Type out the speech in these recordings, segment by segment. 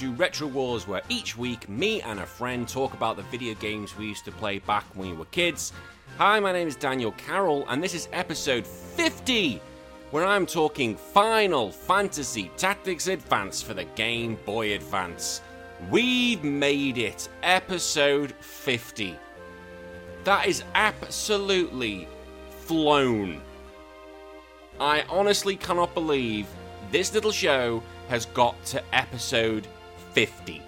to Retro Wars, where each week me and a friend talk about the video games we used to play back when we were kids. Hi, my name is Daniel Carroll, and this is episode 50, where I'm talking Final Fantasy Tactics Advance for the Game Boy Advance. We've made it, episode 50. That is absolutely flown. I honestly cannot believe this little show has got to episode 50.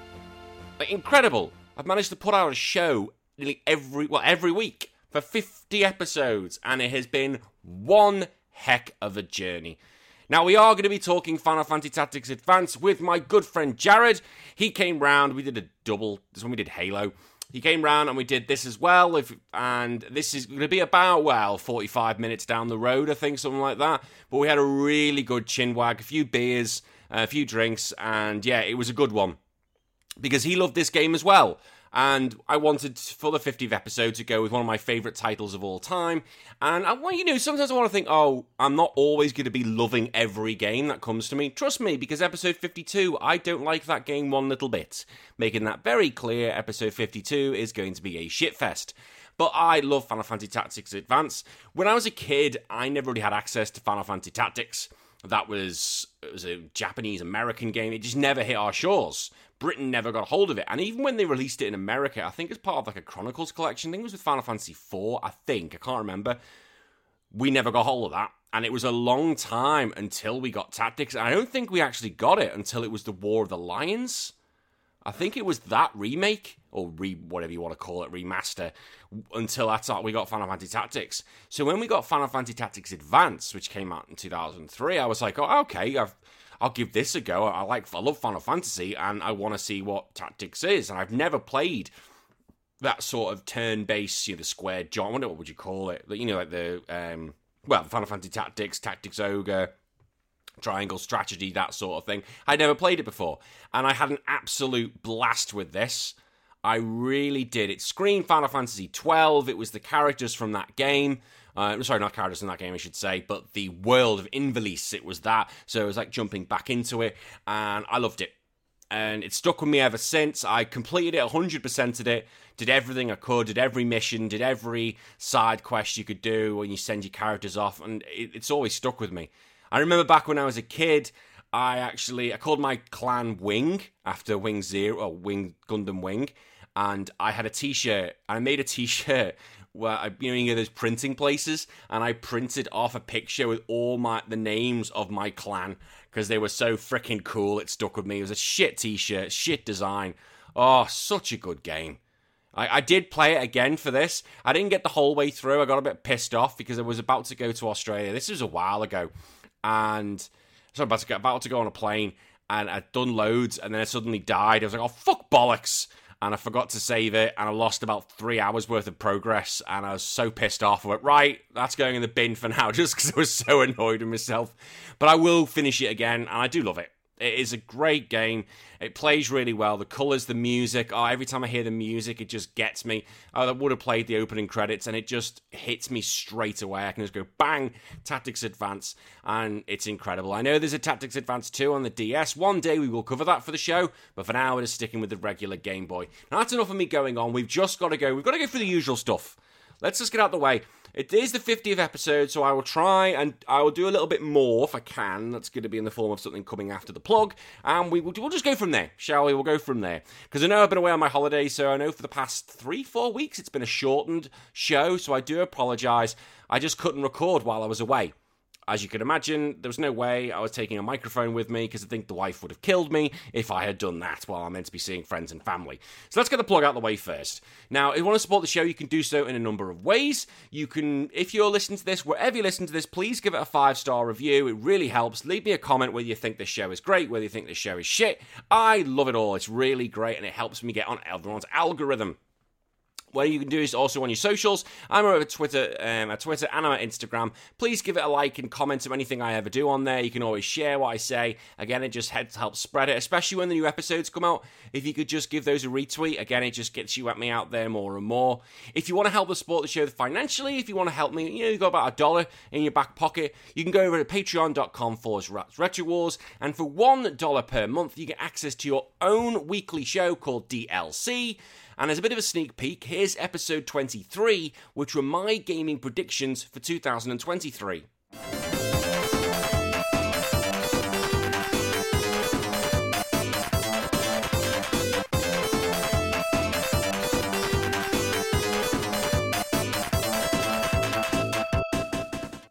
Like, incredible. I've managed to put out a show nearly every well every week for 50 episodes and it has been one heck of a journey. Now we are going to be talking Final Fantasy Tactics Advance with my good friend Jarrod. He came round, we did a double, this when we did Halo. He came round and we did this as well. If and this is going to be about well 45 minutes down the road, I think, something like that. But we had a really good chin wag, a few beers, a few drinks, and yeah, it was a good one because he loved this game as well. And I wanted for the 50th episode to go with one of my favourite titles of all time. And I want you know, sometimes I want to think, oh, I'm not always going to be loving every game that comes to me. Trust me, because episode 52, I don't like that game one little bit. Making that very clear, episode 52 is going to be a shitfest. But I love Final Fantasy Tactics Advance. When I was a kid, I never really had access to Final Fantasy Tactics that was it was a Japanese American game. It just never hit our shores. Britain never got hold of it, and even when they released it in America, I think as part of like a Chronicles collection. I think it was with Final Fantasy IV. I think I can't remember. We never got hold of that, and it was a long time until we got Tactics. And I don't think we actually got it until it was the War of the Lions. I think it was that remake or re whatever you want to call it remaster until that's all we got Final Fantasy Tactics. So when we got Final Fantasy Tactics Advance, which came out in 2003, I was like, oh, okay, i will give this a go. I like I love Final Fantasy and I want to see what Tactics is, and I've never played that sort of turn-based, you know, the square jump. What would you call it? You know, like the um, well, Final Fantasy Tactics, Tactics Ogre triangle strategy, that sort of thing. I'd never played it before, and I had an absolute blast with this. I really did. It screamed Final Fantasy twelve. It was the characters from that game. Uh, sorry, not characters in that game, I should say, but the world of Ivalice. It was that. So it was like jumping back into it, and I loved it. And it stuck with me ever since. I completed it, 100%ed it, did everything I could, did every mission, did every side quest you could do when you send your characters off, and it, it's always stuck with me. I remember back when I was a kid, I actually I called my clan Wing after Wing Zero or Wing Gundam Wing, and I had a T-shirt. I made a T-shirt where I, you know you know those printing places, and I printed off a picture with all my the names of my clan because they were so freaking cool. It stuck with me. It was a shit T-shirt, shit design. Oh, such a good game. I, I did play it again for this. I didn't get the whole way through. I got a bit pissed off because I was about to go to Australia. This was a while ago and so I'm about to get about to go on a plane, and I'd done loads, and then I suddenly died. I was like, oh fuck bollocks. And I forgot to save it, and I lost about three hours worth of progress, and I was so pissed off. I went, right, that's going in the bin for now, just because I was so annoyed with myself. But I will finish it again, and I do love it. It is a great game. It plays really well. The colours, the music. Oh, every time I hear the music, it just gets me. Oh, I would have played the opening credits, and it just hits me straight away. I can just go bang, Tactics Advance, and it's incredible. I know there's a Tactics Advance 2 on the DS. One day we will cover that for the show, but for now we're just sticking with the regular Game Boy. Now that's enough of me going on. We've just got to go. We've got to go through the usual stuff. Let's just get out the way. It is the 50th episode, so I will try and I will do a little bit more if I can. That's going to be in the form of something coming after the plug, and we will we'll just go from there, shall we? We'll go from there because I know I've been away on my holiday, so I know for the past three, four weeks it's been a shortened show. So I do apologise. I just couldn't record while I was away. As you can imagine, there was no way I was taking a microphone with me because I think the wife would have killed me if I had done that while I'm meant to be seeing friends and family. So let's get the plug out of the way first. Now, if you want to support the show, you can do so in a number of ways. You can, if you're listening to this, wherever you listen to this, please give it a five star review. It really helps. Leave me a comment whether you think this show is great, whether you think this show is shit. I love it all. It's really great and it helps me get on everyone's algorithm. What you can do is also on your socials. I'm over Twitter, um, at Twitter, and I'm at Instagram. Please give it a like and comment on anything I ever do on there. You can always share what I say. Again, it just helps spread it, especially when the new episodes come out. If you could just give those a retweet, again, it just gets you at me out there more and more. If you want to help us support the show financially, if you want to help me, you know, you got about a dollar in your back pocket, you can go over to patreon.com forward retro wars, and for one dollar per month, you get access to your own weekly show called DLC. And as a bit of a sneak peek, here's episode 23, which were my gaming predictions for 2023.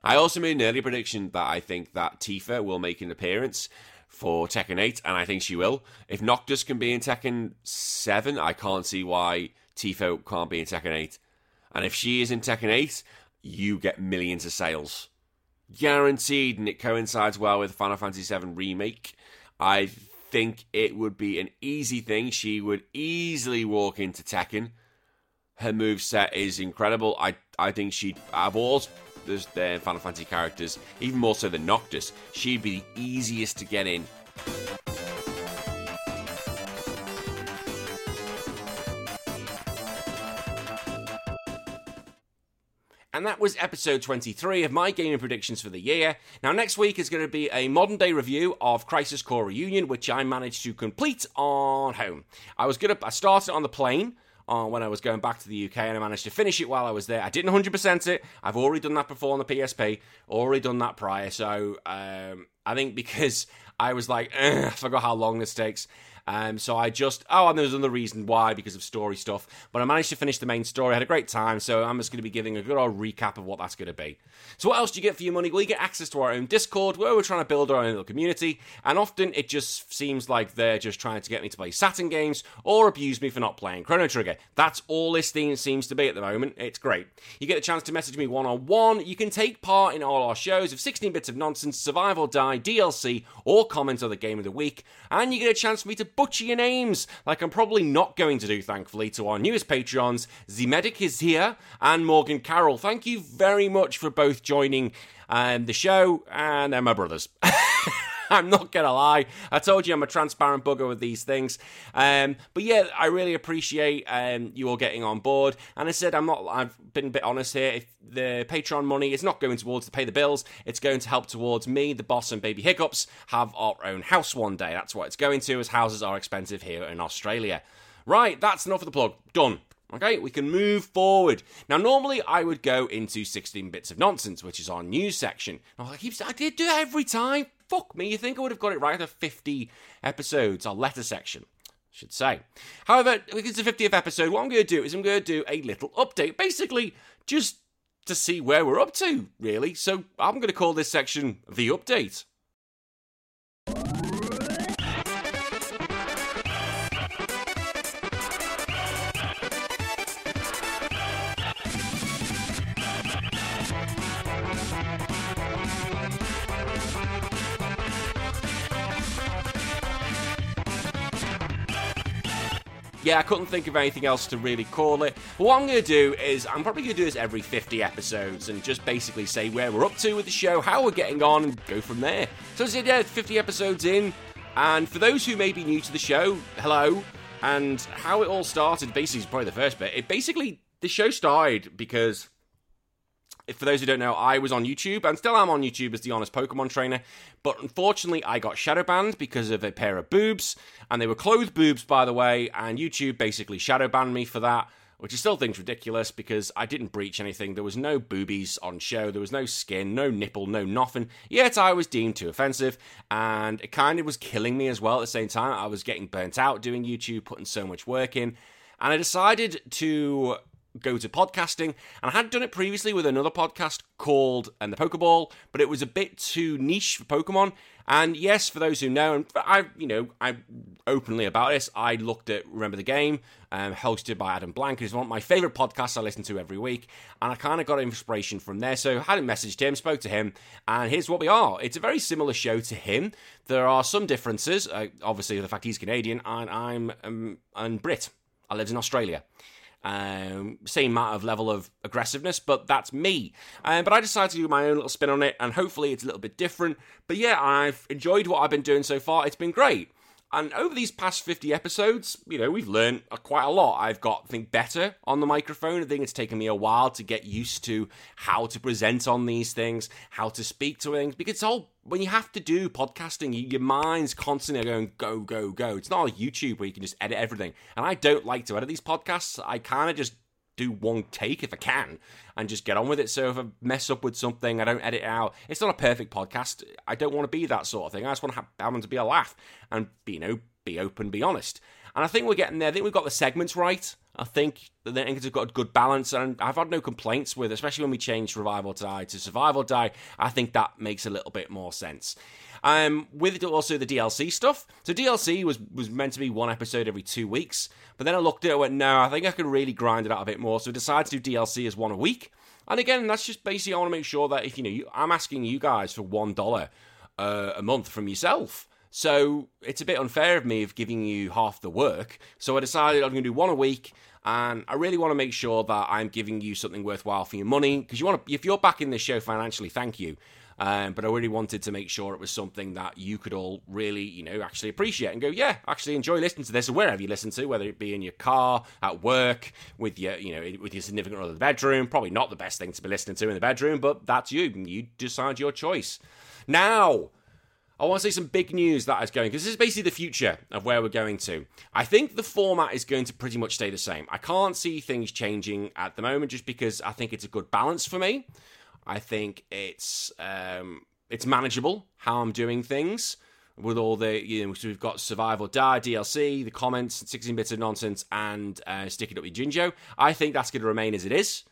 I also made an early prediction that I think that Tifa will make an appearance for Tekken 8, and I think she will. If Noctis can be in Tekken 7, I can't see why Tifa can't be in Tekken 8. And if she is in Tekken 8, you get millions of sales. Guaranteed, and it coincides well with Final Fantasy 7 Remake. I think it would be an easy thing. She would easily walk into Tekken. Her move set is incredible. I I think she'd have all the, the Final Fantasy characters, even more so than Noctis, she'd be the easiest to get in. And that was episode 23 of my gaming predictions for the year. Now, next week is going to be a modern day review of Crisis Core Reunion, which I managed to complete on home. I was going to, I started on the plane when I was going back to the UK, and I managed to finish it while I was there. I didn't 100% it. I've already done that before on the PSP, already done that prior. So um, I think because I was like, I forgot how long this takes. Um, so I just oh, and there's another reason why because of story stuff. But I managed to finish the main story. I had a great time. So I'm just going to be giving a good old recap of what that's going to be. So what else do you get for your money? Well, you get access to our own Discord where we're trying to build our own little community. And often it just seems like they're just trying to get me to play Saturn games or abuse me for not playing Chrono Trigger. That's all this thing seems to be at the moment. It's great. You get a chance to message me one on one. You can take part in all our shows of 16 bits of nonsense, survive or die, DLC, or comment on the game of the week. And you get a chance for me to butcher your names, like I'm probably not going to do, thankfully, to our newest Patreons, The Medic is here and Morgan Carroll. Thank you very much for both joining um, the show, and they're my brothers. I'm not gonna lie. I told you I'm a transparent bugger with these things. Um, but yeah, I really appreciate um, you all getting on board. And I said I'm not. I've been a bit honest here. If the Patreon money is not going towards to pay the bills, it's going to help towards me, the boss, and Baby Hiccups have our own house one day. That's what it's going to, as houses are expensive here in Australia. Right, that's enough of the plug. Done. Okay, we can move forward. Now, normally I would go into 16 bits of nonsense, which is our news section. I keep I did do that every time. Fuck me, you think I would have got it right after 50 episodes, our letter section. Should say. However, because it's the 50th episode, what I'm going to do is I'm going to do a little update. Basically, just to see where we're up to, really. So I'm going to call this section The Update. Yeah, I couldn't think of anything else to really call it. But what I'm going to do is, I'm probably going to do this every 50 episodes and just basically say where we're up to with the show, how we're getting on, and go from there. So, as I said, yeah, 50 episodes in. And for those who may be new to the show, hello. And how it all started, basically, is probably the first bit. It basically, the show started because for those who don't know, I was on YouTube and still am on YouTube as the honest Pokemon trainer. But unfortunately, I got shadow banned because of a pair of boobs, and they were clothed boobs, by the way. And YouTube basically shadow banned me for that, which I still think's ridiculous because I didn't breach anything. There was no boobies on show, there was no skin, no nipple, no nothing. Yet I was deemed too offensive, and it kind of was killing me as well. At the same time, I was getting burnt out doing YouTube, putting so much work in. And I decided to go to podcasting. And I had done it previously with another podcast called and the Pokeball, but it was a bit too niche for Pokemon. And yes, for those who know, and I, you know, I'm openly about this. I looked at Remember the Game, um, hosted by Adam Blank. It's one of my favorite podcasts I listen to every week, and I kind of got inspiration from there. So I hadn't messaged him, spoke to him, and here's what we are. It's a very similar show to him. There are some differences, uh, obviously the fact he's Canadian and I'm um, and Brit. I live in Australia. Um, same amount of level of aggressiveness, but that's me. Um, but I decided to do my own little spin on it, and hopefully it's a little bit different. But yeah, I've enjoyed what I've been doing so far. It's been great. And over these past 50 episodes, you know, we've learned quite a lot. I've got, I think, better on the microphone. I think it's taken me a while to get used to how to present on these things, how to speak to things, because it's all, when you have to do podcasting, your mind's constantly going, go, go, go. It's not like YouTube where you can just edit everything. And I don't like to edit these podcasts. I kind of just do one take if I can and just get on with it. So if I mess up with something, I don't edit it out. It's not a perfect podcast. I don't want to be that sort of thing. I just want to have, them to be a laugh and you know be open, be honest. And I think we're getting there. I think we've got the segments right. I think the Englands have got a good balance, and I've had no complaints with, especially when we changed Revive or Die to Survive or Die. I think that makes a little bit more sense. Um, with also the DLC stuff. So DLC was was meant to be one episode every two weeks, but then I looked at it and went, no, I think I could really grind it out a bit more. So I decided to do DLC as one a week. And again, that's just basically I want to make sure that if you know, you, I'm asking you guys for one dollar uh, a month from yourself. So it's a bit unfair of me of giving you half the work. So I decided I'm going to do one a week, and I really want to make sure that I'm giving you something worthwhile for your money because you want to. If you're backing this show financially, thank you. Um, but I really wanted to make sure it was something that you could all really, you know, actually appreciate and go, yeah, actually enjoy listening to this, or wherever you listen to, whether it be in your car, at work, with your, you know, with your significant other in the bedroom. Probably not the best thing to be listening to in the bedroom, but that's you. You decide your choice. Now, I want to say some big news that is going because this is basically the future of where we're going to. I think the format is going to pretty much stay the same. I can't see things changing at the moment just because I think it's a good balance for me. I think it's um, it's manageable how I'm doing things with all the you know so we've got survival die DLC, the comments, 16 bits of nonsense, and uh, stick it up with Jinjo. I think that's going to remain as it is.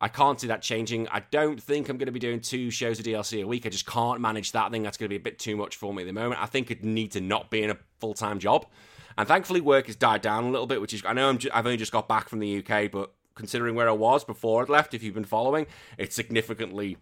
I can't see that changing. I don't think I'm going to be doing two shows of DLC a week. I just can't manage that. I think that's going to be a bit too much for me at the moment. I think I'd need to not be in a full time job. And thankfully, work has died down a little bit, which is I know i have only just got back from the UK, but considering where I was before I'd left, if you've been following, it's significantly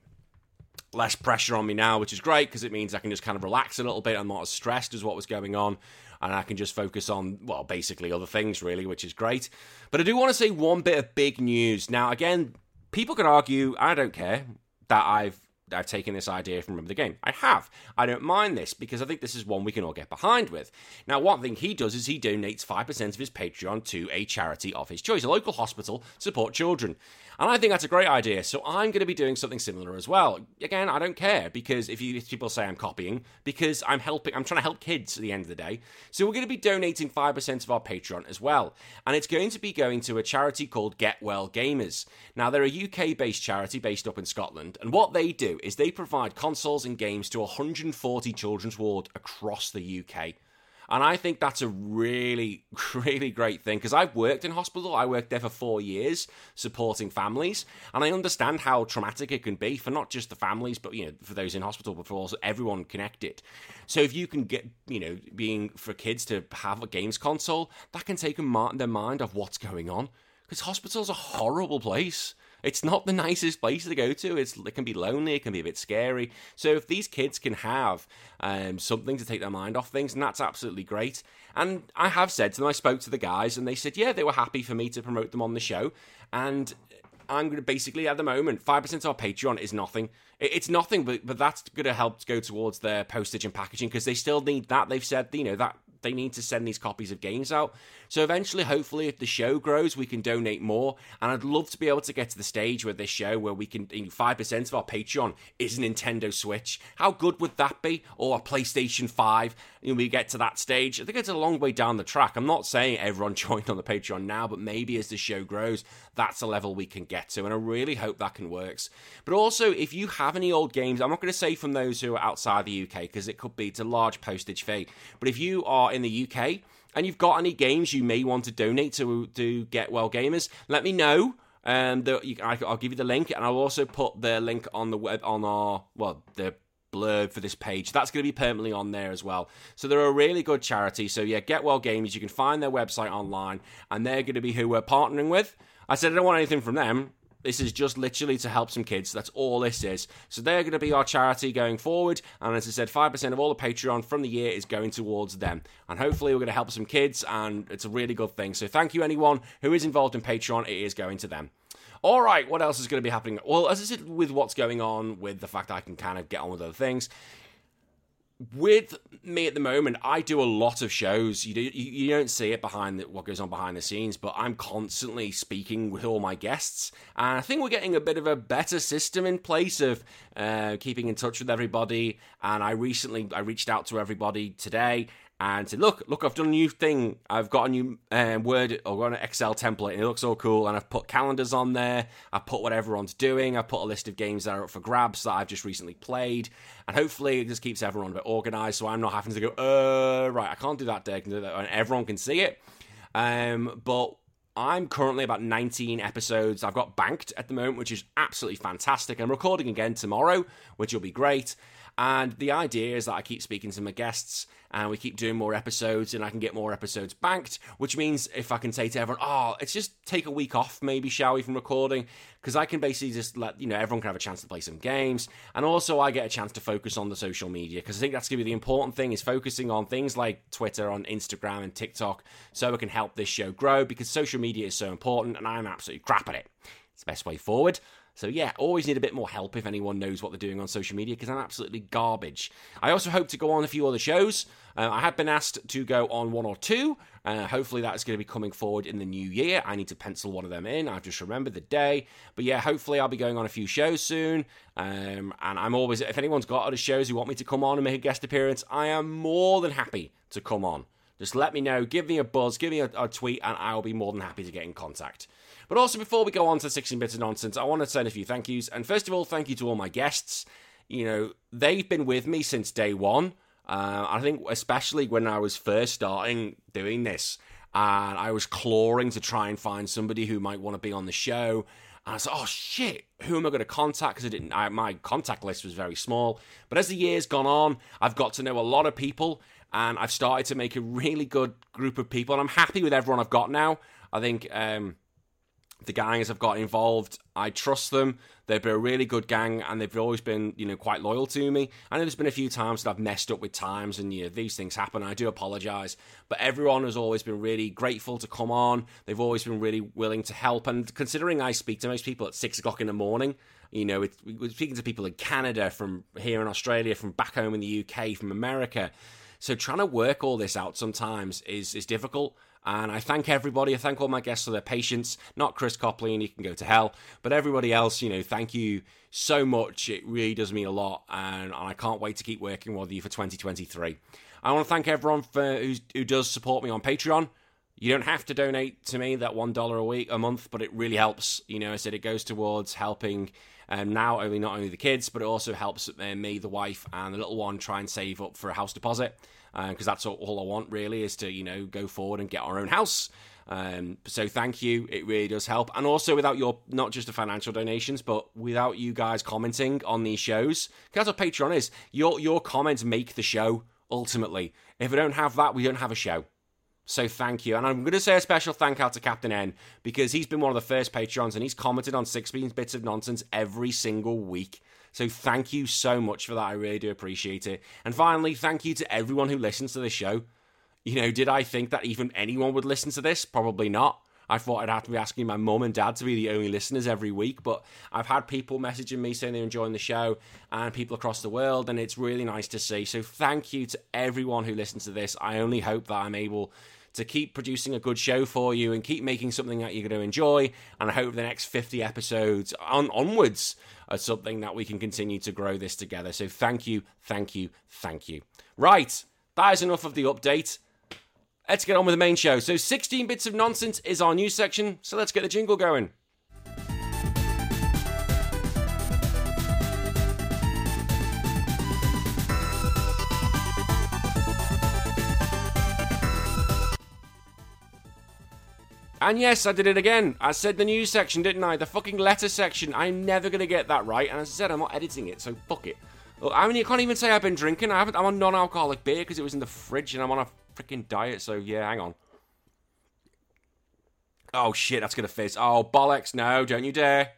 less pressure on me now, which is great because it means I can just kind of relax a little bit. I'm not as stressed as what was going on. And I can just focus on, well, basically other things, really, which is great. But I do want to say one bit of big news. Now, again, people could argue, I don't care, that I've I've taken this idea from Remember the Game. I have. I don't mind this because I think this is one we can all get behind with. Now, one thing he does is he donates 5% of his Patreon to a charity of his choice, a local hospital to support children. And I think that's a great idea. So I'm going to be doing something similar as well. Again, I don't care because if, you, if people say I'm copying, because I'm helping, I'm trying to help kids at the end of the day. So we're going to be donating 5% of our Patreon as well. And it's going to be going to a charity called Get Well Gamers. Now, they're a UK based charity based up in Scotland. And what they do is they provide consoles and games to 140 children's ward across the UK. And I think that's a really, really great thing because I've worked in hospital. I worked there for four years supporting families. And I understand how traumatic it can be for not just the families, but, you know, for those in hospital, but for also everyone connected. So if you can get, you know, being for kids to have a games console, that can take them, their mind off what's going on. Because hospital's a horrible place. It's not the nicest place to go to. It's it can be lonely. It can be a bit scary. So if these kids can have um, something to take their mind off things, and that's absolutely great. And I have said to them, I spoke to the guys, and they said, yeah, they were happy for me to promote them on the show. And I'm going to basically at the moment five percent of our Patreon is nothing. It's nothing, but but that's going to help go towards their postage and packaging because they still need that. They've said you know that they need to send these copies of games out. So eventually, hopefully, if the show grows, we can donate more. And I'd love to be able to get to the stage where this show, where we can, five percent of our Patreon is a Nintendo Switch. How good would that be? Or a PlayStation Five? And we get to that stage. I think it's a long way down the track. I'm not saying everyone joined on the Patreon now, but maybe as the show grows, that's a level we can get to. And I really hope that can work. But also, if you have any old games, I'm not going to say from those who are outside the UK because it could be it's a large postage fee. But if you are in the UK and you've got any games you may want to donate to to Get Well Gamers, let me know. Um, the, you, I, will give you the link, and I'll also put the link on the web on our well the blurb for this page. That's going to be permanently on there as well. So they're a really good charity. So yeah, Get Well Gamers. You can find their website online, and they're going to be who we're partnering with. I said I don't want anything from them. This is just literally to help some kids. That's all this is. So they're going to be our charity going forward. And as I said, 5% of all the Patreon from the year is going towards them. And hopefully we're going to help some kids, and it's a really good thing. So thank you, anyone who is involved in Patreon. It is going to them. All right, what else is going to be happening? Well, as I said, with what's going on, with the fact I can kind of get on with other things, with me at the moment, I do a lot of shows. You, do, you, don't see it behind the, what goes on behind the scenes, but I'm constantly speaking with all my guests, and I think we're getting a bit of a better system in place of uh, keeping in touch with everybody. And I recently I reached out to everybody today and said, "Look, look, I've done a new thing. I've got a new um, Word or got an Excel template, and it looks so cool. And I've put calendars on there. I've put what everyone's doing. I've put a list of games that are up for grabs that I've just recently played, and hopefully just keeps everyone a bit organized. So I'm not having to go, uh, right, I can't do that day, I do that, and everyone can see it. Um, but I'm currently about 19 episodes. I've got banked at the moment, which is absolutely fantastic. I'm recording again tomorrow, which will be great. And the idea is that I keep speaking to my guests and we keep doing more episodes and I can get more episodes banked, which means if I can say to everyone, oh, it's just take a week off, maybe, shall we, from recording, because I can basically just let, you know, everyone can have a chance to play some games. And also I get a chance to focus on the social media, because I think that's going to be the important thing is focusing on things like Twitter, on Instagram and TikTok, so it can help this show grow, because social media is so important and I'm absolutely crap at it. It's the best way forward. So yeah, always need a bit more help if anyone knows what they're doing on social media because I'm absolutely garbage. I also hope to go on a few other shows. Uh, I have been asked to go on one or two. Uh, hopefully that's going to be coming forward in the new year. I need to pencil one of them in. I've just remembered the day. But yeah, hopefully I'll be going on a few shows soon. Um, and I'm always, if anyone's got other shows who want me to come on and make a guest appearance, I am more than happy to come on. Just let me know, give me a buzz, give me a, a tweet, and I'll be more than happy to get in contact. But also, before we go on to 16 bits of nonsense, I want to send a few thank yous. And first of all, thank you to all my guests. You know, they've been with me since day one. Uh, I think, especially when I was first starting doing this, and I was clawing to try and find somebody who might want to be on the show. And I said, "Oh shit, who am I going to contact?" Because I didn't, I, my contact list was very small. But as the years gone on, I've got to know a lot of people, and I've started to make a really good group of people. And I'm happy with everyone I've got now. I think um, the gangs have got involved. I trust them. They've been a really good gang, and they've always been, you know, quite loyal to me. I know there's been a few times that I've messed up with times, and you know, these things happen. I do apologise, but everyone has always been really grateful to come on. They've always been really willing to help, and considering I speak to most people at six o'clock in the morning, you know, we're speaking to people in Canada, from here in Australia, from back home in the UK, from America. So trying to work all this out sometimes is is difficult. And I thank everybody. I thank all my guests for their patience. Not Chris Copley, and he can go to hell. But everybody else, you know, thank you so much. It really does mean a lot. And I can't wait to keep working with you for 2023. I want to thank everyone for who does support me on Patreon. You don't have to donate to me that one dollar a week a month, but it really helps. You know, I said it goes towards helping um, now only not only the kids, but it also helps uh, me, the wife, and the little one try and save up for a house deposit because uh, that's all, all, I want really is to you know go forward and get our own house. Um, so thank you, it really does help. And also without your not just the financial donations, but without you guys commenting on these shows, because that's what Patreon is. Your your comments make the show ultimately. If we don't have that, we don't have a show. So thank you. And I'm going to say a special thank out to Captain N because he's been one of the first Patreons and he's commented on 16 bits of nonsense every single week. So thank you so much for that. I really do appreciate it. And finally, thank you to everyone who listens to this show. You know, did I think that even anyone would listen to this? Probably not. I thought I'd have to be asking my mum and dad to be the only listeners every week, but I've had people messaging me saying they're enjoying the show and people across the world, and it's really nice to see. So, thank you to everyone who listens to this. I only hope that I'm able to keep producing a good show for you and keep making something that you're going to enjoy. And I hope the next 50 episodes on onwards are something that we can continue to grow this together. So thank you, thank you, thank you. Right, that is enough of the update. Let's get on with the main show. So 16 bits of nonsense is our news section. So let's get the jingle going. And yes, I did it again. I said the news section, didn't I? The fucking letter section. I'm never to get that right. And as I said, I'm not editing it, so fuck it. I mean, you can't even say I've been drinking. I haven't. I'm on non-alcoholic beer because it was in the fridge, and I'm on a freaking diet. So yeah, hang on. Oh shit, that's gonna fizz. Oh bollocks! No, don't you dare!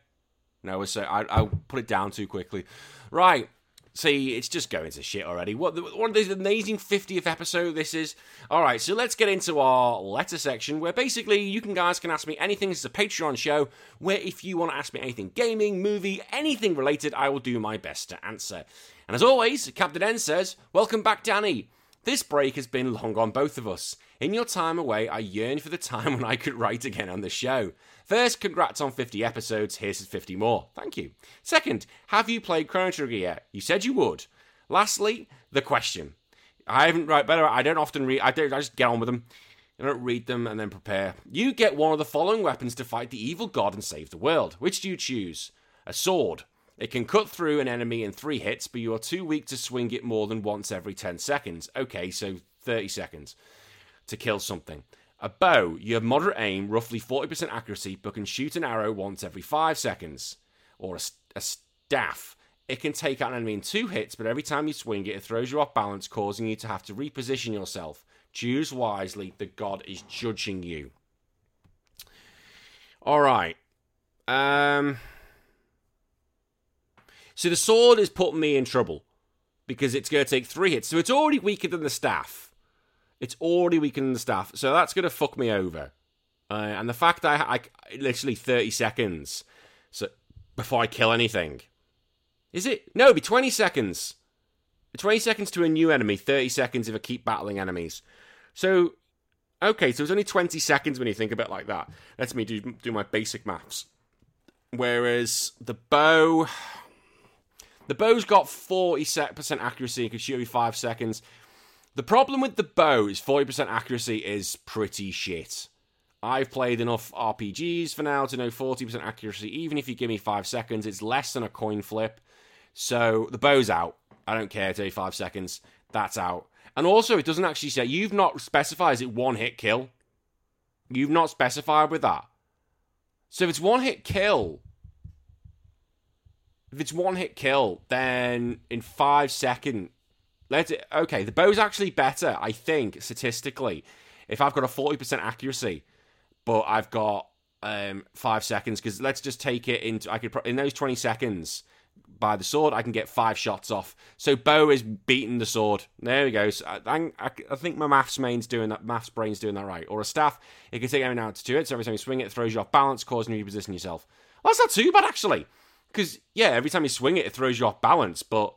No, so I, I'll put it down too quickly. Right. See, it's just going to shit already. What, what this amazing 50th episode this is. All right, so let's get into our letter section where basically you can guys can ask me anything. This is a Patreon show where if you want to ask me anything gaming, movie, anything related, I will do my best to answer. And as always, Captain N says, Welcome back, Danny. This break has been long on both of us. In your time away, I yearn for the time when I could write again on the show. First, congrats on 50 episodes. Here's 50 more. Thank you. Second, have you played Chrono Trigger yet? You said you would. Lastly, the question. I haven't right better. I don't often read. I don't. I just get on with them. I don't read them and then prepare. You get one of the following weapons to fight the evil god and save the world. Which do you choose? A sword. It can cut through an enemy in three hits, but you are too weak to swing it more than once every 10 seconds. Okay, so 30 seconds to kill something. A bow, you have moderate aim, roughly 40% accuracy, but can shoot an arrow once every 5 seconds. Or a, a staff, it can take out an enemy in two hits, but every time you swing it, it throws you off balance, causing you to have to reposition yourself. Choose wisely, the god is judging you. Alright. Um. So the sword is putting me in trouble because it's going to take three hits. So it's already weaker than the staff. It's already weaker than the staff. So that's to fuck me over. Uh, and the fact I, I literally 30 seconds so before I kill anything. Is it? No, it'd be 20 seconds. 20 seconds to a new enemy, 30 seconds if I keep battling enemies. So, okay, so it's only 20 seconds when you think about it like that. Let's me do, do my basic maths. Whereas the bow, the bow's got 40% accuracy and can shoot every 5 seconds. The problem with the bow is 40% accuracy is pretty shit. I've played enough RPGs for now to know 40% accuracy, even if you give me 5 seconds, it's less than a coin flip. So the bow's out. I don't care, 35 seconds. That's out. And also, it doesn't actually say, you've not specified, is it one hit kill? You've not specified with that. So if it's one hit kill, if it's one hit kill, then in five second, let it. Okay, the bow's actually better, I think, statistically. If I've got a forty percent accuracy, but I've got um, five seconds, because let's just take it into. I could in those twenty seconds by the sword, I can get five shots off. So bow is beating the sword. There we go. So I, I, I, think my maths main's doing that. Maths brain's doing that right. Or a staff, it can take every now to two hits. So every time you swing it, it throws you off balance, causing you to reposition yourself. Well, that's not too bad actually. Because, yeah, every time you swing it, it throws you off balance, but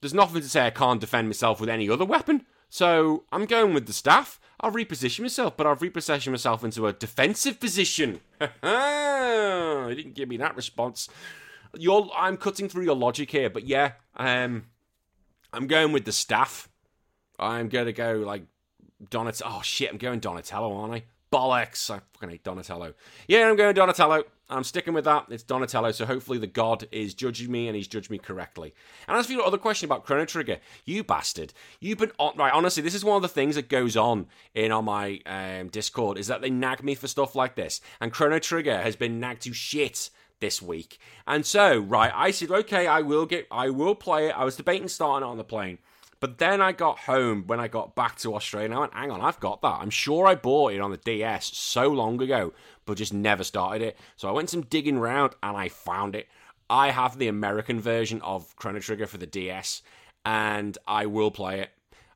there's nothing to say I can't defend myself with any other weapon. So I'm going with the staff. I'll reposition myself, but I'll reposition myself into a defensive position. you didn't give me that response. You're, I'm cutting through your logic here, but yeah, um, I'm going with the staff. I'm going to go like Donatello. Oh shit, I'm going Donatello, aren't I? Bollocks! I fucking hate Donatello. Yeah, I'm going Donatello. I'm sticking with that. It's Donatello, so hopefully the god is judging me and he's judged me correctly. And as for your other question about Chrono Trigger, you bastard, you've been on right. Honestly, this is one of the things that goes on in on my um, Discord is that they nag me for stuff like this, and Chrono Trigger has been nagged to shit this week. And so, right, I said, okay, I will get, I will play it. I was debating starting it on the plane. But then I got home when I got back to Australia and I went, hang on, I've got that. I'm sure I bought it on the DS so long ago, but just never started it. So I went some digging around and I found it. I have the American version of Chrono Trigger for the DS and I will play it.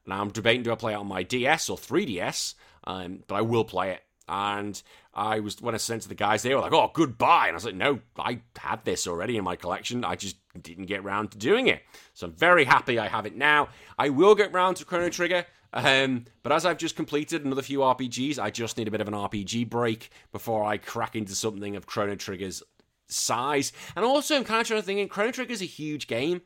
Now I'm debating do I play it on my DS or 3DS, um, but I will play it. And I was when I sent to the guys, they were like, "Oh, goodbye," and I was like, "No, I had this already in my collection. I just didn't get around to doing it. So I'm very happy I have it now. I will get round to Chrono Trigger." Um, but as I've just completed another few RPGs, I just need a bit of an RPG break before I crack into something of Chrono Trigger's size. And also, I'm kind of trying to think, Chrono Trigger's a huge game.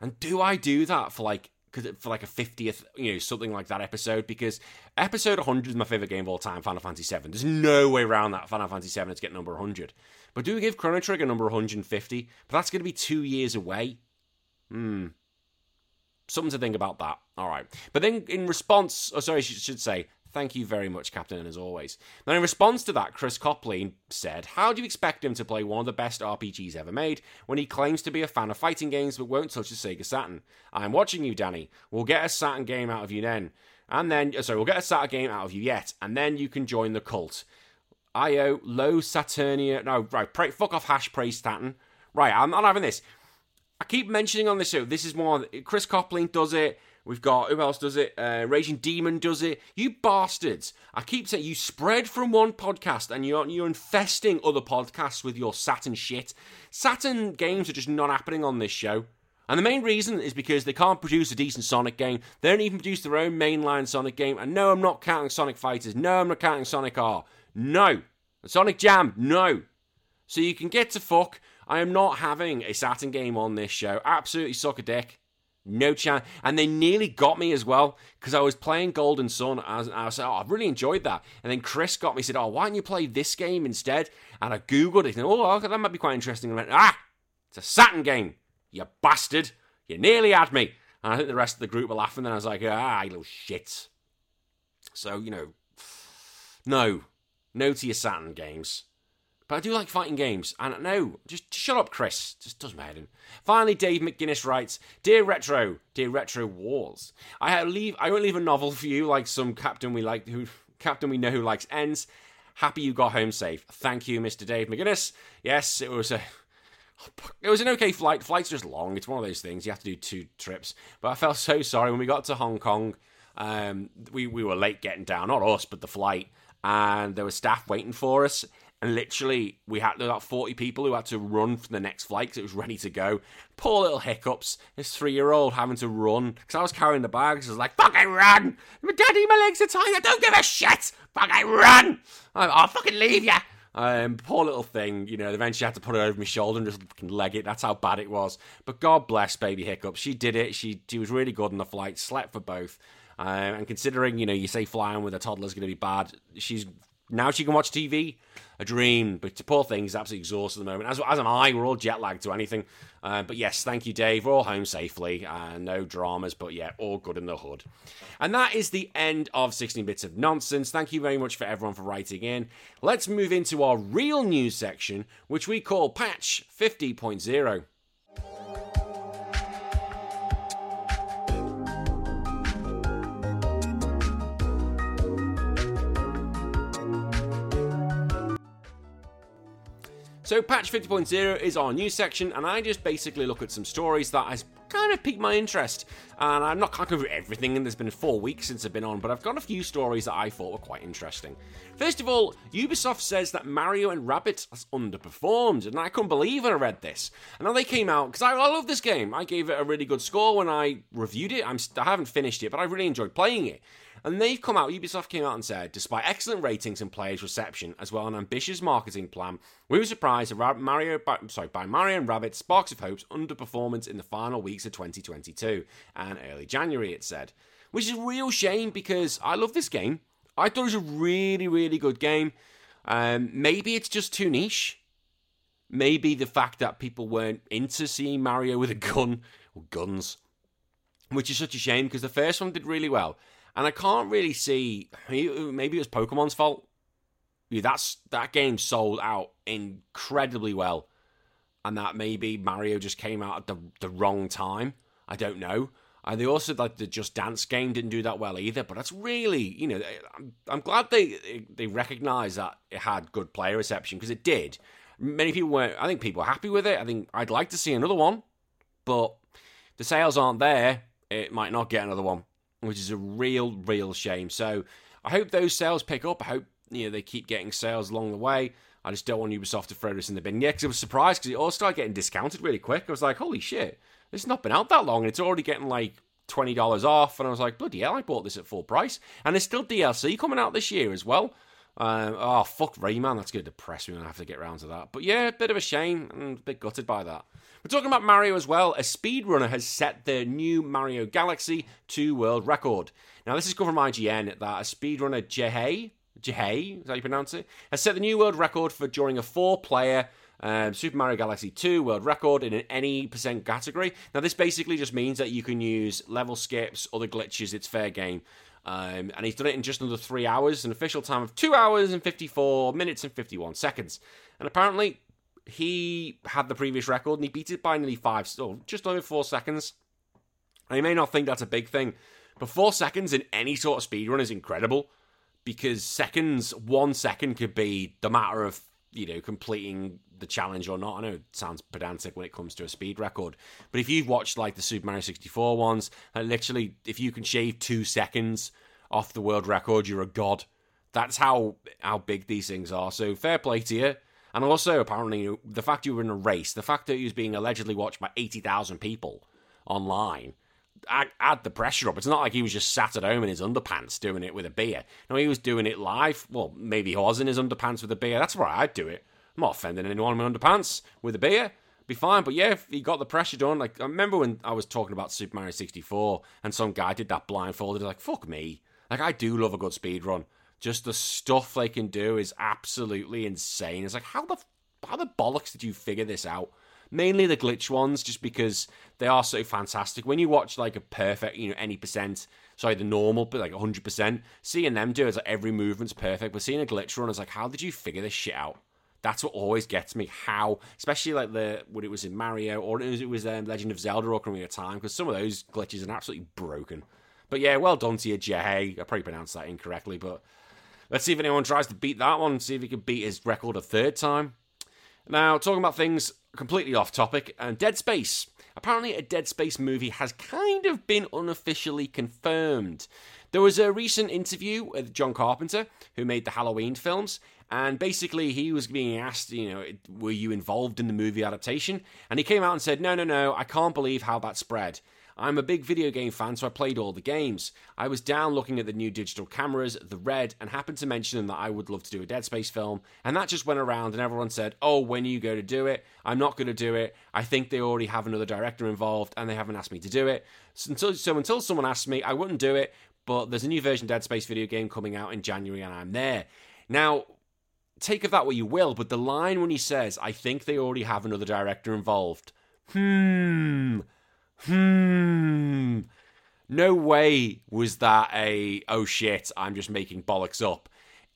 And do I do that for like for like a 50th, you know, something like that episode because episode 100 is my favorite game of all time, Final Fantasy 7. There's no way around that Final Fantasy 7 is getting number 100. But do we give Chrono Trigger number 150? But that's going to be two years away. Hmm. Something to think about that. All right. But then in response, oh, sorry, I should say, Thank you very much, Captain N as always. Now, in response to that, Chris Copley said, How do you expect him to play one of the best RPGs ever made when he claims to be a fan of fighting games but won't touch a Sega Saturn? I'm watching you, Danny. We'll get a Saturn game out of you then. And then, uh, sorry, we'll get a Saturn game out of you yet, and then you can join the cult. IO, low Saturnia. No, right, pray, fuck off, hash praise Saturn. Right, I'm not having this. I keep mentioning on this show, this is more. Chris Copley does it. We've got who else does it? Uh, Raging Demon does it. You bastards! I keep saying you spread from one podcast and you're you're infesting other podcasts with your Saturn shit. Saturn games are just not happening on this show. And the main reason is because they can't produce a decent Sonic game. They don't even produce their own mainline Sonic game. And no, I'm not counting Sonic Fighters. No, I'm not counting Sonic R. No. Sonic Jam. No. So you can get to fuck. I am not having a Saturn game on this show. Absolutely suck a dick. No chance. And they nearly got me as well because I was playing Golden Sun. And I like, oh, I really enjoyed that. And then Chris got me, said, oh, why don't you play this game instead? And I Googled it and, oh, okay, that might be quite interesting. And I went, ah, it's a Saturn game. You bastard. You nearly had me. And I think the rest of the group were laughing. And I was like, ah, you little shit. So, you know, no. No to your Saturn games. But I do like fighting games. And no, just, just shut up, Chris. Just does my head in. Finally, Dave McGuinness writes, Dear Retro, dear Retro Wars, I leave I won't leave a novel for you like some captain we like who captain we know who likes ends. Happy you got home safe. Thank you, Mr. Dave McGuinness. Yes, it was a it was an okay flight. flight's just long. It's one of those things. You have to do two trips. But I felt so sorry when we got to Hong Kong. Um, we, we were late getting down. Not us, but the flight. And there was staff waiting for us and literally we had about 40 people who had to run for the next flight because it was ready to go. Poor little hiccups. This three year old having to run because I was carrying the bags. I was like, fucking run! My daddy, my legs are tired. I don't give a shit. Fucking run! I'll fucking leave you. Um, poor little thing, you know, eventually I had to put it over my shoulder and just leg it. That's how bad it was. But God bless baby Hiccups. She did it. She, she was really good on the flight, slept for both. Um, and considering, you know, you say flying with a toddler is going to be bad, she's now she can watch TV. A dream, but the poor thing is absolutely exhausted at the moment. As, as am I. We're all jet lagged to anything. Uh, but yes, thank you, Dave. We're all home safely. Uh, no dramas, but yeah, all good in the hood. And that is the end of 16 Bits of Nonsense. Thank you very much for everyone for writing in. Let's move into our real news section, which we call Patch 50.0. So patch 50.0 is our news section, and I just basically look at some stories that has kind of piqued my interest. And I'm not going to everything, and there's been four weeks since I've been on, but I've got a few stories that I thought were quite interesting. First of all, Ubisoft says that Mario and Rabbids has underperformed, and I couldn't believe when I read this. And now they came out because I, I, love this game. I gave it a really good score when I reviewed it. I'm, I haven't finished it, but I really enjoyed playing it. And they've come out, Ubisoft came out and said, despite excellent ratings and players' reception, as well an ambitious marketing plan, we were surprised Mario, by, sorry, by Mario and Rabbids Sparks of Hope's underperformance in the final weeks of 2022 and early January, it said. Which is a real shame because I love this game. I thought it was a really, really good game. Um, maybe it's just too niche. Maybe the fact that people weren't into seeing Mario with a gun or guns, which is such a shame because the first one did really well. And I can't really see. Maybe it was Pokemon's fault. That's that game sold out incredibly well, and that maybe Mario just came out at the the wrong time. I don't know. And they also like the Just Dance game didn't do that well either. But that's really, you know, I'm, I'm glad they they recognise that it had good player reception because it did. Many people weren't. I think people were happy with it. I think I'd like to see another one, but the sales aren't there. It might not get another one which is a real, real shame. So I hope those sales pick up. I hope you know they keep getting sales along the way. I just don't want Ubisoft to throw this in the bin. Yeah, because I was surprised because it all started getting discounted really quick. I was like, holy shit, it's not been out that long and it's already getting like twenty dollars off. And I was like, bloody hell, I bought this at full price. And there's still DLC coming out this year as well. Um, oh fuck Rayman, that's going to depress me. I have to get around to that. But yeah, a bit of a shame. I'm a bit gutted by that. We're talking about Mario as well. A speedrunner has set the new Mario Galaxy 2 world record. Now, this is coming from IGN that a speedrunner Jehei, Jehei, is how you pronounce it, has set the new world record for during a four player um, Super Mario Galaxy 2 world record in an any percent category. Now, this basically just means that you can use level skips, other glitches, it's fair game. Um, and he's done it in just under three hours, an official time of two hours and 54 minutes and 51 seconds. And apparently, he had the previous record and he beat it by nearly five, oh, just over four seconds. And you may not think that's a big thing, but four seconds in any sort of speedrun is incredible. because seconds, one second could be the matter of you know completing the challenge or not. I know it sounds pedantic when it comes to a speed record, but if you've watched like the Super Mario 64 ones, like literally, if you can shave two seconds off the world record, you're a god. That's how how big these things are. So fair play to you. And also, apparently, the fact you were in a race, the fact that he was being allegedly watched by 80,000 people online, add, the pressure up. It's not like he was just sat at home in his underpants doing it with a beer. No, he was doing it live. Well, maybe he was in his underpants with a beer. That's where I'd do it. I'm not offending anyone in underpants with a beer. Be fine, but yeah, if he got the pressure done, like I remember when I was talking about Super Mario 64 and some guy did that blindfolded, like fuck me. Like I do love a good speed run. Just the stuff they can do is absolutely insane. It's like how the how the bollocks did you figure this out? Mainly the glitch ones, just because they are so fantastic. When you watch like a perfect, you know, any percent, sorry, the normal, but like hundred percent, seeing them do it, it's like every movement's perfect. But seeing a glitch run is like, how did you figure this shit out? That's what always gets me. How, especially like the when it was in Mario or it was, it was um, Legend of Zelda or Ocarina of Time, because some of those glitches are absolutely broken. But yeah, well done to you, Jay. I probably pronounced that incorrectly, but Let's see if anyone tries to beat that one, see if he can beat his record a third time. Now, talking about things completely off topic, and Dead Space. Apparently, a Dead Space movie has kind of been unofficially confirmed. There was a recent interview with John Carpenter, who made the Halloween films, and basically he was being asked, you know, were you involved in the movie adaptation? And he came out and said, no, no, no, I can't believe how that spread. I'm a big video game fan, so I played all the games. I was down looking at the new digital cameras, the Red, and happened to mention that I would love to do a Dead Space film. And that just went around, and everyone said, Oh, when are you going to do it? I'm not going to do it. I think they already have another director involved, and they haven't asked me to do it. So until, so until someone asked me, I wouldn't do it. But there's a new version Dead Space video game coming out in January, and I'm there. Now, take of that what you will, but the line when he says, I think they already have another director involved. Hmm. Hmm. No way was that a oh shit, I'm just making bollocks up.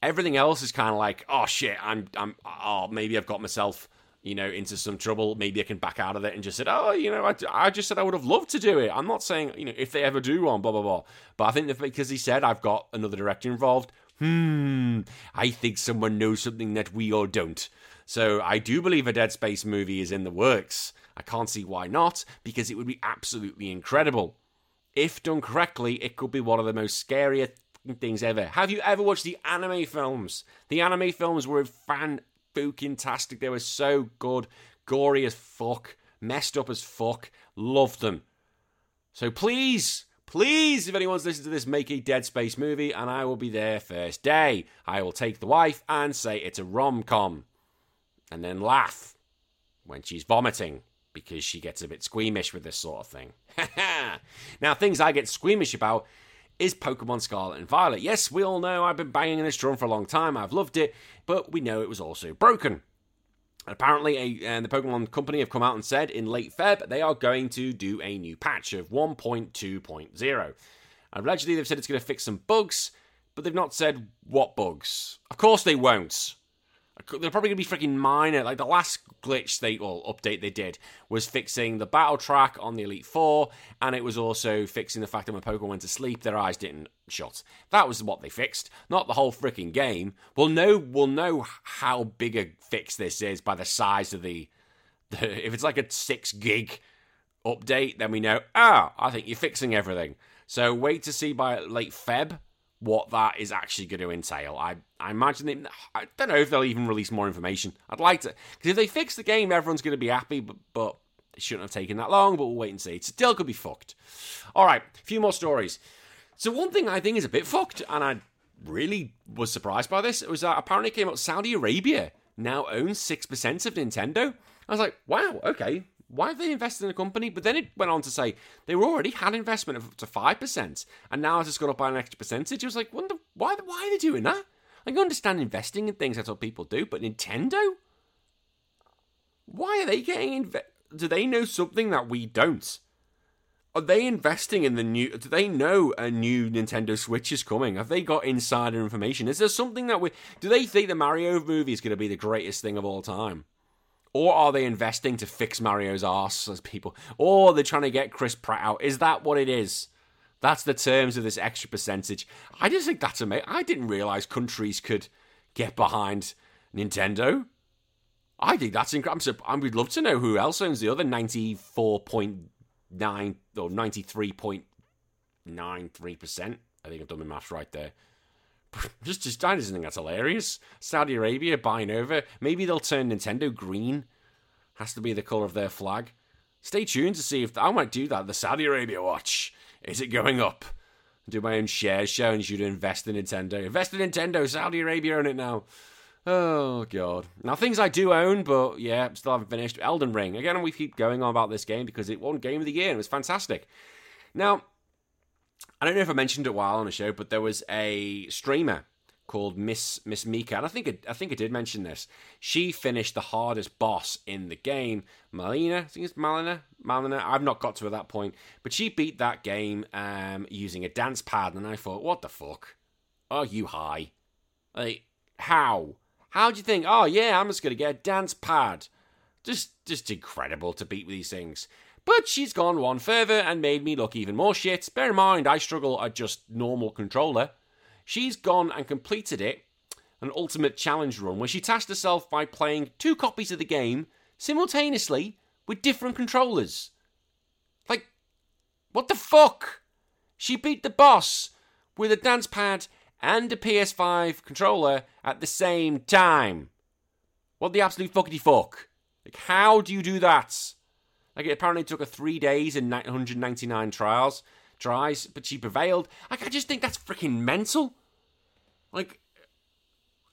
Everything else is kind of like, oh shit, I'm I'm oh maybe I've got myself you know into some trouble. Maybe I can back out of it and just said, oh you know I, I just said I would have loved to do it. I'm not saying you know if they ever do one, blah blah blah. But I think that because he said I've got another director involved. Hmm. I think someone knows something that we all don't. So I do believe a Dead Space movie is in the works. I can't see why not, because it would be absolutely incredible. If done correctly, it could be one of the most scary things ever. Have you ever watched the anime films? The anime films were fan fucking tastic. They were so good, gory as fuck, messed up as fuck. Loved them. So please, please, if anyone's listening to this, make a Dead Space movie, and I will be there first day. I will take the wife and say it's a rom com, and then laugh when she's vomiting because she gets a bit squeamish with this sort of thing. now, things I get squeamish about is Pokemon Scarlet and Violet. Yes, we all know I've been banging on this drum for a long time. I've loved it, but we know it was also broken. Apparently, a, and the Pokemon Company have come out and said in late Feb they are going to do a new patch of 1.2.0. Allegedly, they've said it's going to fix some bugs, but they've not said what bugs. Of course, they won't. They're probably going to be freaking minor. Like the last glitch they well update they did was fixing the battle track on the Elite Four, and it was also fixing the fact that when Pokemon went to sleep, their eyes didn't shut. That was what they fixed, not the whole freaking game. We'll know we'll know how big a fix this is by the size of the. the if it's like a six gig update, then we know. Ah, I think you're fixing everything. So wait to see by late Feb what that is actually going to entail. I I imagine they, I don't know if they'll even release more information. I'd like to because if they fix the game, everyone's going to be happy. But but it shouldn't have taken that long. But we'll wait and see. It still could be fucked. All right, a few more stories. So one thing I think is a bit fucked, and I really was surprised by this, It was that apparently came out Saudi Arabia now owns six percent of Nintendo. I was like, wow, okay, why have they invested in a company? But then it went on to say they were already had investment of up to five percent, and now it's just gone up by an extra percentage. I was like, wonder why? Why are they doing that? I can understand investing in things. That's what people do. But Nintendo, why are they getting? Inve- do they know something that we don't? Are they investing in the new? Do they know a new Nintendo Switch is coming? Have they got insider information? Is there something that we? Do they think the Mario movie is going to be the greatest thing of all time? Or are they investing to fix Mario's ass as people? Or they're trying to get Chris Pratt out? Is that what it is? That's the terms of this extra percentage. I just think that's amazing. I didn't realize countries could get behind Nintendo. I think that's incredible. I would love to know who else owns the other 94.9 or 93.93%. I think I've done my maths right there. Just, just, I just think that's hilarious. Saudi Arabia buying over. Maybe they'll turn Nintendo green. Has to be the color of their flag. Stay tuned to see if I might do that. The Saudi Arabia watch. Is it going up? Do my own shares showing you to invest in Nintendo. Invest in Nintendo. Saudi Arabia own it now. Oh god. Now things I do own, but yeah, still haven't finished. Elden Ring. Again, we keep going on about this game because it won Game of the Year and it was fantastic. Now, I don't know if I mentioned it while on the show, but there was a streamer called Miss Miss Mika, and I think it, I think I did mention this. She finished the hardest boss in the game, Malenia. I think it's Malenia. Malenia. I've not got to at that point, but she beat that game um, using a dance pad, and I thought, what the fuck? Are you high? Like how? How do you think? Oh yeah, I'm just gonna get a dance pad. Just just incredible to beat with these things. But she's gone one further and made me look even more shit. Bear in mind, I struggle at just normal controller. She's gone and completed it, an ultimate challenge run, where she tasked herself by playing two copies of the game simultaneously with different controllers. Like, what the fuck? She beat the boss with a dance pad and a PS5 controller at the same time. What the absolute fuckity fuck? Like, how do you do that? Like, it apparently took her three days and 199 trials, tries, but she prevailed. Like, I just think that's freaking mental. Like,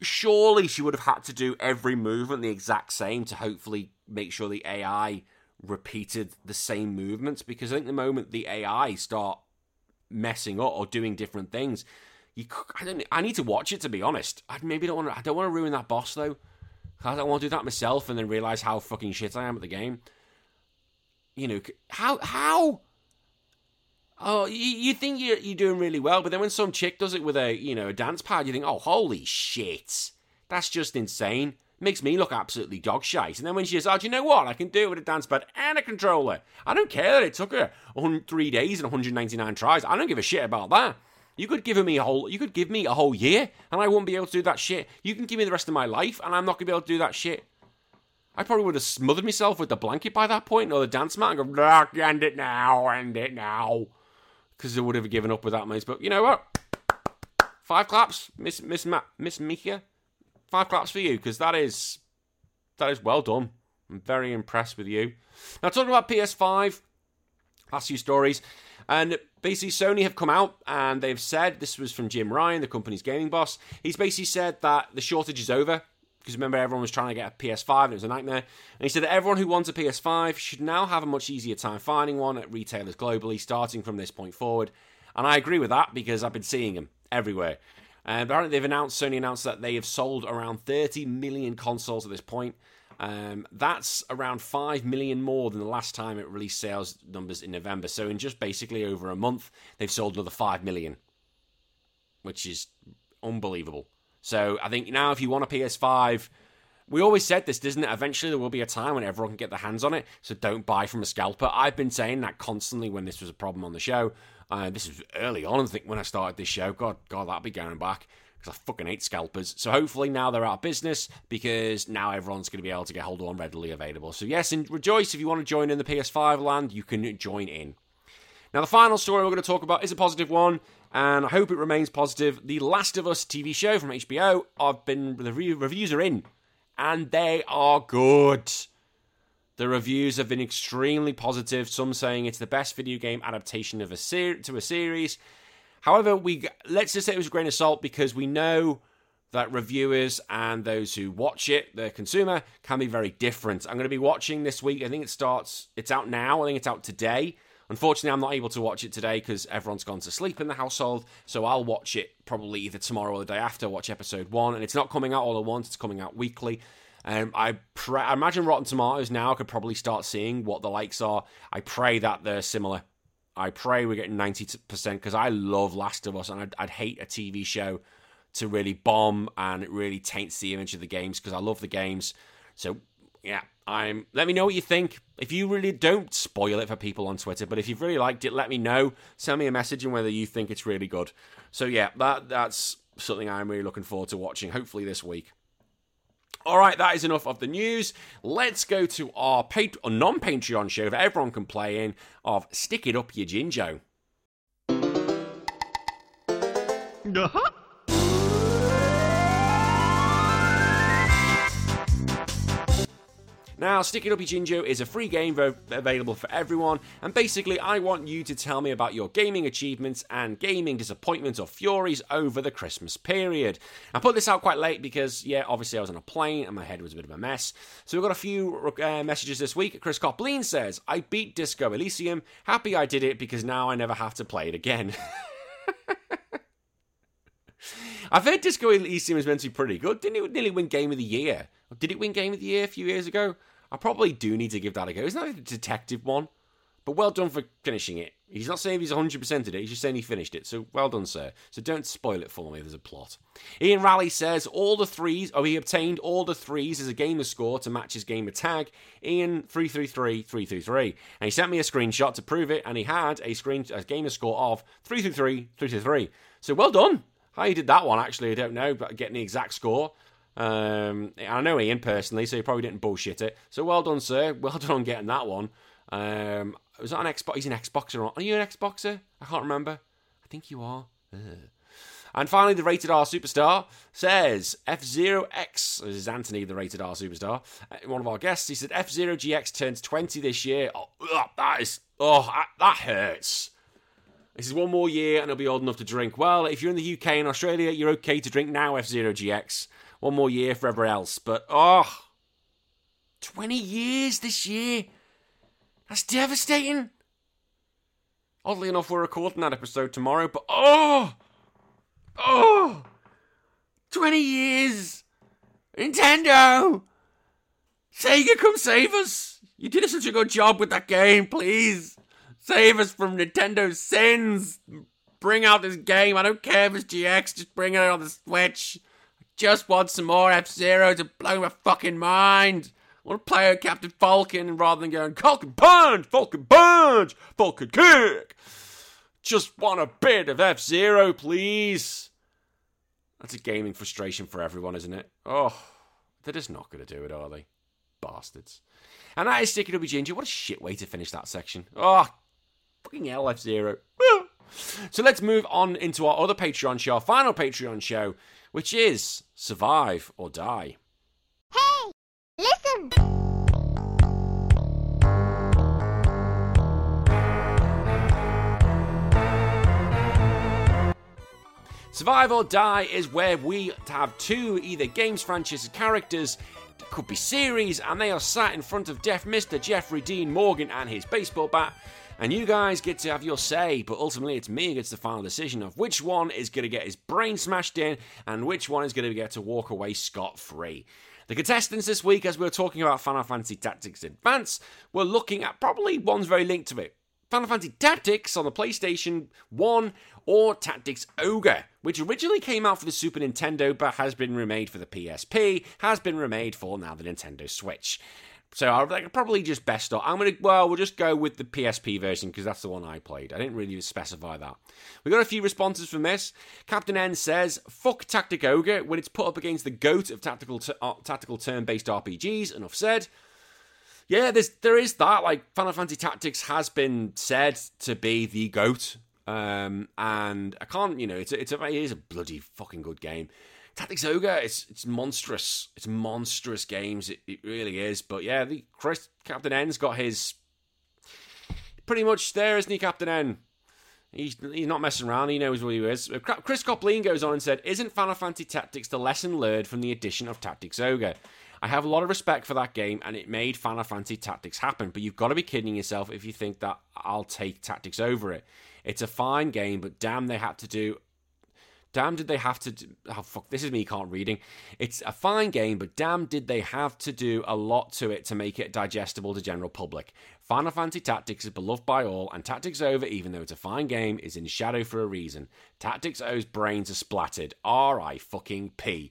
surely she would have had to do every movement the exact same to hopefully make sure the AI repeated the same movements. Because I think the moment the AI start messing up or doing different things, you, I don't. I need to watch it to be honest. I maybe don't want. to. I don't want to ruin that boss though. I don't want to do that myself and then realize how fucking shit I am at the game. You know how how. Oh, you, you think you're you're doing really well, but then when some chick does it with a you know a dance pad, you think, oh holy shit, that's just insane. Makes me look absolutely dog shite. And then when she says, oh, do you know what? I can do it with a dance pad and a controller. I don't care that it took her three days and 199 tries. I don't give a shit about that. You could give me a whole you could give me a whole year and I wouldn't be able to do that shit. You can give me the rest of my life and I'm not gonna be able to do that shit. I probably would have smothered myself with the blanket by that point or the dance mat and go, end it now, end it now. Because I would have given up with that. But you know what? Five claps, Miss Miss Ma- Miss Mika. Five claps for you, because that is that is well done. I'm very impressed with you. Now talking about PS5, last few stories. And basically, Sony have come out and they've said this was from Jim Ryan, the company's gaming boss. He's basically said that the shortage is over because remember everyone was trying to get a PS5 and it was a nightmare. And he said that everyone who wants a PS5 should now have a much easier time finding one at retailers globally, starting from this point forward. And I agree with that because I've been seeing them everywhere. And apparently, they've announced Sony announced that they have sold around 30 million consoles at this point. Um, that's around 5 million more than the last time it released sales numbers in November. So, in just basically over a month, they've sold another 5 million, which is unbelievable. So, I think now if you want a PS5, we always said this, doesn't it? Eventually, there will be a time when everyone can get their hands on it. So, don't buy from a scalper. I've been saying that constantly when this was a problem on the show. Uh, this was early on, I think, when I started this show. God, God, that'll be going back because I fucking hate scalpers. So hopefully now they're out of business because now everyone's going to be able to get hold of one readily available. So yes, and rejoice if you want to join in the PS5 land, you can join in. Now the final story we're going to talk about is a positive one, and I hope it remains positive. The Last of Us TV show from HBO. I've been the reviews are in, and they are good. The reviews have been extremely positive. Some saying it's the best video game adaptation of a ser- to a series. However, we let's just say it was a grain of salt because we know that reviewers and those who watch it, the consumer, can be very different. I'm going to be watching this week. I think it starts. It's out now. I think it's out today. Unfortunately, I'm not able to watch it today because everyone's gone to sleep in the household. So I'll watch it probably either tomorrow or the day after. Watch episode one, and it's not coming out all at once. It's coming out weekly. Um, I, I imagine Rotten Tomatoes now could probably start seeing what the likes are. I pray that they're similar I pray we're getting 90% because I love Last of Us and I'd, I'd, hate a TV show to really bomb and it really taints the image of the games because I love the games. So, yeah, I'm. Let me know what you think. If you really don't spoil it for people on Twitter, but if you've really liked it, let me know. Send me a message and whether you think it's really good. So yeah, that that's something I'm really looking forward to watching. Hopefully this week. All right, that is enough of the news. Let's go to our pat- non Patreon show that everyone can play in of Stick It Up Your Jinjo. Uh-huh. Now, Stick It Up Jinjo is a free game available for everyone, and basically, I want you to tell me about your gaming achievements and gaming disappointments or furies over the Christmas period. I put this out quite late because, yeah, obviously I was on a plane and my head was a bit of a mess. So we've got a few uh, messages this week. Chris Copleen says, I beat Disco Elysium. Happy I did it because now I never have to play it again. I've heard Disco Elysium is meant to be pretty good. Didn't it nearly win Game of the Year? Did it win Game of the Year a few years ago? I probably do need to give that a go. Isn't that a detective one? But well done for finishing it. He's not saying he's 100%ed it, he's just saying he finished it. So well done, sir. So don't spoil it for me, there's a plot. Ian Raleigh says all the threes, oh, he obtained all the threes as a gamer score to match his gamer tag, Ian333-333. And he sent me a screenshot to prove it, and he had a screen a gamer score of 333-333. So well done. How you did that one, actually, I don't know, but getting the exact score. Um, I know Ian personally, so he probably didn't bullshit it. So well done, sir. Well done on getting that one. Um, was that an Xbox? He's an Xboxer. Are you an Xboxer? I can't remember. I think you are. Ugh. And finally, the rated R superstar says F Zero X. This is Anthony, the rated R superstar. Uh, one of our guests. He said F Zero GX turns 20 this year. Oh, ugh, that is. Oh, that hurts. This is one more year and he'll be old enough to drink. Well, if you're in the UK and Australia, you're okay to drink now F Zero GX one more year for everyone else. But, oh, 20 years this year. That's devastating. Oddly enough, we're recording that episode tomorrow, but oh, oh, 20 years. Nintendo, Sega, come save us. You did such a good job with that game, please. Save us from Nintendo's sins. Bring out this game. I don't care if it's GX, just bring it out on the Switch. Just want some more F Zero to blow my fucking mind. I want to play Captain Falcon rather than going Falcon Punch, Falcon Punch, Falcon Kick. Just want a bit of F Zero, please. That's a gaming frustration for everyone, isn't it? Oh, they're just not going to do it, are they? Bastards. And that is Sticky Up Ginger. What a shit way to finish that section. Oh, fucking hell, F Zero. So let's move on into our other Patreon show, our final Patreon show, which is Survive or Die. Hey, listen! Survive or Die is where we have two either games franchise characters, could be series, and they are sat in front of Deaf Mr. Jeffrey Dean Morgan and his baseball bat, and you guys get to have your say, but ultimately it's me who gets the final decision of which one is going to get his brain smashed in and which one is going to get to walk away scot free. The contestants this week, as we were talking about Final Fantasy Tactics Advance, we're looking at probably one's very linked to it. Final Fantasy Tactics on the PlayStation 1 or Tactics Ogre, which originally came out for the Super Nintendo but has been remade for the PSP, has been remade for now the Nintendo Switch. So I like probably just best off. I'm gonna well, we'll just go with the PSP version because that's the one I played. I didn't really specify that. We got a few responses from this. Captain N says, "Fuck Tactic Ogre when it's put up against the goat of tactical t- uh, tactical turn-based RPGs." Enough said. Yeah, there's there is that. Like Final Fantasy Tactics has been said to be the goat, um, and I can't. You know, it's a, it's a it is a bloody fucking good game. Tactics Ogre, it's it's monstrous. It's monstrous games. It, it really is. But yeah, the Chris Captain N's got his pretty much there, isn't he, Captain N? He's, he's not messing around. He knows what he is. Uh, Chris Copleen goes on and said, "Isn't Final Fantasy Tactics the lesson learned from the addition of Tactics Ogre? I have a lot of respect for that game, and it made Final Fantasy Tactics happen. But you've got to be kidding yourself if you think that I'll take Tactics over it. It's a fine game, but damn, they had to do Damn, did they have to? Do, oh fuck! This is me can't reading. It's a fine game, but damn, did they have to do a lot to it to make it digestible to general public. Final Fantasy Tactics is beloved by all, and Tactics Ogre, even though it's a fine game, is in shadow for a reason. Tactics O's brains are splattered. R I fucking P.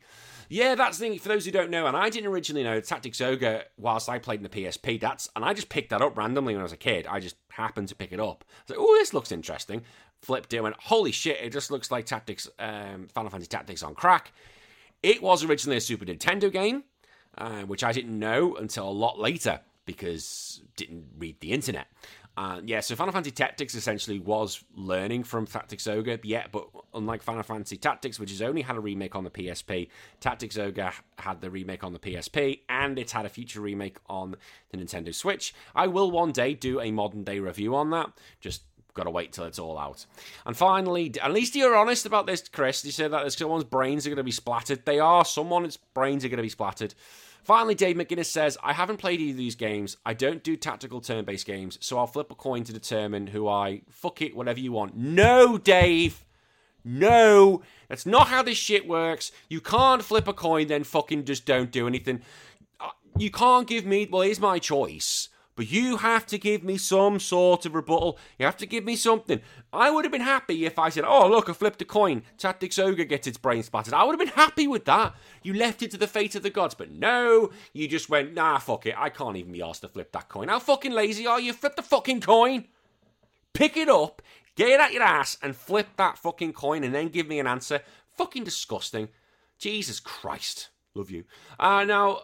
Yeah, that's the thing. For those who don't know, and I didn't originally know Tactics Ogre whilst I played in the PSP. That's and I just picked that up randomly when I was a kid. I just happened to pick it up. I was like, oh, this looks interesting. Flipped it, and went, holy shit! It just looks like Tactics, um, Final Fantasy Tactics on crack. It was originally a Super Nintendo game, uh, which I didn't know until a lot later because didn't read the internet. Uh, yeah, so Final Fantasy Tactics essentially was learning from Tactics Ogre, yeah, but unlike Final Fantasy Tactics, which has only had a remake on the PSP, Tactics Ogre had the remake on the PSP, and it's had a future remake on the Nintendo Switch. I will one day do a modern day review on that, just gotta wait till it's all out. And finally, at least you're honest about this, Chris. You said that someone's brains are gonna be splattered. They are. Someone's brains are gonna be splattered. Finally, Dave McGuinness says, I haven't played either of these games. I don't do tactical turn based games, so I'll flip a coin to determine who I. Fuck it, whatever you want. No, Dave! No! That's not how this shit works. You can't flip a coin, then fucking just don't do anything. Uh, you can't give me. Well, here's my choice. But you have to give me some sort of rebuttal. You have to give me something. I would have been happy if I said, oh, look, I flipped a coin. Tactics Ogre gets its brain splattered. I would have been happy with that. You left it to the fate of the gods. But no, you just went, nah, fuck it. I can't even be asked to flip that coin. How fucking lazy are you? Flip the fucking coin. Pick it up, get it out your ass, and flip that fucking coin and then give me an answer. Fucking disgusting. Jesus Christ. Love you. Uh, now,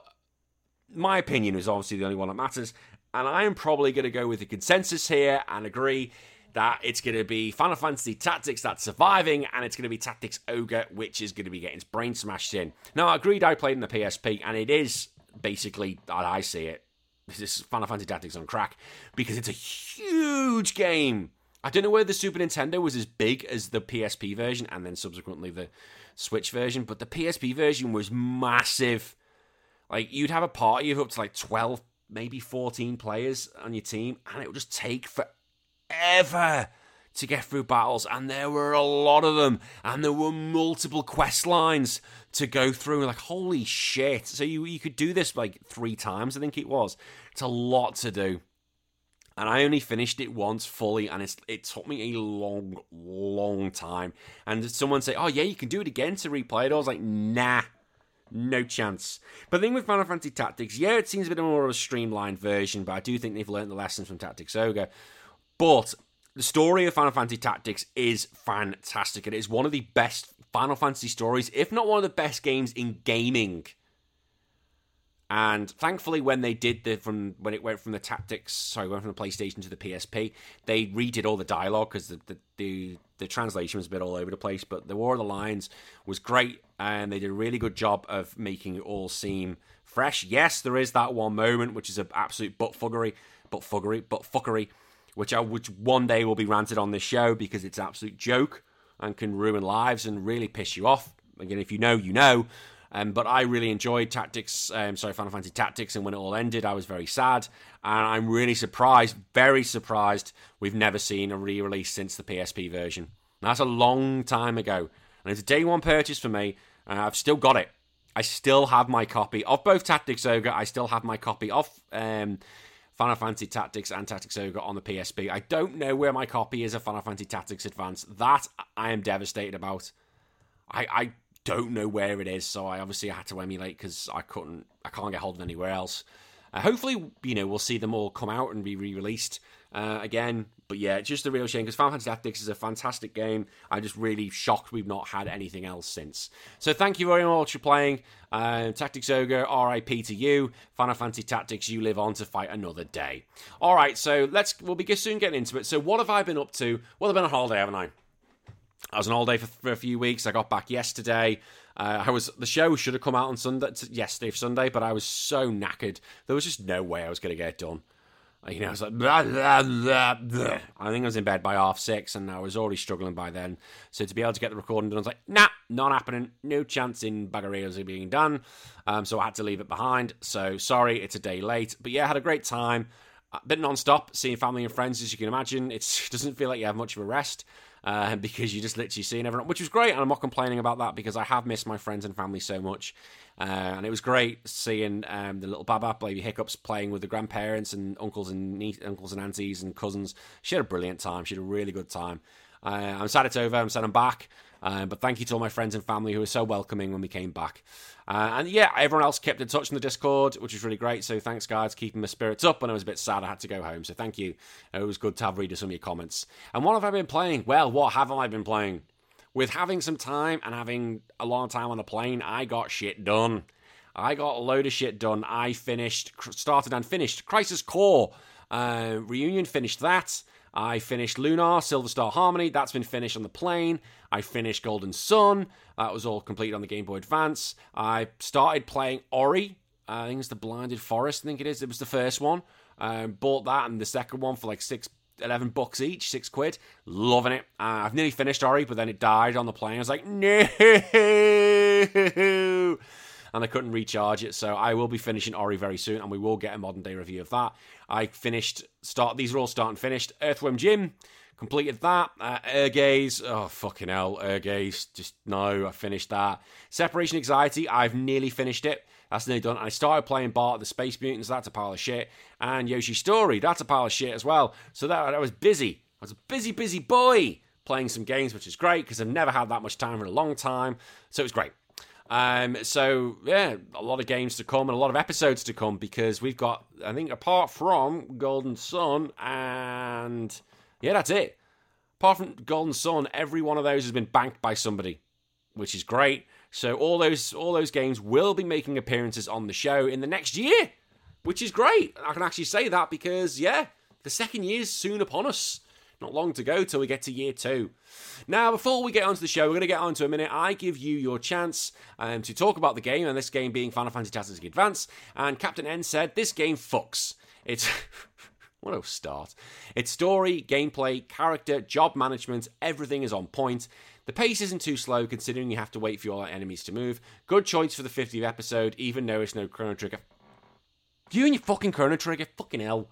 my opinion is obviously the only one that matters and I am probably going to go with the consensus here and agree that it's going to be Final Fantasy Tactics that's surviving, and it's going to be Tactics Ogre, which is going to be getting its brain smashed in. Now, I agreed I played in the PSP, and it is basically, I see it, this is Final Fantasy Tactics on crack, because it's a huge game. I don't know whether the Super Nintendo was as big as the PSP version, and then subsequently the Switch version, but the PSP version was massive. Like, you'd have a party of up to like 12 maybe 14 players on your team, and it would just take forever to get through battles, and there were a lot of them, and there were multiple quest lines to go through. Like, holy shit! So you you could do this like three times, I think it was. It's a lot to do, and I only finished it once fully, and it's it took me a long, long time. And someone say, "Oh yeah, you can do it again to replay it." I was like, "Nah." No chance. But the thing with Final Fantasy Tactics, yeah, it seems a bit more of a streamlined version, but I do think they've learned the lessons from Tactics Ogre. But the story of Final Fantasy Tactics is fantastic. It is one of the best Final Fantasy stories, if not one of the best games in gaming. And thankfully, when they did the from when it went from the tactics, sorry, went from the PlayStation to the PSP, they redid all the dialogue because the, the, the the translation was a bit all over the place. But the War of the Lions was great, and they did a really good job of making it all seem fresh. Yes, there is that one moment which is an absolute butt fuggery, butt fuggery, butt fuckery, which I which one day will be ranted on this show because it's absolute joke and can ruin lives and really piss you off. Again, if you know, you know. Um, but I really enjoyed Tactics, um, sorry, Final Fantasy Tactics, and when it all ended, I was very sad. And I'm really surprised, very surprised, we've never seen a re release since the PSP version. And that's a long time ago. And it's a day one purchase for me, and I've still got it. I still have my copy of both Tactics Ogre. I still have my copy of um, Final Fantasy Tactics and Tactics Ogre on the PSP. I don't know where my copy is of Final Fantasy Tactics Advance. That I am devastated about. I, I don't know where it is, so I obviously had to emulate because I couldn't, I can't get hold of anywhere else. Uh, hopefully, you know, we'll see them all come out and be re-released uh, again. But yeah, it's just a real shame because Final Fantasy Tactics is a fantastic game. I'm just really shocked we've not had anything else since. So thank you very much for playing. Uh, Tactics Ogre, RIP to you. Final Fantasy Tactics, you live on to fight another day. All right, so let's we'll be soon getting into it. So what have I been up to? Well, I've been on holiday, haven't I? I was on holiday for, for a few weeks. I got back yesterday. Uh, I was the show should have come out on Sunday, yesterday for Sunday, but I was so knackered. There was just no way I was going to get it done. You know, I was like, blah, blah, blah, I think I was in bed by half six, and I was already struggling by then. So to be able to get the recording done, I was like, nah, not happening. No chance in Bagarillas being done. Um, so I had to leave it behind. So sorry, it's a day late. But yeah, I had a great time. A bit non-stop, seeing family and friends, as you can imagine. it doesn't feel like you have much of a rest uh, because you're just literally seeing everyone, which was great. And I'm not complaining about that because I have missed my friends and family so much. Uh, and it was great seeing um, the little Baba, Baby Hiccups, playing with the grandparents and uncles and niece, uncles and aunties and cousins. She had a brilliant time. She had a really good time. Uh, I'm sad it's over. I'm sad I'm back. Uh, but thank you to all my friends and family who were so welcoming when we came back. Uh, and yeah, everyone else kept in touch in the Discord, which was really great. So thanks, guys, keeping my spirits up. And I was a bit sad I had to go home. So thank you. It was good to have read some of your comments. And what have I been playing? Well, what have I been playing? With having some time and having a long time on the plane, I got shit done. I got a load of shit done. I finished, started and finished Crisis Core. Uh, Reunion finished that. I finished Lunar, Silver Star Harmony. That's been finished on the plane. I finished Golden Sun. That was all completed on the Game Boy Advance. I started playing Ori. I think it's the Blinded Forest. I think it is. It was the first one. Um, bought that and the second one for like six 11 bucks each, six quid. Loving it. Uh, I've nearly finished Ori, but then it died on the plane. I was like, no. And I couldn't recharge it, so I will be finishing Ori very soon, and we will get a modern day review of that. I finished start. These are all start and finished. Earthworm Jim completed that. Uh, Ergaze, oh fucking hell, Ergaze. Just no, I finished that. Separation Anxiety, I've nearly finished it. That's nearly done. I started playing Bart the Space Mutants. That's a pile of shit. And Yoshi Story. That's a pile of shit as well. So that I was busy. I was a busy, busy boy playing some games, which is great because I've never had that much time in a long time. So it was great. Um, so yeah, a lot of games to come and a lot of episodes to come because we've got, I think, apart from Golden Sun and yeah, that's it. Apart from Golden Sun, every one of those has been banked by somebody, which is great. So all those all those games will be making appearances on the show in the next year, which is great. I can actually say that because yeah, the second year's soon upon us. Not long to go till we get to year two. Now, before we get onto the show, we're going to get on to a minute. I give you your chance um, to talk about the game, and this game being Final Fantasy Tactics Advance. And Captain N said, This game fucks. It's. what a start. Its story, gameplay, character, job management, everything is on point. The pace isn't too slow considering you have to wait for your enemies to move. Good choice for the 50th episode, even though it's no Chrono Trigger. You and your fucking Chrono Trigger, fucking hell.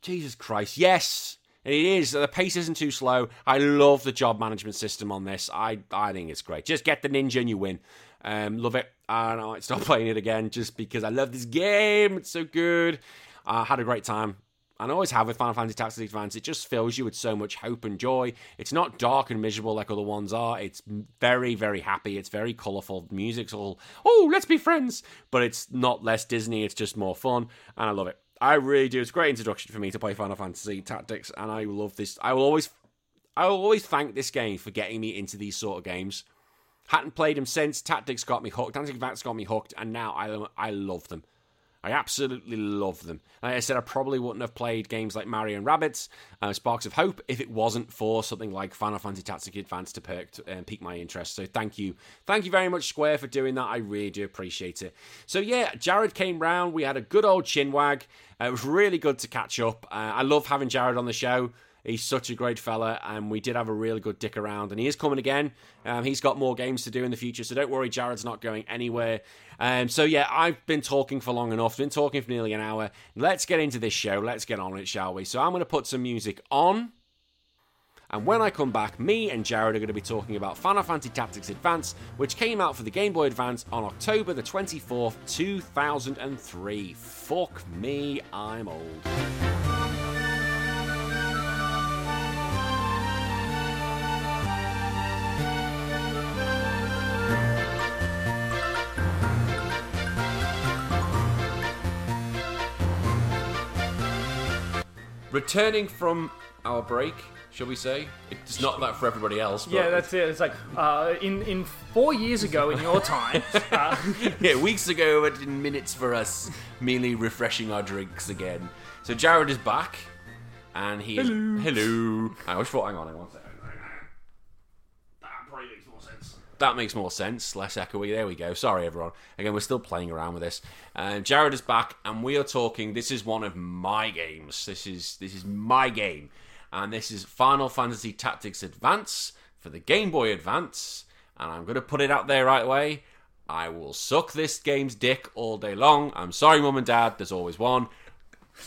Jesus Christ. Yes, it is. The pace isn't too slow. I love the job management system on this. I I think it's great. Just get the ninja and you win. Um, love it. And I might stop playing it again just because I love this game. It's so good. I had a great time and I always have with Final Fantasy Tactics Advance. It just fills you with so much hope and joy. It's not dark and miserable like other ones are. It's very, very happy. It's very colourful. Music's all, oh, let's be friends. But it's not less Disney. It's just more fun, and I love it. I really do. It's a great introduction for me to play Final Fantasy Tactics, and I love this. I will always, I will always thank this game for getting me into these sort of games. Hadn't played them since. Tactics got me hooked. Tactics got me hooked, and now I I love them. I absolutely love them. Like I said, I probably wouldn't have played games like Mario and Rabbids, uh, Sparks of Hope, if it wasn't for something like Final Fantasy Tactics Advance to perk uh, pique my interest. So thank you, thank you very much, Square, for doing that. I really do appreciate it. So yeah, Jarrod came round. We had a good old chinwag. Uh, it was really good to catch up. Uh, I love having Jarrod on the show. He's such a great fella, and we did have a really good dick around. And he is coming again. Um, he's got more games to do in the future, so don't worry, Jarrod's not going anywhere. Um, so yeah, I've been talking for long enough. Been talking for nearly an hour. Let's get into this show. Let's get on it, shall we? So I'm going to put some music on. And when I come back, me and Jarrod are going to be talking about Final Fantasy Tactics Advance, which came out for the Game Boy Advance on October the 24th, 2003. Fuck me, I'm old. Returning from our break, shall we say? It's not that for everybody else. But Yeah, that's it. It's like uh, in in four years ago in your time. Uh, yeah, weeks ago, but in minutes for us, merely refreshing our drinks again. So Jarrod is back, and he is hello. I was thought, hang on, hang on. one second. That probably makes more sense. That makes more sense. Less echoey. There we go. Sorry, everyone. Again, we're still playing around with this. Um, Jarrod is back, and we are talking. This is one of my games. This is this is my game, and this is Final Fantasy Tactics Advance for the Game Boy Advance. And I'm going to put it out there right away. I will suck this game's dick all day long. I'm sorry, mum and dad. There's always one.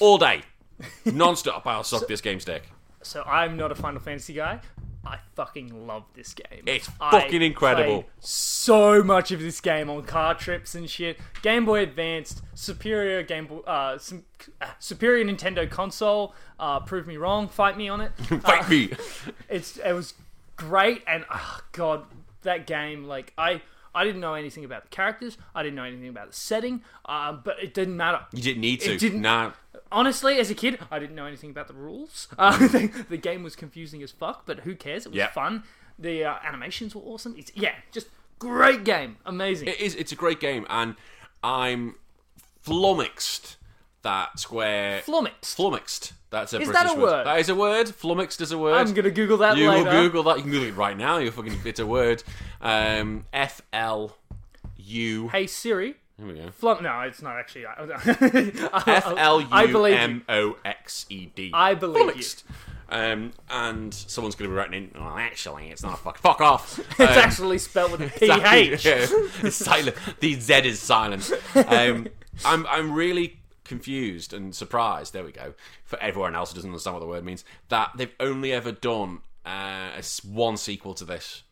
All day, non-stop. I'll suck this game's dick. so I'm not a Final Fantasy guy. I fucking love this game. It's I fucking incredible. So much of this game on car trips and shit. Game Boy Advanced, superior Game Boy, uh, some, uh, superior Nintendo console. Uh, prove me wrong. Fight me on it. Fight me. It's it was great and oh god that game, like I. I didn't know anything about the characters. I didn't know anything about the setting, um, but it didn't matter. You didn't need to. It didn't- Nah. Honestly, as a kid, I didn't know anything about the rules. Uh, the, the game was confusing as fuck, but who cares? It was Yeah. fun. The uh, animations were awesome. It's yeah, just great game, amazing. It is. It's a great game, and I'm flummoxed that Square Flummoxed. flummoxed. That's a Is British that a word? That is a word. Flummoxed is a word. I'm gonna Google that you later. will Google that. You can Google it right now. You're fucking. It's a word. Um, F L U. Hey Siri, Here we go. flum. No, it's not actually. F L I U. M O X E D. I believe you. Um, and someone's going to be writing in. Well, actually, it's not a fuck. Fuck off. It's Um, actually spelled with a Exactly, PH. yeah. It's silent. The Z is silent. Um, I'm I'm really confused and surprised. There we go. For everyone else who doesn't understand what the word means, that they've only ever done uh, one sequel to this,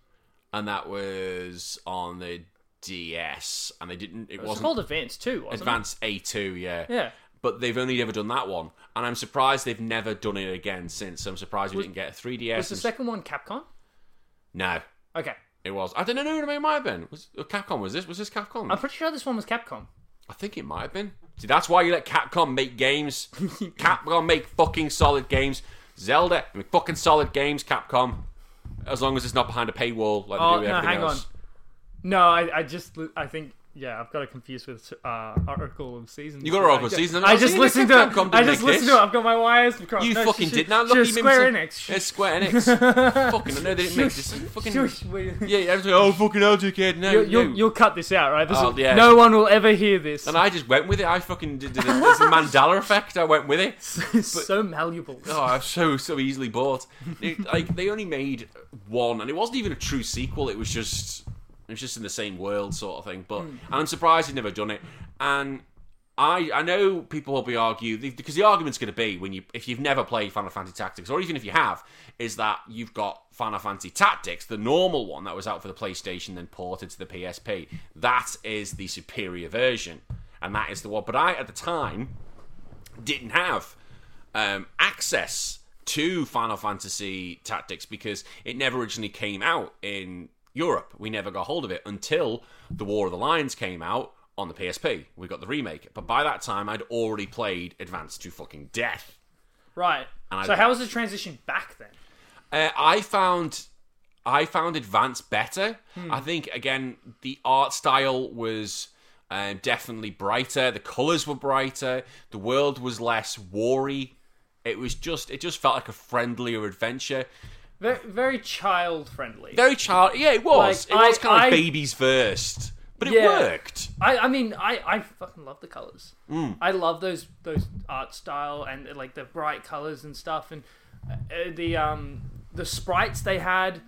and that was on the DS, and they didn't. It It's wasn't called Advance too, wasn't Advance A2, yeah. Yeah. But they've only ever done that one, and I'm surprised they've never done it again since. I'm surprised we didn't get a 3DS. Was the and- second one Capcom? no, Okay. it was. I don't know. It might have been. Was uh, Capcom? Was this? Was this Capcom? I'm pretty sure this one was Capcom. I think it might have been. See, that's why you let Capcom make games. Capcom make fucking solid games. Zelda, make fucking solid games. Capcom, as long as it's not behind a paywall like they Oh, do with no, everything hang else. No, I, I just, I think, yeah, I've got it confused with uh, Oracle of Seasons. You got Oracle of Seasons? I just listened to it. I just listened to it. I've got my wires crossed. You No, fucking she- did not look was Square Enix. It's Square Enix. fucking, I know they didn't make this. Fucking, yeah, everyone's like, oh, fucking hell, dickhead. No, You, you'll, no. you'll cut this out, right? This Oh, will- yeah. No one will ever hear this. And I just went with it. I fucking did, did it. It's the Mandela effect. I went with it. it's so malleable. Oh, I'm so so easily bought. It- like they only made one, and it wasn't even a true sequel. It was just it was just in the same world sort of thing. But and I'm surprised he'd never done it. And I I know people will be argue because the argument's going to be when you if you've never played Final Fantasy Tactics, or even if you have, is that you've got Final Fantasy Tactics, the normal one that was out for the PlayStation, then ported to the PSP. That is the superior version, and that is the one. But I at the time didn't have um, access to Final Fantasy Tactics because it never originally came out in Europe. We never got hold of it until the War of the Lions came out on the PSP. We got the remake, but by that time I'd already played Advance to fucking death. Right. And So I- how was the transition back then? Uh, I found I found Advance better. I think again the art style was um, definitely brighter. The colors were brighter. The world was less wary. It was just it just felt like a friendlier adventure. Very, very child friendly. Very child. Yeah, it was. Like, it was I- kind of I- babies first, but it worked. I, I mean, I, I fucking love the colors. Mm. I love those those art style and uh, like the bright colors and stuff, and uh, the um the sprites they had,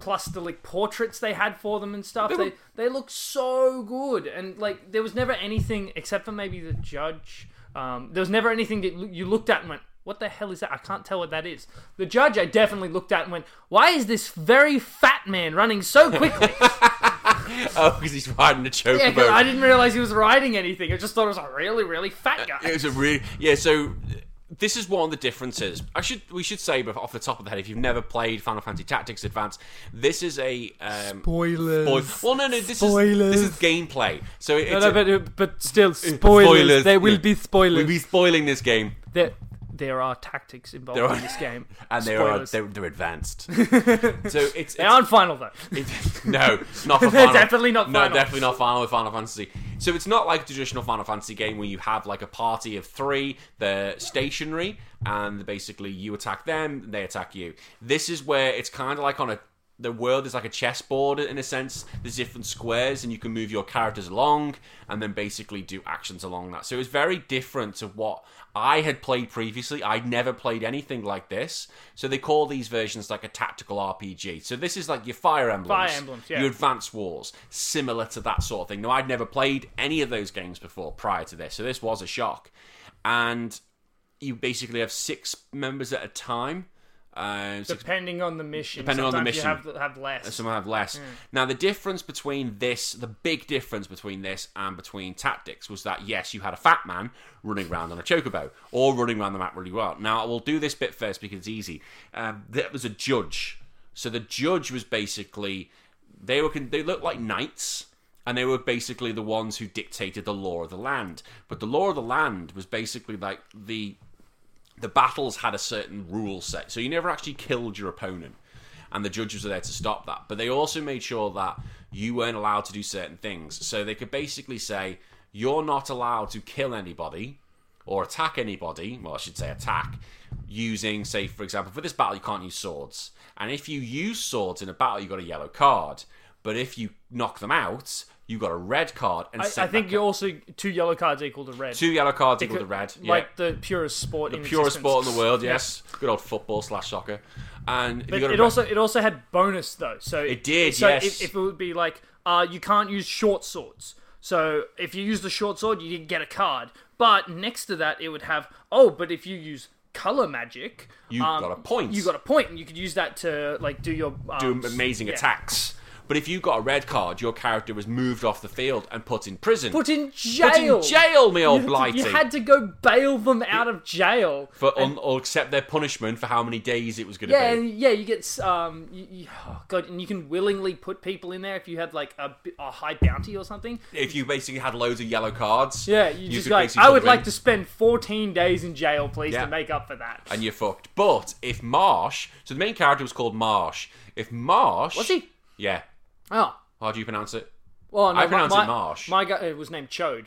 plus the like portraits they had for them and stuff. They They were- they, look so good, and like there was never anything except for maybe the judge. Um, there was never anything that you looked at and went. What the hell is that? I can't tell what that is. The judge, I definitely looked at and went, "Why is this very fat man running so quickly?" Oh, because he's riding a chocobo. Yeah, 'cause I didn't realize he was riding anything. I just thought it was a really, really fat guy. It was a really yeah. So uh, this is one of the differences. I should we should say but off the top of the head, if you've never played Final Fantasy Tactics Advance, this is a um, Spoilers. spoil- Well, no, no, this Spoilers. is this is gameplay. So it- No, it's no, a- but, uh, but still, spoilers. spoilers, There will yeah. be spoilers. we'll be spoiling this game, there, there are tactics involved There are- in this game. and they are Spoilers. they're, they're advanced. so it's, They it's aren't final though. It- no, not for They're Final. definitely not No, final. definitely not final with Final Fantasy. So it's not like a traditional Final Fantasy game where you have like a party of three, they're stationary, and basically you attack them, they attack you. This is where it's kind of like on a the world is like a chessboard in a sense. There's different squares, and you can move your characters along, and then basically do actions along that. So it's very different to what I had played previously. I'd never played anything like this. So they call these versions like a tactical RPG. So this is like your Fire Emblems, Fire Emblems, yeah. your Advance Wars, similar to that sort of thing. Now I'd never played any of those games before prior to this, so this was a shock. And you basically have six members at a time. Six Depending on the mission. Depending on the mission. You have, have less. some have less. Now, the difference between this, the big difference between this and between Tactics was that, yes, you had a fat man running around on a chocobo or running around the map really well. Now, I will do this bit first because it's easy. Um, there was a judge. So the judge was basically they were they looked like knights, and they were basically the ones who dictated the law of the land. But the law of the land was basically like the the battles had a certain rule set, so you never actually killed your opponent, and the judges were there to stop that. But they also made sure that you weren't allowed to do certain things, so they could basically say you're not allowed to kill anybody or attack anybody. Well, I should say attack using, say, for example, for this battle you can't use swords, and if you use swords in a battle, you got a yellow card. But if you knock them out, you got a red card. And I, I think you're also two yellow cards equal to red. two yellow cards equal to red. Yeah. Like the purest sport. in purest existence. sport in the world. Yes, good old football slash soccer. And But you it red- also it also had bonus though. So It did, So yes. if, if it would be like, uh, you can't use short swords. So if you use the short sword, you didn't get a card. But next to that, it would have oh, but if you use color magic, You um, got a point. You got a point, and you could use that to like do your um, do amazing yeah. attacks. But if you got a red card, your character was moved off the field and put in prison. Put in jail. Put in jail, me old You blighty. you had to go bail them out of jail. for un- or accept their punishment for how many days it was going to Yeah, be. and yeah, you get um, you, you, oh god, and you can willingly put people in there if you had like a, a high bounty or something. If you basically had loads of yellow cards, Yeah, you, just could like I would like to spend 14 days in jail, please, Yeah. to make up for that. and you're fucked. But if Marsh, so the main character was called Marsh. If Marsh, Was he? Yeah. Oh, How do you pronounce it? well, no, I my- pronounce it Marsh. My guy was named Chode.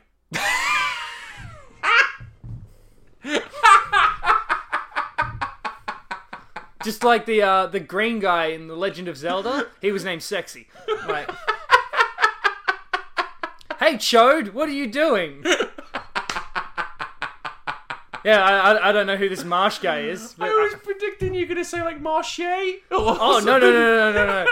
Just like the uh, the green guy in the Legend of Zelda, he was named Sexy. Like, hey Chode, what are you doing? Yeah, I, I, I don't know who this Marsh guy is. But I was predicting you're going to say like Marche. Oh no no no no no no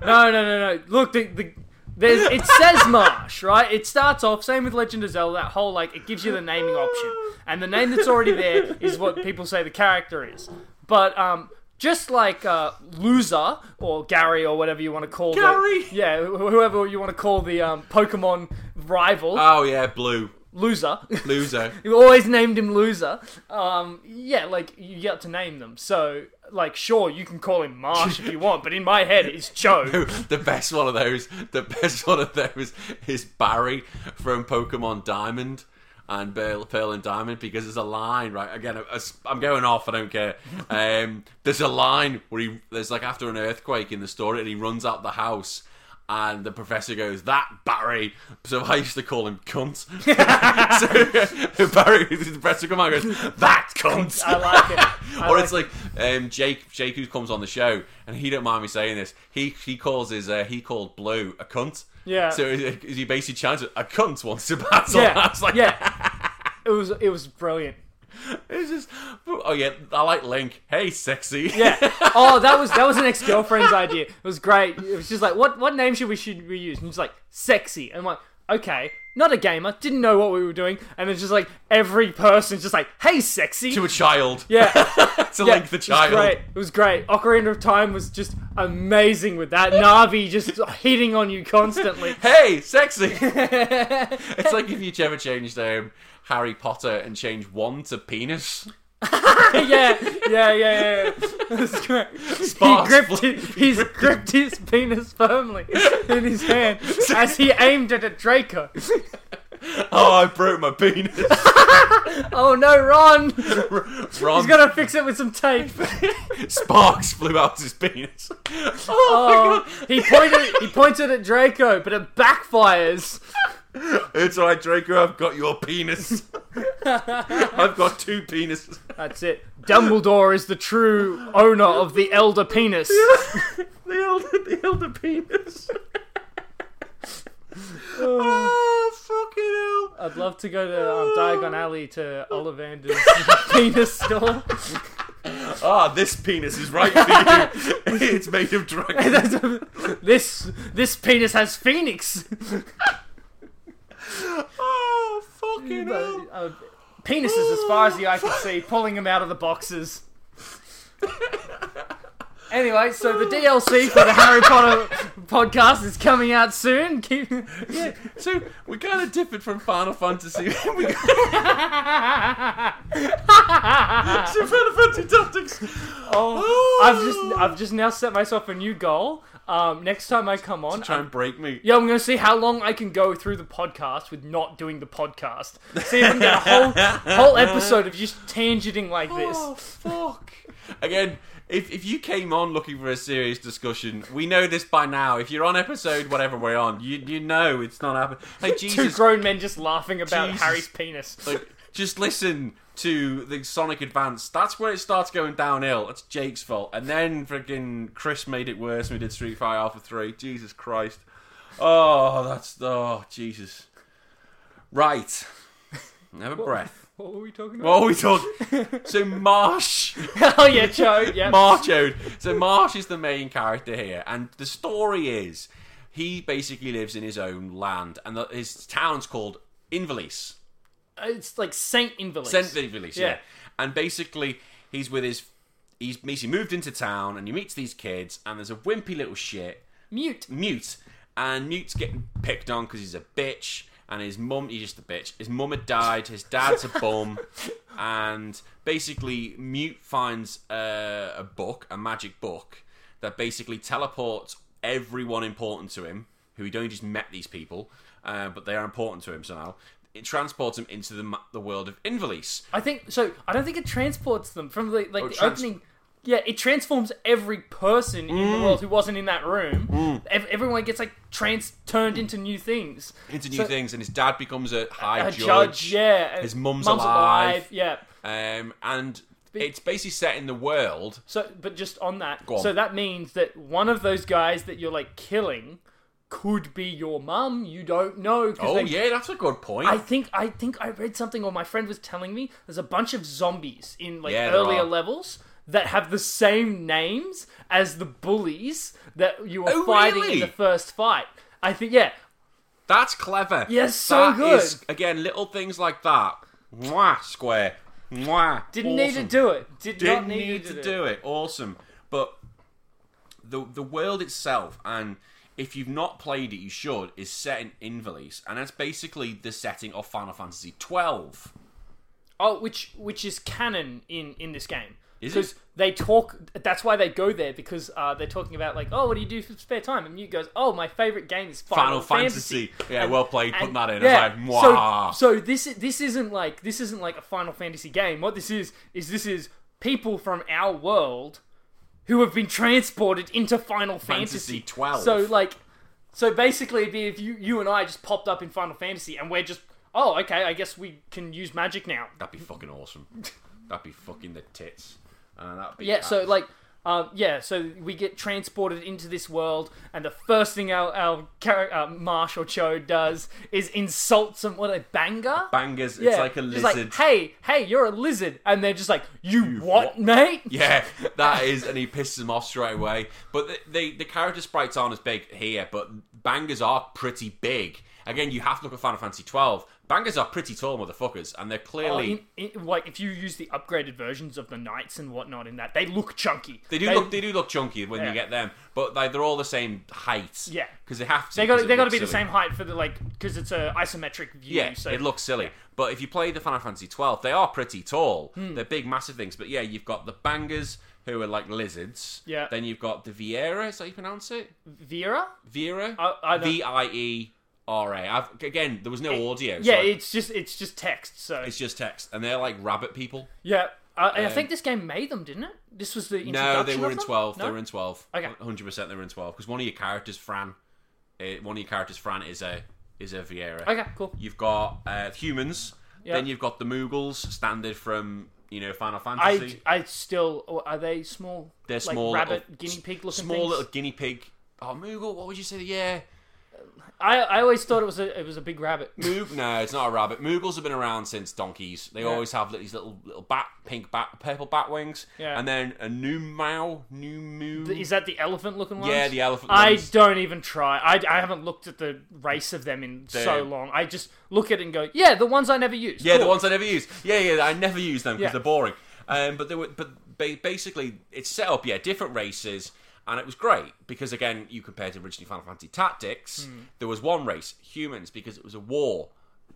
no no no no! Look, the, the there's it says Marsh, right? It starts off same with Legend of Zelda. That whole like it gives you the naming option, and the name that's already there is what people say the character is. But um, just like uh, loser or Gary or whatever you want to call Gary? the yeah wh- whoever you want to call the um, Pokemon rival Oh yeah, blue loser. loser. You always named him loser. Um, yeah, like you get to name them. So, like, sure, you can call him Marsh if you want, but in my head, it's Joe. the best one of those, the best one of those is Barry from Pokemon Diamond and Pearl, Pearl and Diamond because there's a line right again. I'm going off. I don't care. Um, there's a line where he there's like after an earthquake in the story and he runs out the house. And the professor goes, "That Barry." So I used to call him cunt. so Barry, the professor come out and goes, "That cunt." I like it. I or like it's like um, Jake, Jake who comes on the show, and he don't mind me saying this. He he calls his uh, he called Blue a cunt. Yeah. So he he basically chants a cunt wants to battle. Yeah, I was like, yeah. It was it was brilliant. It's just, oh yeah, I like Link. Hey, sexy. Yeah. Oh, that was that was an ex girlfriend's idea. It was great. It was just like, what what name should we should we use? And he's like, sexy. And I'm like, okay. Not a gamer. Didn't know what we were doing. And it's just like every person's just like, hey, sexy. to a child. yeah. to Yeah, Link the It was child. great. It was great. Ocarina of Time was just amazing with that. Navi just hitting on you constantly. Hey, sexy. it's like if you ever changed um, Harry Potter and change one to penis. yeah, yeah, yeah, yeah. It was great. He gripped, his, he's gripped his penis firmly in his hand as he aimed it at Draco. Oh, I broke my penis. Oh no, Ron! Ron, He's gonna fix it with some tape. sparks flew out of his penis. Oh, Oh, he pointed. He pointed at Draco, but it backfires. It's alright, Draco. I've got your penis. I've got two penises. That's it. Dumbledore is the true owner of the elder penis. the elder, the elder penis. oh, fucking hell. I'd love to go to um, Diagon Alley to Ollivander's penis store. Ah, this penis is right for you. it's made of dragon. this this penis has phoenix. Oh, fucking hell. Uh, penises as far as the eye can see, pulling them out of the boxes. Anyway, so the DLC for the Harry Potter podcast is coming out soon. Keep... Yeah, so we kind of differed from Final Fantasy. we so Final Fantasy Tactics. Oh, I've just I've just now set myself a new goal. Um, next time I come on, try and break me. yeah, I'm gonna see how long I can go through the podcast with not doing the podcast. See if I can get a whole whole episode of just tangenting like this. Oh fuck! Again, if if you came on looking for a serious discussion, we know this by now. If you're on episode whatever we're on, you you know it's not happening. Like Two Jesus, grown men just laughing about Jesus. Harry's penis. like just listen to the Sonic Advance. That's where it starts going downhill. It's Jake's fault, and then freaking Chris made it worse when we did Street Fighter Alpha Three. Jesus Christ! Oh, that's oh Jesus. Right, Never breath. what were we talking about? What were we talking? So Marsh. oh yeah, Joe. Yeah. Marsh Ode. So Marsh is the main character here, and the story is he basically lives in his own land, and the, his town's called Ivalice. It's like Saint Ivalice. Saint Ivalice, yeah. Yeah. And basically, he's with his. He's basically moved into town, and he meets these kids, and there's a wimpy little shit, Mewt. Mewt, and Mewt's getting picked on because he's a bitch, and his mum, he's just a bitch. His mum had died, his dad's a bum, and basically, Mewt finds a, a book, a magic book, that basically teleports everyone important to him, who he'd only just met these people, uh, but they are important to him somehow. It transports him into the, the world of Ivalice. I think so. I don't think it transports them from the like Oh, the trans- opening. Yeah, it transforms every person in Mm. the world who wasn't in that room. Ev- everyone gets like trans turned into new things. into new So- things, and his dad becomes a high A judge. judge, yeah. His mum's alive. Yeah. Um, and it's basically set in the world. So, but just on that, on. so that means that one of those guys that you're like killing could be your mum. You don't know. Oh they- yeah, that's a good point. I think I think I read something, or my friend was telling me. There's a bunch of zombies in like Yeah, earlier levels that have the same names as the bullies that you were Oh, fighting really? in the first fight. I think yeah, That's clever. Yes, so That good. is- again, little things like that. Mwah, square. Mwah. didn't need to do it. Did Didn't not need, need to do it. Awesome. But the the world itself, and if you've not played it, you should, is set in Ivalice, and that's basically the setting of Final Fantasy twelve. Oh, which which is canon in in this game. Is Because they talk. That's why they go there because uh, they're talking about like, oh, what do you do for spare time? And you goes, oh, my favorite game is Final, Final Fantasy. Yeah, well played, putting that in. It's like, so, so this this isn't like this isn't like a Final Fantasy game. What this is is this is people from our world who have been transported into Final Fantasy Fantasy 12. So like, so basically, it'd be if you you and I just popped up in Final Fantasy and we're just. Oh, okay. I guess we can use magic now. That'd be fucking awesome. That'd be fucking the tits. Uh, that'd be Yeah, so like, um, yeah, so we get transported into this world, and the first thing our our char- uh, Marsh or Cho does is insult some what a banger. Bangaas. yeah, It's like a lizard. like, hey, hey, you're a lizard, and they're just like, you, what, what?" mate? Yeah, that is, and he pisses him off straight away. But the, the the character sprites aren't as big here, but Bangaas are pretty big. Again, you have to look at Final Fantasy twelve. Bangaas are pretty tall motherfuckers, and they're Oh, clearly in, in, like if you use the upgraded versions of the knights and whatnot in that, they look chunky. they do look they do look chunky when Yeah. you get them, but like they're all the same height. Yeah. because they have to. They got they got to be the same height for the like because it's a isometric view. Yeah, so it looks silly. But if you play the Final Fantasy 12, they are pretty tall. Hmm. They're big, massive things. But yeah, you've got the Bangaas who are like lizards. Yeah. Then you've got the Viera. Is that how you pronounce it? I- I V I E R A. I've Again, there was no audio. Yeah, so it's just it's just text. So it's just text, and they're like rabbit people. yeah, I Um, think this game made them, didn't it? This was the No, they were in? 12. No? They were in 12. Okay. 100% they were in 12 because one of your characters, Fran, uh, one of your characters, Fran, is a is a Viera. Okay, cool. You've got uh, humans. Yeah. Then you've got the Moogles, standard from you know Final Fantasy. I, I still oh, are they small? They're like small, rabbit, little- guinea pig looking small things? little guinea pig. Oh, Moogle. What would you say? Yeah, I, I always thought it was a it was a big rabbit. Moog. no, it's not a rabbit. Moogles have been around since donkeys. They Yeah. always have these little little bat, pink bat, purple bat wings. Yeah. And then a Nu Mou, Nu Mou. Is that the elephant looking ones? Yeah, the elephant I ones. don't even try. I, I haven't looked at the race of them in so They're- long. I just look at it and go, yeah, the ones I never use. Yeah, the Cool. ones I never use. Yeah, yeah, I never use them because Yeah. they're boring. Um, but they were, but ba- basically it's set up, yeah, different races, and it was great because again, you compared to originally Final Fantasy Tactics, hmm. there was one race, humans, because it was a war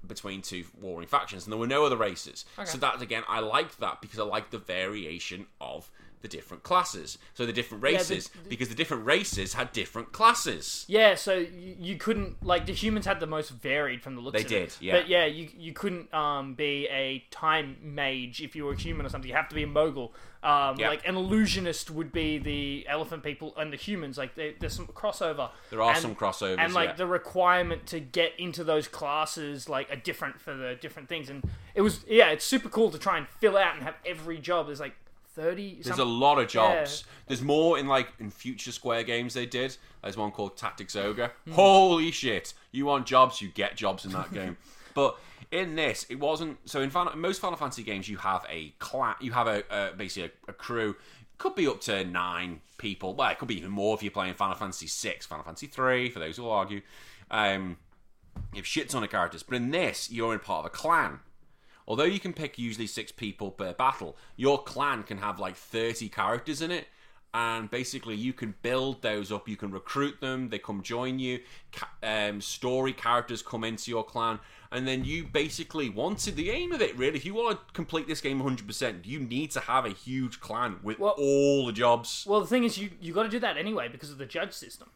between two warring factions, and there were no other races. So that again, I liked that because I liked the variation of the different classes. So the different the- races, because the different races had different classes. Yeah, so you, you couldn't like the humans had the most varied from the looks. They of did, it. yeah. But yeah, you you couldn't um be a time mage if you were a human or something. You have to be a Moogle. Um, Yeah. like an illusionist would be the elephant people and the humans. Like they, there's some crossover. There are And- some crossovers, and like yeah. the requirement to get into those classes like are different for the different things. And it was yeah, it's super cool to try and fill out and have every job. There's like thirty. There's some- a lot of jobs. There's more in like in future Square games they did. There's one called Tactics Ogre. Hmm. Holy shit! You want jobs, you get jobs in that game. But in this, it wasn't. So in Final, most Final Fantasy games, you have a clan. You have a, basically a, a crew. Could be up to nine people. Well, it could be even more if you're playing Final Fantasy six, Final Fantasy three. For those who will argue, um, you have shit ton of characters. But in this, you're in part of a clan. Although you can pick usually six people per battle, your clan can have like 30 characters in it. And basically, you can build those up. You can recruit them. They come join you. Um, story characters come into your clan. And then you basically wanted the aim of it, really. If you want to complete this game 100%, you need to have a huge clan with Well- all the jobs. Well, the thing is, you you got to do that anyway because of the judge system.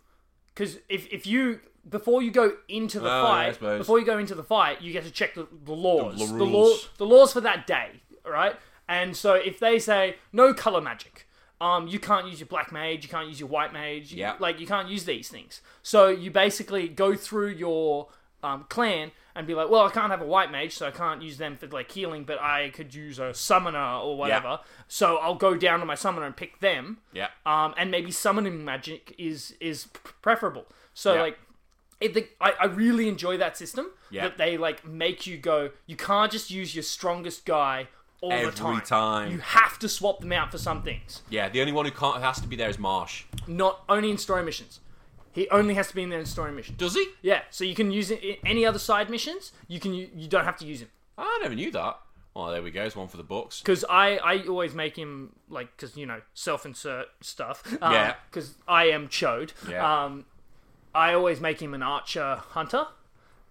Because if, if you before you go into the Oh, yeah, I fight, suppose. before you go into the fight, you get to check the, the laws, the law, rules. the laws for that day, right? And so if they say no color magic, um, you can't use your black mage, you can't use your white mage, you- Yeah. like you can't use these things. So you basically go through your um, clan and be like, well, I can't have a white mage, so I can't use them for like healing, but I could use a summoner or whatever. So I'll go down to my summoner and pick them Yeah. um, and maybe summoning magic is is p- preferable. So Yeah. like, it, the, I I really enjoy that system Yeah. that they like make you go. You can't just use your strongest guy all Every the time. Every time. You have to swap them out for some things. Yeah, the only one who can't has to be there is Marsh. Not only in story missions. He only has to be in there in story missions. Does he? Yeah, so you can use it in any other side missions. You can you don't have to use him. I never knew that. Well, there we go. It's one for the books. because I, I always make him like because you know self-insert stuff Yeah. because I am chode Yeah. um I always make him an archer hunter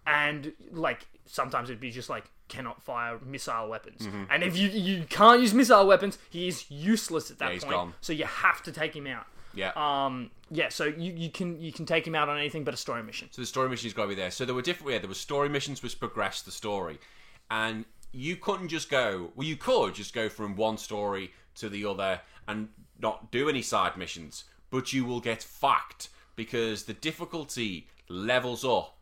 and like sometimes it'd be just like cannot fire missile weapons Mm-hmm. and if you you can't use missile weapons he is useless at that Yeah, point gone. so you have to take him out Yeah. um yeah so you, you can you can take him out on anything but a story mission So the story mission's got to be there. So there were different. Yeah, there were story missions which progressed the story, and you couldn't just go. Well, you could just go from one story to the other and not do any side missions, but you will get fucked because the difficulty levels up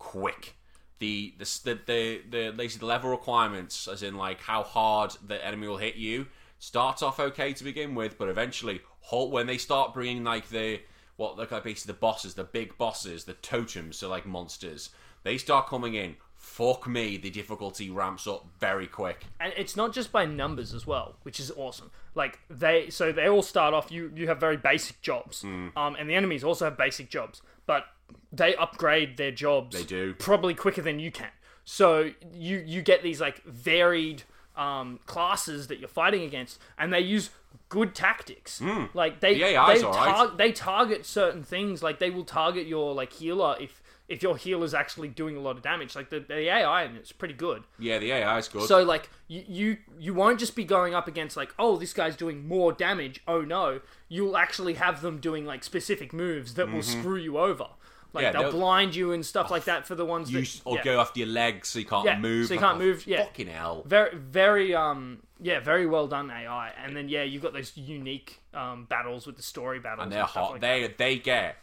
quick. The the the the, the, basically the level requirements, as in like how hard the enemy will hit you, starts off okay to begin with, but eventually, when they start bringing like the what like basically the bosses, the big bosses, the totems, so like monsters, they start coming in. Fuck me, the difficulty ramps up very quick. and it's not just by numbers as well, which is awesome. Like they, so they all start off. You you have very basic jobs, Hmm. um, and the enemies also have basic jobs, but they upgrade their jobs. They do. probably quicker than you can. So you you get these like varied um, classes that you're fighting against, and they use good tactics. Like they. The they, tar- they target certain things. Like they will target your like healer if if your healer's actually doing a lot of damage. Like the, the AI and it's pretty good. Yeah, the AI is good. So like you, you you won't just be going up against like oh this guy's doing more damage oh no you'll actually have them doing like specific moves that will screw you over like Mm-hmm. Yeah, they'll, they'll- blind you and stuff like that for the ones you that s- or yeah. go after your legs so you can't Yeah, move. so you can't move, yeah. Fucking hell. very very um yeah very well done AI and then yeah you've got those unique um battles with the story battles and they're stuff hot. like they they get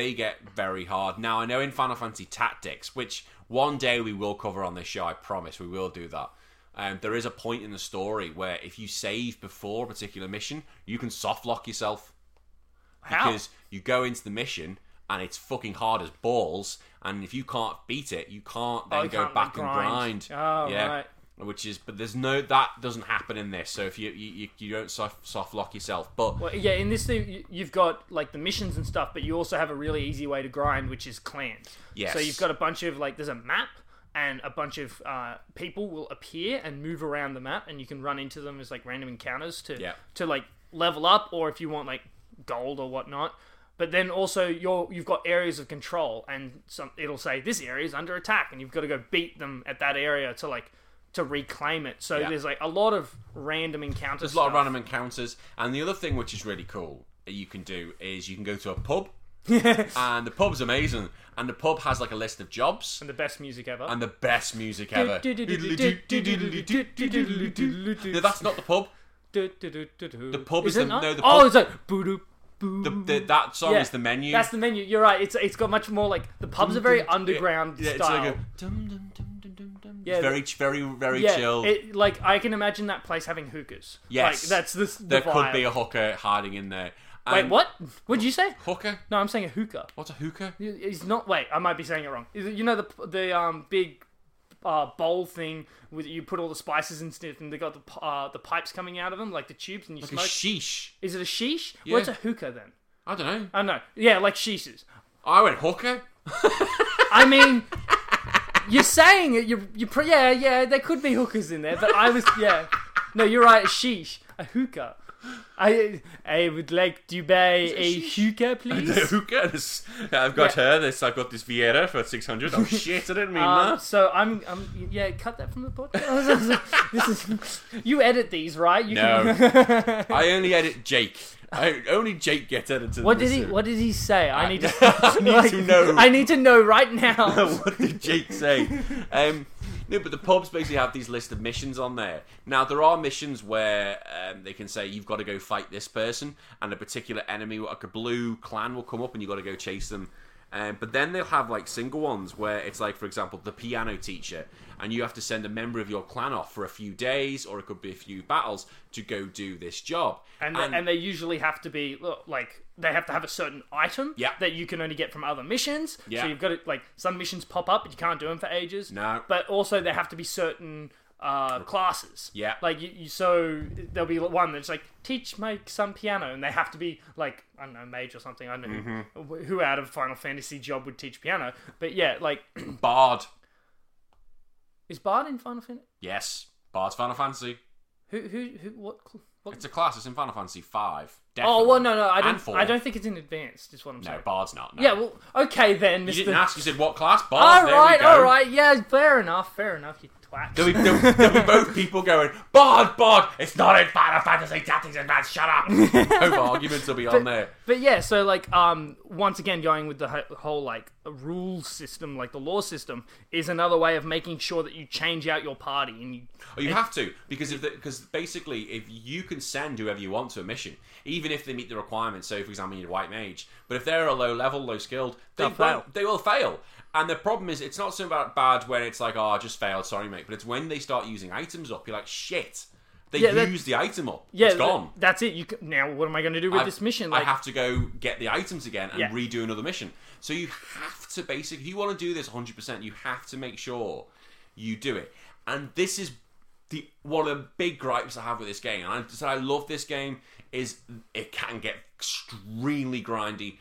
they get very hard. Now I know in Final Fantasy Tactics, which one day we will cover on this show. I promise we will do that. Um, there is a point in the story where if you save before a particular mission, you can soft lock yourself How? because you go into the mission and it's fucking hard as balls. And if you can't beat it, you can't then Oh, you go can't, back like, and grind. grind. Oh, yeah. right. Which is, but there's no that doesn't happen in this. So if you you, you, don't soft, soft lock yourself, but Well, yeah, in this thing, you- you've got like the missions and stuff, but you also have a really easy way to grind, which is clans. Yes. So you've got a bunch of like, there's a map, and a bunch of uh, people will appear and move around the map, and you can run into them as like random encounters to Yeah. to like level up, or if you want like gold or whatnot. But then also you're you've got areas of control, and some it'll say this area is under attack, and you've got to go beat them at that area to like to reclaim it. So Yeah. there's like a lot of random encounters. There's a lot of random encounters, and the other thing which is really cool that you can do is you can go to a pub, and the pub's amazing, and the pub has like a list of jobs and the best music ever. and the best music ever. no, that's not the pub. The pub is it the- not? no, the oh, pub- it's like boo boo. The, the, that song Yeah, is the menu. That's the menu. You're right. It's it's got much more like the pubs are very underground Yeah, it's style. like a dum, dum, dum, dum, dum, dum. Yeah, It's very, very, very yeah, chill. it, like I can imagine that place having hookers. Yes. like, that's this. the there could be a hooker hiding in there. Wait, what? What'd you say? Hooker? No, I'm saying a hookah. What's a hooker? It's not. Wait, I might be saying it wrong. Is it- You know the the um big uh, bowl thing with you put all the spices and stuff, and they got the uh, the pipes coming out of them like the tubes, and you Like a smoke. sheesh. Is it a sheesh? Yeah. What's a hookah then? I don't know. I don't know. Yeah, like sheeshes. I went hooker. I mean, you're saying it. You you pr- yeah yeah. There could be hookers in there, but I was yeah. No, you're right. Sheesh, a hookah. I I would like to buy a hookah, The please. hookah. This, I've got Yeah. her. This I've got this Viera for six hundred. Oh shit! I didn't mean Um, that. so I'm, I'm, yeah, cut that from the podcast. this is, you edit these, right? You No. Can, I only edit Jake. I, only Jake gets edited. what did he? What did he say? I need to. I need to know. I need to know right now. what did Jake say? Um, no, but the pubs basically have these list of missions on there. Now there are missions where um, they can say you've got to go fight this person, and a particular enemy, like a blue clan, will come up, and you've got to go chase them. Um, but then they'll have like single ones where it's like, for example, the piano teacher, and you have to send a member of your clan off for a few days, or it could be a few battles to go do this job. and they, and they usually have to be look, like they have to have a certain item Yeah. that you can only get from other missions. Yeah. So you've got to like some missions pop up, but you can't do them for ages. No. But also there have to be certain uh, classes. Yeah. Like you, you, so there'll be one that's like teach my some piano, and they have to be like I don't know mage or something. I don't know Mm-hmm. who, who out of Final Fantasy job would teach piano. But yeah, like Bard. is Bard in Final Fantasy? Yes, Bard's Final Fantasy. Who who who what? cl- what? It's a class. It's in Final Fantasy Five. Oh well, no, no, I don't. I don't think it's in advanced. Is what I'm saying. No. Bard's not. No. Yeah, well, okay then, You didn't ask. You said what class? Bard. All there right, we go. all right, yeah, fair enough, fair enough. You twat. There'll be, there'll, there'll be both people going, Bard, Bard, it's not in Final Fantasy Tactics Advanced, shut up. both arguments will be on there. But yeah, so like, um, once again, going with the ho- whole like rules system, like the law system, is another way of making sure that you change out your party and you. Oh, you have to because if because basically if you can send whoever you want to a mission, even if they meet the requirements. So, for example, you're a white mage, but if they're a low level, low skilled, they They'll fail. They will fail. And the problem is, it's not so bad when it's like, oh, I just failed, sorry, mate. But it's when they start using items up, you're like, shit. They Yeah, used the item up. Yeah, it's gone. th- that's it. You can, now, what am I going to do with I- this mission? I have to go get the items again and Yeah. redo another mission. So you have to basically, if you want to do this 100%, you have to make sure you do it. And this is the one of the big gripes I have with this game. And I said I love this game is it can get extremely grindy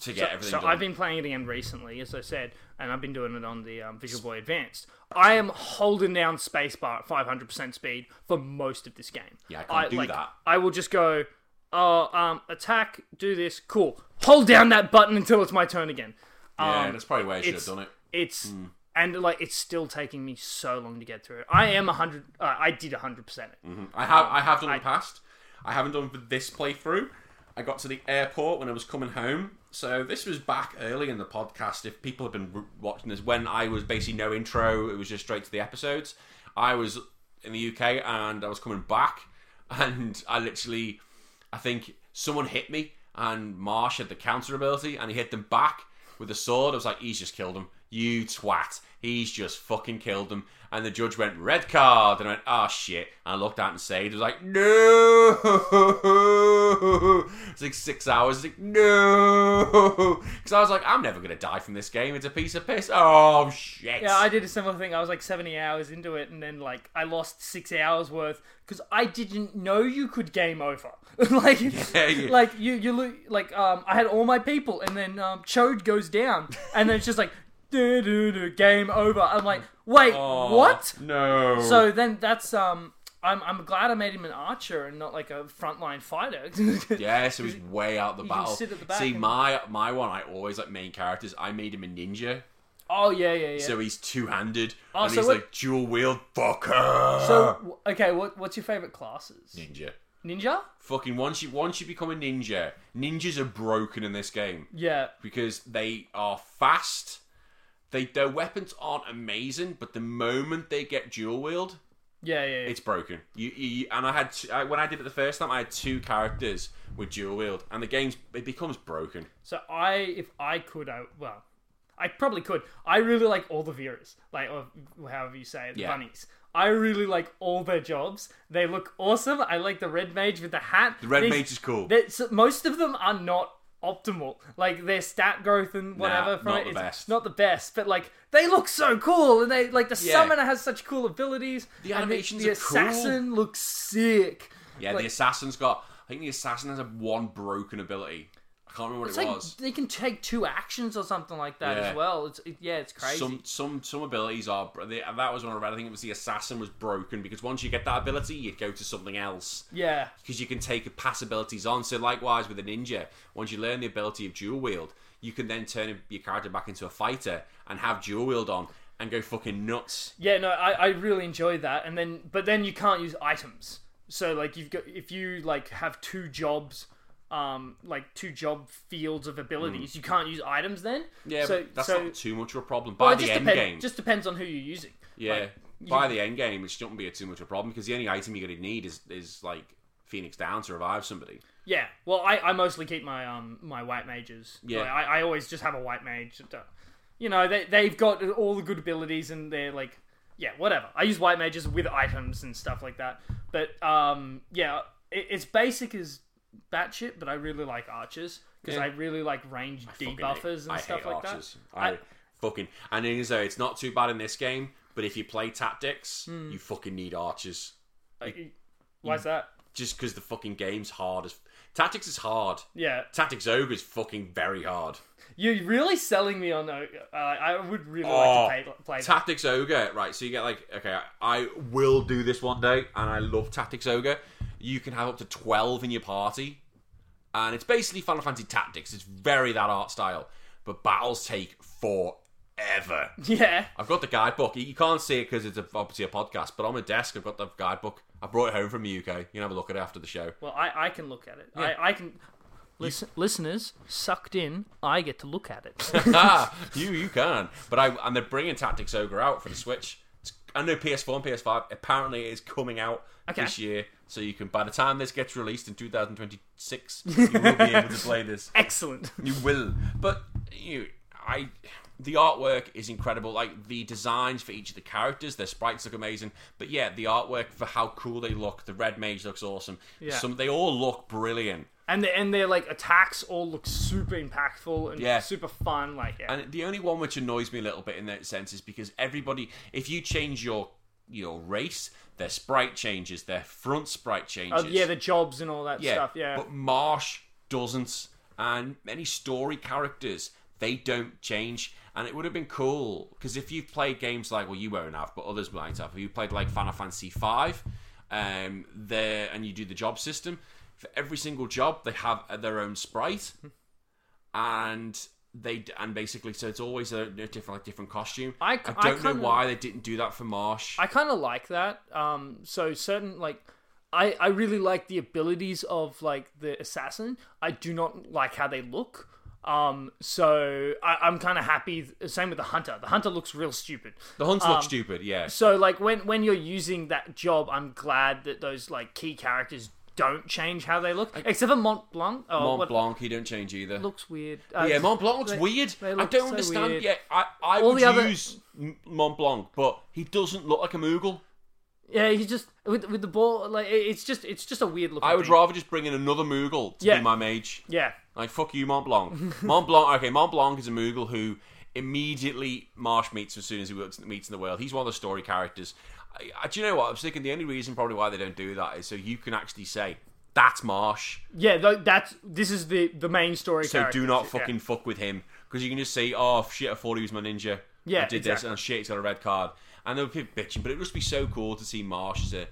to get everything so done. I've been playing it again recently, as I said, and I've been doing it on the um, Visual Boy Advanced. I am holding down spacebar at 500% speed for most of this game. Yeah, I can't do like, that. I will just go, oh, um, attack, do this, cool. Hold down that button until it's my turn again. yeah, Um, that's probably where I should have done it. it's Hmm. and like it's still taking me so long to get through it. I am 100. Uh, I did 100% it. I have I have done I- the past. I haven't done for this playthrough. I got to the airport when I was coming home. So this was back early in the podcast. If people have been watching this, when I was basically no intro, it was just straight to the episodes. I was in the UK and I was coming back, and I literally, I think someone hit me, and Marsh had the counter ability, and he hit them back with a sword. I was like, he's just killed him. You twat. He's just fucking killed him. And the judge went, red card. And I went, oh shit. And I looked out and Said It was like, no. It's like six hours. It's like, no. Because I was like, I'm never going to die from this game. It's a piece of piss. Oh shit. Yeah, I did a similar thing. I was like 70 hours into it, and then like I lost six hours worth because I didn't know you could game over. like, yeah. like you, you look like um, I had all my people, and then um, Chode goes down, and then it's just like. "Du, du, du, game over. I'm like, wait, Oh, what? No. So then that's um. I'm, I'm glad I made him an archer and not like a frontline fighter. Yeah, so he's way out the battle. the See, and- my my one, I always like main characters. I made him a ninja, oh yeah, yeah, yeah. so he's two handed, Oh, and so he's what- like dual wield. Fucker. so okay, what what's your favorite classes? ninja. Ninja? Fucking once you once you become a ninja, ninjas are broken in this game Yeah. because they are fast. They their weapons aren't amazing, but the moment they get dual wield, Yeah, yeah, yeah. it's broken. You, you and I had t- I, when I did it the first time, I had two characters with dual wield, and the game's it becomes broken. So I, if I could, I well, I probably could. I really like all the Vieras, like or however you say it, the Yeah. bunnies. I really like all their jobs. They look awesome. I like the red mage with the hat. The red These- mage is cool. most of them are not optimal. Like their stat growth and whatever Nah, from not it the is best. not the best. But like they look so cool, and they like the Yeah. summoner has such cool abilities. The animations the, are cool. assassin looks sick. Yeah, Like- the assassin's got. I think the assassin has a one broken ability. I can't remember what It's it like was. they can take two actions or something like that Yeah. as well. It's it, yeah, it's crazy. Some some some abilities are. They, that was one I read. I think it was the assassin was broken because once you get that ability, you go to something else yeah, because you can take pass abilities on. So likewise with a ninja, once you learn the ability of dual wield, you can then turn your character back into a fighter and have dual wield on and go fucking nuts. yeah. No, I, I really enjoyed that. And then but then you can't use items. So like you've got if you like have two jobs. Um, like two job fields of abilities, you can't use items then. Mm. Yeah, so that's so not too much of a problem. By it the end depends. game, Just depends on who you're using. Yeah. Like, By the end game, it shouldn't be too much of a problem because the only item you're going to need is, is like Phoenix Down to revive somebody. Yeah, well, I, I mostly keep my um my white mages. Yeah. Like, I, I always just have a white mage. uh, You know, they they've got all the good abilities and they're like, yeah, whatever. I use white mages with items and stuff like that. But um, yeah, it, it's basic as batshit, but I really like archers because Yeah. I really like range Fucking debuffers and I stuff like archers. that. I, I- fucking and then so it's not too bad in this game, but if you play tactics, Hmm. you fucking need archers I- why's that? just because the fucking game's hard as tactics is hard. Yeah, Tactics ogre is fucking very hard. you're really selling me on. Uh, I would really Oh, like to play, play that. Tactics ogre, right? So you get like, okay, I will do this one day, and I love Tactics ogre. You can have up to twelve in your party, and it's basically Final Fantasy Tactics. It's very that art style, but battles take forever. Yeah, I've got the guidebook. You can't see it because it's a, obviously a podcast, but on my desk I've got the guidebook. I brought it home from the UK. You can have a look at it after the show. Well, I, I can look at it. I, I can. Listen, listeners, sucked in. I get to look at it. ah, you you can. But I and they're bringing Tactics Ogre out for the Switch. It's, I know PS4 and PS5. Apparently, it is coming out Okay. this year, so you can. By the time this gets released in 2026, you will be able to play this. Excellent. You will. But you, I, the artwork is incredible. Like the designs for each of the characters, their sprites look amazing. But yeah, the artwork for how cool they look. The red mage looks awesome. Yeah. Some they all look brilliant. And the, and their like attacks all look super impactful and Yeah. super fun. Like yeah. And the only one which annoys me a little bit in that sense is because everybody, if you change your your race, their sprite changes, their front sprite changes. Oh, yeah, the jobs and all that Yeah, stuff. Yeah. But Marsh doesn't, and many story characters they don't change. And it would have been cool because if you've played games like well, you won't have, but others might have. If you played like Final Fantasy V, um, there and you do the job system for every single job, they have their own sprite, and they and basically so it's always a, a different like different costume. I- I I don't know kinda- why they didn't do that for Marsh. I kind of like that. Um, so certain like, I I really like the abilities of like the assassin. I do not like how they look. Um, so I, I'm kind of happy. Same with the hunter. The hunter looks real stupid. the hunts look um, stupid, yeah. So like when when you're using that job, I'm glad that those like key characters don't change how they look, except for Mont Blanc. Oh, Mont what Blanc, he don't change either. looks weird. Uh, Yeah, Mont Blanc looks they- weird. they I look don't so understand. weird. Yeah, I, I All would the other- use M- Mont Blanc, but he doesn't look like a Moogle. Yeah, he's just with with the ball like it- it's just it's just a weird look. I would rather just bring in another Moogle to Yeah. be my mage. Yeah, Like fuck you, Mont Blanc. Mont Blanc. Okay, Mont Blanc is a Moogle who immediately Marsh meets as soon as he works- meets in the world. He's one of the story characters. I, I, do you know what? I'm thinking the only reason probably why they don't do that is so you can actually say that's Marsh. yeah. Th- that's this is the the main story. So do not Yeah. fucking fuck with him because you can just say, "Oh shit, I thought he was my ninja." Yeah, I did this, exactly. and shit, he's got a red card, and there were people bitching, but it would just be so cool to see Marsh as a,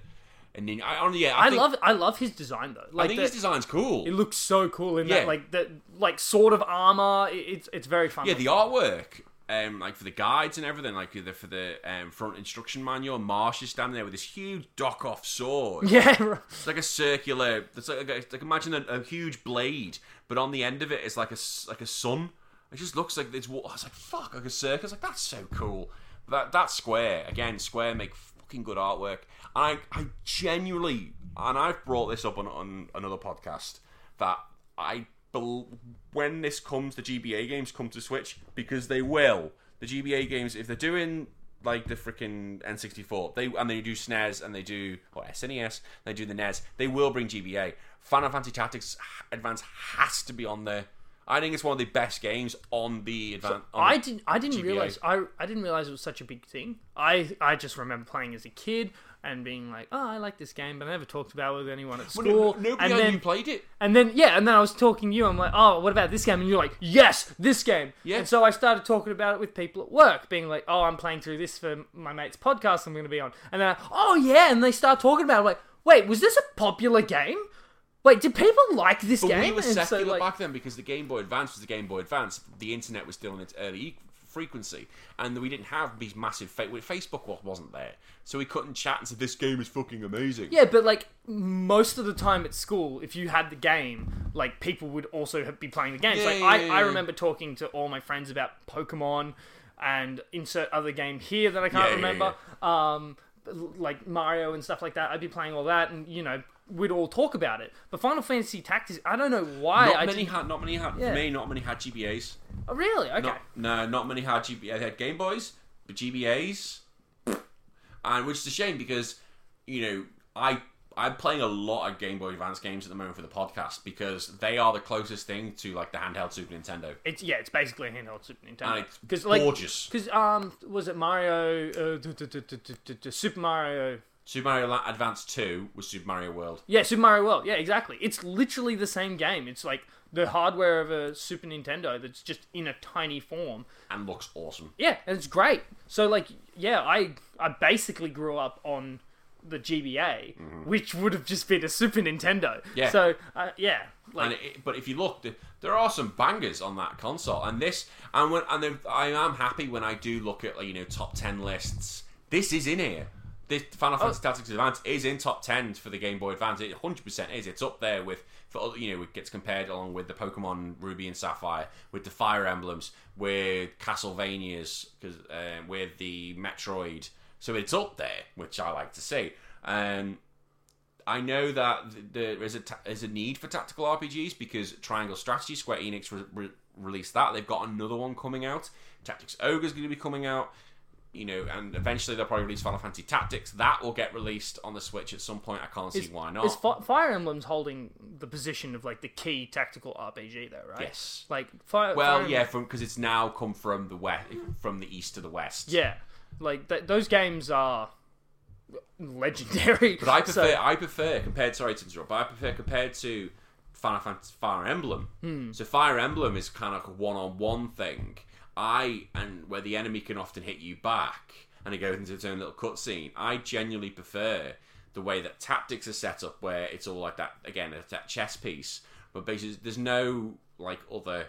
ninja. I, yeah, I, I think, love I love his design though. Like I think the- his design's cool. it looks so cool in Yeah. that like the like sort of armor. It- It's it's very fun. Yeah, the artwork, um, like for the guides and everything, like either for the um, front instruction manual, Marsh is standing there with this huge dock off sword. yeah. right. It's like a circular. It's like, like, like imagine a, a huge blade, but on the end of it is like a like a sun. It just looks like it's. I was like, fuck, like a circus. Like that's so cool. That that Square again. Square make fucking good artwork. And I I genuinely, and I've brought this up on on another podcast that I when this comes, the GBA games come to Switch because they will. The GBA games, if they're doing like the freaking N64, they and they do SNES and they do or SNES, they do the NES. They will bring GBA. Final Fantasy Tactics Advance has to be on there. I think it's one of the best games on the advance. I didn't. I didn't GBA. realize. I I didn't realize it was such a big thing. I I just remember playing as a kid and being like, oh, I like this game, but I never talked about it with anyone at Well, school. no- nobody and then played it. and then yeah, and then I was talking to you. I'm like, oh, what about this game? And you're like, yes, this game. Yeah. And so I started talking about it with people at work, being like, oh, I'm playing through this for my mate's podcast. I'm going to be on. And then, I, oh yeah, and they start talking about. it. I'm like, wait, was this a popular game? Wait, did people like this But game? we were And so, secular like- back then because the Game Boy Advance was the Game Boy Advance. The internet was still in its early frequency, and we didn't have these massive. Fa- Facebook wa- wasn't there, so we couldn't chat and say this game is fucking amazing. Yeah, but like most of the time at school, if you had the game, like people would also be playing the games. Yeah, like yeah, I, yeah, I remember talking to all my friends about Pokemon and insert other game here that I can't remember. Um, like Mario and stuff like that. I'd be playing all that, and you know, we'd all talk about it. But Final Fantasy Tactics, I don't know why. Not I many didn't- had. Not many had. Yeah. For me, not many had GBAs. Oh, really? Okay. Not, no, not many had GBA. They had Game Boys, but GBAs, and which is a shame because you know I I'm playing a lot of Game Boy Advance games at the moment for the podcast because they are the closest thing to like the handheld Super Nintendo. It's yeah, it's basically a handheld Super Nintendo. it's Because like, gorgeous. because um, was it Mario? Uh, Super Mario. Super Mario Advance 2 was Super Mario World. Yeah, Super Mario World. Yeah, exactly. It's literally the same game. It's like the hardware of a Super Nintendo that's just in a tiny form. and looks awesome. Yeah, and it's great. So like, yeah, I I basically grew up on the GBA, which would have just been a Super Nintendo. Mm-hmm. Yeah. So uh, yeah, like And it, but if you look, th- there are some bangers on that console, and this, and when, and I am happy when I do look at like, you know top ten lists. This is in here. This Final Fantasy Tactics Advance is in top ten for the Game Boy Advance. It 100 percent is. It's up there with for you know it gets compared along with the Pokemon Ruby and Sapphire, with the Fire Emblems, with Castlevanias, because uh, with the Metroid. So it's up there, which I like to see. Um, I know that there is a ta- is a need for tactical RPGs because Triangle Strategy, Square Enix re- re- released that. They've got another one coming out. Tactics Ogre is going to be coming out. You know, and eventually they'll probably release Final Fantasy Tactics. That will get released on the Switch at some point. I can't see why not. Is Fi- Fire Emblem's holding the position of like the key tactical RPG though, right? Yes. Like Fire. well, Fire yeah, from because it's now come from the west, from the east to the west. Yeah. Like th- those games are legendary. But I So- prefer, I prefer compared. Sorry to interrupt, but I prefer compared to Final Fantasy Fire Emblem. Hmm. So Fire Emblem is kind of like a one-on-one thing. I and where the enemy can often hit you back, and it goes into its own little cutscene. I genuinely prefer the way that tactics are set up, where it's all like that again, it's that chess piece, but basically there's no like other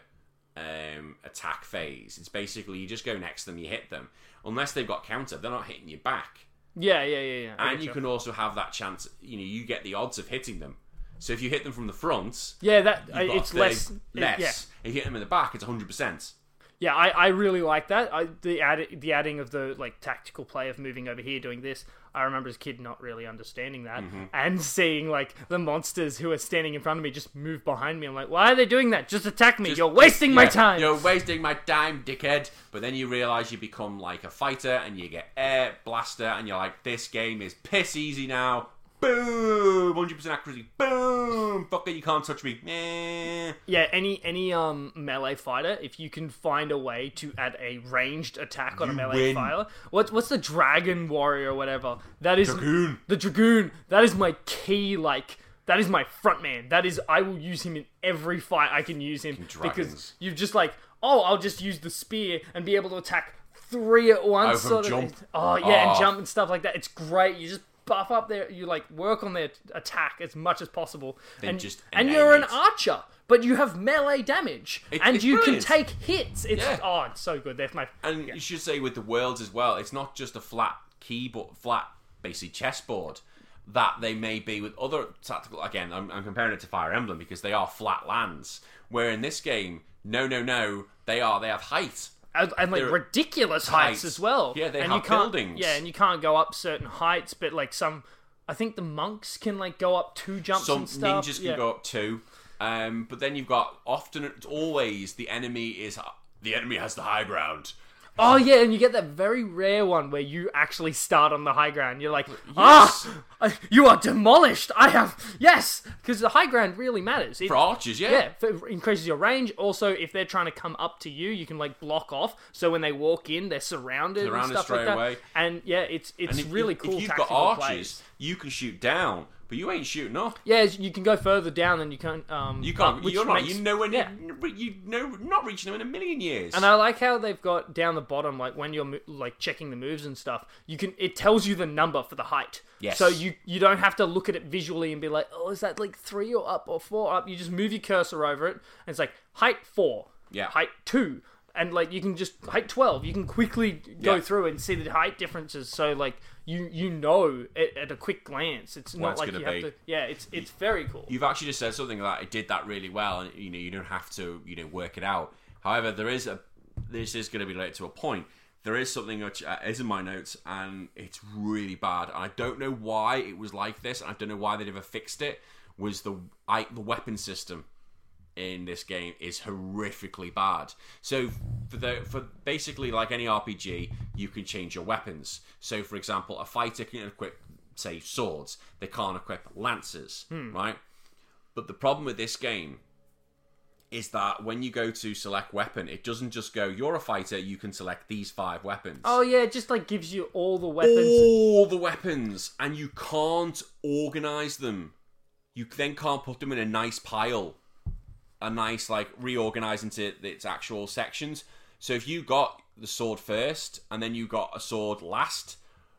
um, attack phase. It's basically you just go next to them, you hit them. Unless they've got counter, they're not hitting you back Yeah, yeah, yeah, yeah. And you can also have that chance. You know, you get the odds of hitting them. So if you hit them from the front, Yeah, that it's 30 less. less. Yeah, If you hit them in the back, it's hundred percent. Yeah. I, I really like that. I, the add, the adding of the like tactical play of moving over here, doing this. I remember as a kid not really understanding that Mm-hmm. and seeing like the monsters who are standing in front of me just move behind me. I'm like, why are they doing that? Just attack me. You're wasting my time. You're wasting my time, dickhead. But then you realise you become like a fighter, and you get air blaster, and you're like, this game is piss easy now. Boom, hundred percent accuracy. Boom, fucker, you can't touch me. Eh. Yeah, any any um melee fighter, if you can find a way to add a ranged attack on a melee win. fighter, what's what's the dragon warrior or whatever? That is Dragoon. the dragoon. That is my key. Like that is my front man. That is I will use him in every fight I can use him because you've just like oh, I'll just use the spear and be able to attack three at once. sort of. jump. Oh yeah, Oh. and jump and stuff like that. It's great. You just buff up their, you like work on their attack as much as possible, Then and just and you're an archer. But you have melee damage, It- and it's you brilliant. can take hits. It's Yeah. oh, it's so good. That's my And you should say with the worlds as well, it's not just a flat keyboard, flat basically chessboard that they may be with other tactical. Again, I'm, I'm comparing it to Fire Emblem because they are flat lands. Where in this game, no, no, no, they are they have height. And, and like They're ridiculous heights, heights. as well. Yeah, they and have you can't, buildings. Yeah, and you can't go up certain heights, but like some, I think the monks can like go up two jumps Some and stuff. ninjas can yeah. go up two, um, but then you've got often, it's always the enemy is the enemy has the high ground. Oh yeah, and you get that very rare one where you actually start on the high ground. You're like, ah, you are demolished. I have yes, because the high ground really matters. It, For archers, yeah. yeah, it increases your range. Also, if they're trying to come up to you, you can like block off. So when they walk in, they're surrounded, Surrounded and stuff straight like that. away. And yeah, it's it's And if, really cool. If you've got archers, plays. you can shoot down, but you ain't shooting up. Yeah, you can go further down than you can. Um, You can't. which you're not. makes- You know when yeah. you you know not reaching them in a million years. And I like how they've got down the bottom, like when you're mo- like checking the moves and stuff, you can it tells you the number for the height. Yes. So you you don't have to look at it visually and be like, oh, is that like three or up or four up? You just move your cursor over it, and it's like height four, Yeah. height two, and like you can just height twelve. You can quickly go Yeah. through and see the height differences. So like you you know at, at a quick glance, it's not it's like gonna you have be. to. Yeah, it's it's very cool. You've actually just said something that it did that really well, and you know you don't have to you know work it out. However, there is a this is going to be related to a point. There is something which uh, is in my notes, and it's really bad. And I don't know why it was like this, and I don't know why they never fixed it. Was the I, the weapon system in this game is horrifically bad. So for the for basically like any RPG, you can change your weapons. So for example, a fighter can equip say swords. They can't equip lances, hmm. right? But the problem with this game is that when you go to select weapon, it doesn't just go you're a fighter, you can select these five weapons. Oh yeah, it just like gives you all the weapons. all the weapons and you can't organize them. You then can't put them in a nice pile, a nice like reorganize into its actual sections. So if you got the sword first and then you got a sword last,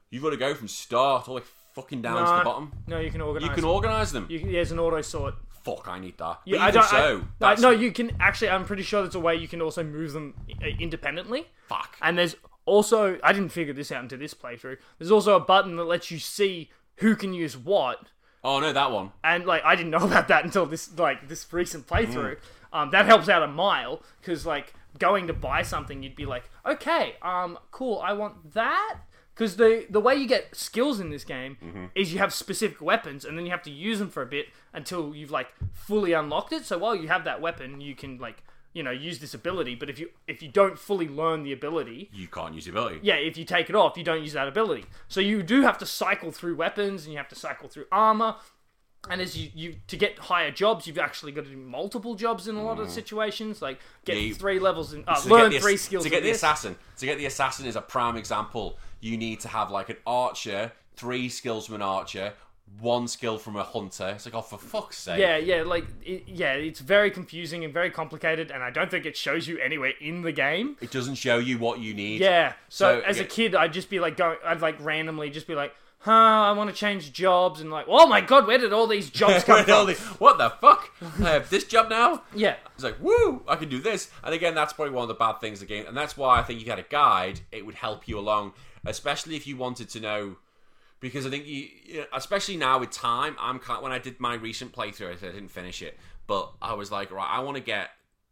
you've got to go from start all the way fucking down to the bottom. No, you can organize. You can it. organize them. You there's an auto sort. Fuck, I need that. Yeah, but I don't. so, I, I, no, you can actually. I'm pretty sure there's a way you can also move them uh, independently. fuck. And there's also I didn't figure this out until this playthrough. There's also a button that lets you see who can use what. Oh no, that one. And like I didn't know about that until this like this recent Mm. playthrough. Um, that helps out a mile because like going to buy something, you'd be like, okay, um, cool, I want that. Because the the way you get skills in this game Mm-hmm. is you have specific weapons, and then you have to use them for a bit until you've like fully unlocked it. So while you have that weapon, you can like you know use this ability. But if you if you don't fully learn the ability, You can't use the ability. yeah, if you take it off, you don't use that ability. So you do have to cycle through weapons and you have to cycle through armor. And as you, you to get higher jobs, you've actually got to do multiple jobs in a lot of situations. Like get Mm. Yeah, you- three levels in, uh, to learn get the, three skills. to get the this. assassin to get the assassin is a prime example you need to have like an archer three skillsman archer one skill from a hunter it's like oh for fuck's sake Yeah, yeah, like it, yeah, it's very confusing and very complicated, and I don't think it shows you anywhere in the game. it doesn't show you what you need Yeah, so, So, as a yeah. kid, I'd just be like going, I'd like randomly just be like, huh, I want to change jobs, and like, oh my god, where did all these jobs come from? what the fuck i have this job now Yeah, it's like woo i can do this and again that's probably one of the bad things again. and that's why i think you had a guide it would help you along especially if you wanted to know because I think you, you know, especially now with time, I'm kind when I did my recent playthrough, I didn't finish it, but I was like, right, I want to get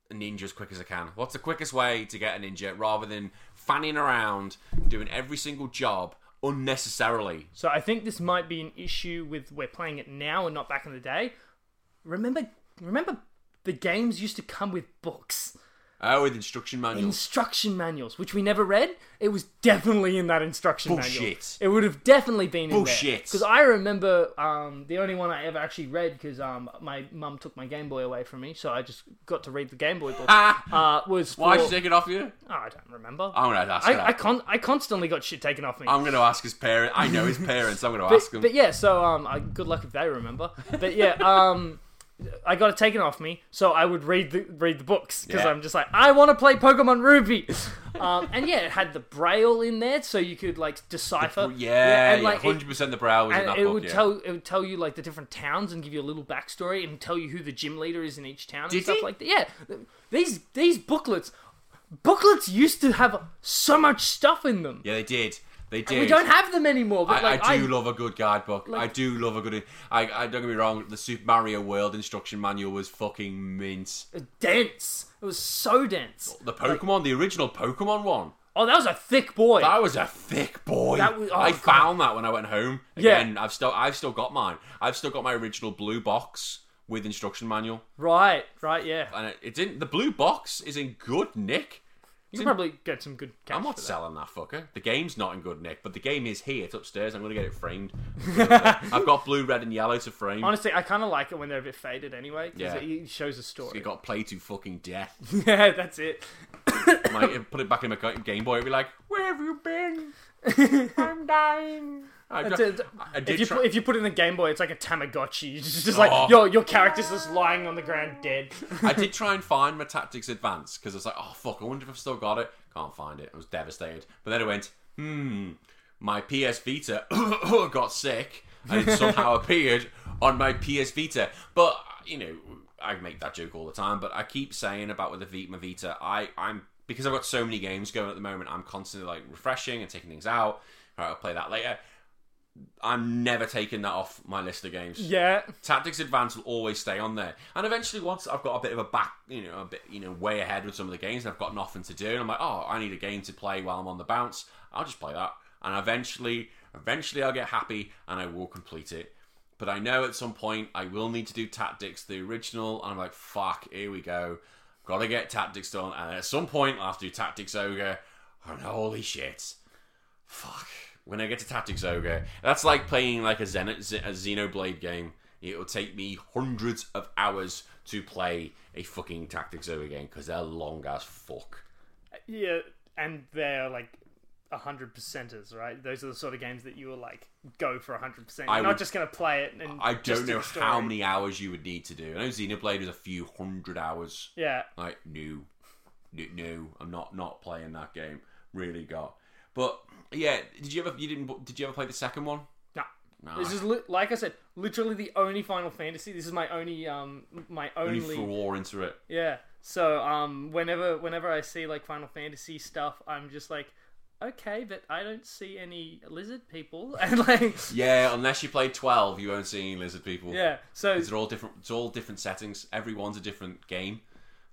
a ninja as quick as I can. What's the quickest way to get a ninja rather than fanning around doing every single job unnecessarily? So I think this might be an issue with we're playing it now and not back in the day. Remember, remember, the games used to come with books, Oh, with instruction manuals. instruction manuals, which we never read. It was definitely in that instruction manual. Bullshit. It would have definitely been in there. Bullshit. Because I remember um, the only one I ever actually read because um, my mum took my Game Boy away from me, so I just got to read the Game Boy book. uh, was for, Why'd you take it off you? Oh, I don't remember. I'm gonna ask. I, that. I, con- I constantly got shit taken off me. I'm gonna ask his parents. I know his parents. I'm gonna ask him. but yeah, so um, I, good luck if they remember. But yeah, um, I got it taken off me, so I would read the read the books because Yeah. I'm just like I want to play Pokemon Ruby, um, and yeah, it had the Braille in there, so you could like decipher. Yeah, and yeah, like it- hundred percent. The brow was in and that it book. would yeah. tell it would tell you like the different towns and give you a little backstory and tell you who the gym leader is in each town and Did stuff he? like that. Yeah, these these booklets booklets used to have so much stuff in them. yeah, they did. They did. We don't have them anymore. But I, like I do love a good guidebook. I like- do love a good. I, I don't get me wrong. The Super Mario World instruction manual was fucking mint. Uh, dense. It was so dense. The Pokemon, the original Pokemon one, Oh, that was a thick boy. that was a thick boy. That was- oh, I God. found that when I went home. Yeah. Again, I've still, I've still got mine. I've still got my original blue box with instruction manual, right, right, yeah. and it, didn't. the blue box is in good nick. You can probably get some good cash I'm not selling that fucker. The game's not in good nick, but the game is here. It's upstairs. I'm gonna get it framed. I've got blue, red, and yellow to frame. Honestly, I kind of like it when they're a bit faded anyway, because Yeah. it shows a story. You got play to fucking death. yeah, that's it. Like, put it back in my ga- Game Boy, it'd be like, "Where have you been? I'm dying." I, That's ju- I did If you, try- put, if you put it in the Game Boy, it's like a Tamagotchi. It's just like Oh. your your character's just lying on the ground dead. I did try and find my Tactics Advance because I was like, "Oh fuck, I wonder if I've still got it." Can't find it. I was devastated. But then I went, "Hmm, my PS Vita got sick, and it somehow appeared on my PS Vita." But you know, I make that joke all the time. But I keep saying about with the Vita, my Vita, I I'm because I've got so many games going at the moment. I'm constantly like refreshing and taking things out. All right, I'll play that later. I'm never taking that off my list of games. yeah, Tactics Advance will always stay on there. And eventually, once I've got a bit of a back, you know, a bit, you know, way ahead with some of the games, and I've got nothing to do, and I'm like, oh, I need a game to play while I'm on the bounce. I'll just play that, and eventually, eventually, I'll get happy and I will complete it. But I know at some point I will need to do Tactics, the original, and I'm like, fuck, here we go. Got to get Tactics done, and at some point I'll have to do Tactics Ogre, and holy shit, fuck. When I get to Tactics Ogre, that's like playing like a, Zen- a Xenoblade game. It will take me hundreds of hours to play a fucking Tactics Ogre game because they're long as fuck. yeah, and they're like hundred percenters, right? Those are the sort of games that you will like go for hundred percent. I You're would- not just gonna play it and I don't know how many hours you would need to do. I know Xenoblade was a few hundred hours. Yeah, Like no, no, no, I'm not not playing that game. Really got. But yeah, did you ever you didn't did you ever play the second one? no. No, This is li- like I said, literally the only Final Fantasy. This is my only um my only only war into it. Yeah. So um whenever whenever I see like Final Fantasy stuff, I'm just like, okay, but I don't see any lizard people and like Yeah, unless you play twelve, you won't see any lizard people. yeah. So it's all different. It's all different settings. Everyone's a different game.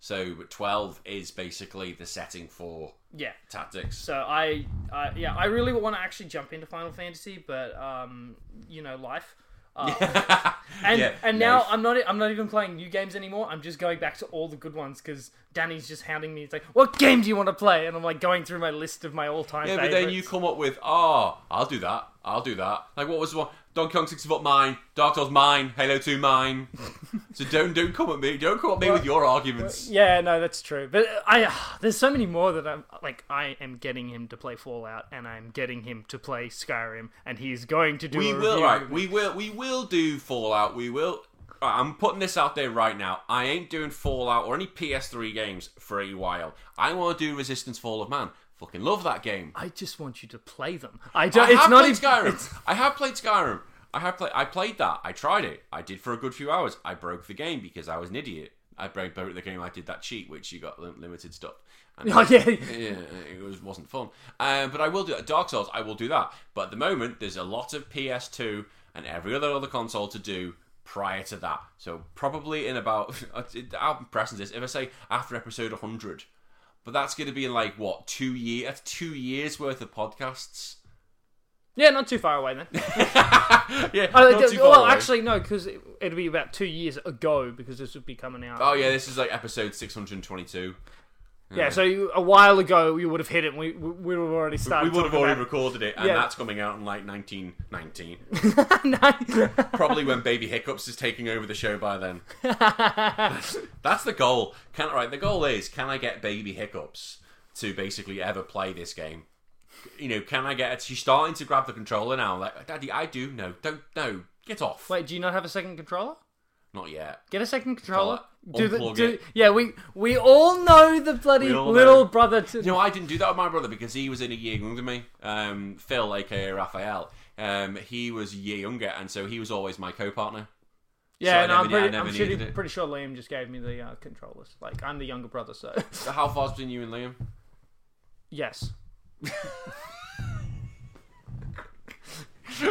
So, twelve is basically the setting for yeah. tactics. So I, I yeah, I really want to actually jump into Final Fantasy, but um, you know, life. Uh, and Yeah, and now life. I'm not I'm not even playing new games anymore. I'm just going back to all the good ones because Danny's just hounding me. It's like, what game do you want to play? And I'm like going through my list of my all time. Yeah, but then you come up with, oh, I'll do that. I'll do that. Like, what was the one? Donkey Kong 64 mine, Dark Souls mine, Halo 2 mine. so don't don't come at me. Don't come at me with your arguments. Yeah, no, that's true. But I there's so many more that I'm like I am getting him to play Fallout and I'm getting him to play Skyrim and he's going to do we will, right? We will, we will do Fallout. We will. I'm putting this out there right now. I ain't doing Fallout or any PS3 games for a while. I want to do Resistance: Fall of Man. Fucking love that game. I just want you to play them. I don't I it's have not played even Skyrim. it's- I have played Skyrim. I have played. I played that. I tried it. I did for a good few hours. I broke the game because I was an idiot. I broke, the game. I did that cheat, which you got lim- limited stuff. And Oh, yeah. yeah, it was wasn't fun. Um, but I will do that. Dark Souls. I will do that. But at the moment, there's a lot of PS2 and every other other console to do prior to that. So probably in about. I'm pressing this. If I say after episode 100. But that's going to be in like what two years? That's two years worth of podcasts. Yeah, not too far away then. yeah, Oh, not d- too far well, away. actually, no, because it, it'll be about two years ago because this would be coming out. Oh yeah, this is like episode six hundred and twenty-two. Yeah. So you, a while ago, you would have hit it. And we we we would have already started. We would have already recorded it, and Yeah. that's coming out in like nineteen nineteen. No. Probably when Baby Hiccups is taking over the show by then. that's, that's the goal. Can right? The goal is can I get Baby Hiccups to basically ever play this game? You know, can I get? She's starting to grab the controller now. Like, Daddy, I do. No, don't. No, get off. Wait, do you not have a second controller? Not yet. Get a second controller. Controller, unplug do, it. yeah, we we all know the bloody We all little know. brother. To, You know, I didn't do that with my brother because he was in a year younger than me. Um, Phil, aka Raphael, um, he was a year younger, and so he was always my co-partner. yeah, so I and never I'm I pretty, never I'm pretty, needed it. pretty sure Liam just gave me the uh, controllers. Like I'm the younger brother, so So how far's between you and Liam? yes.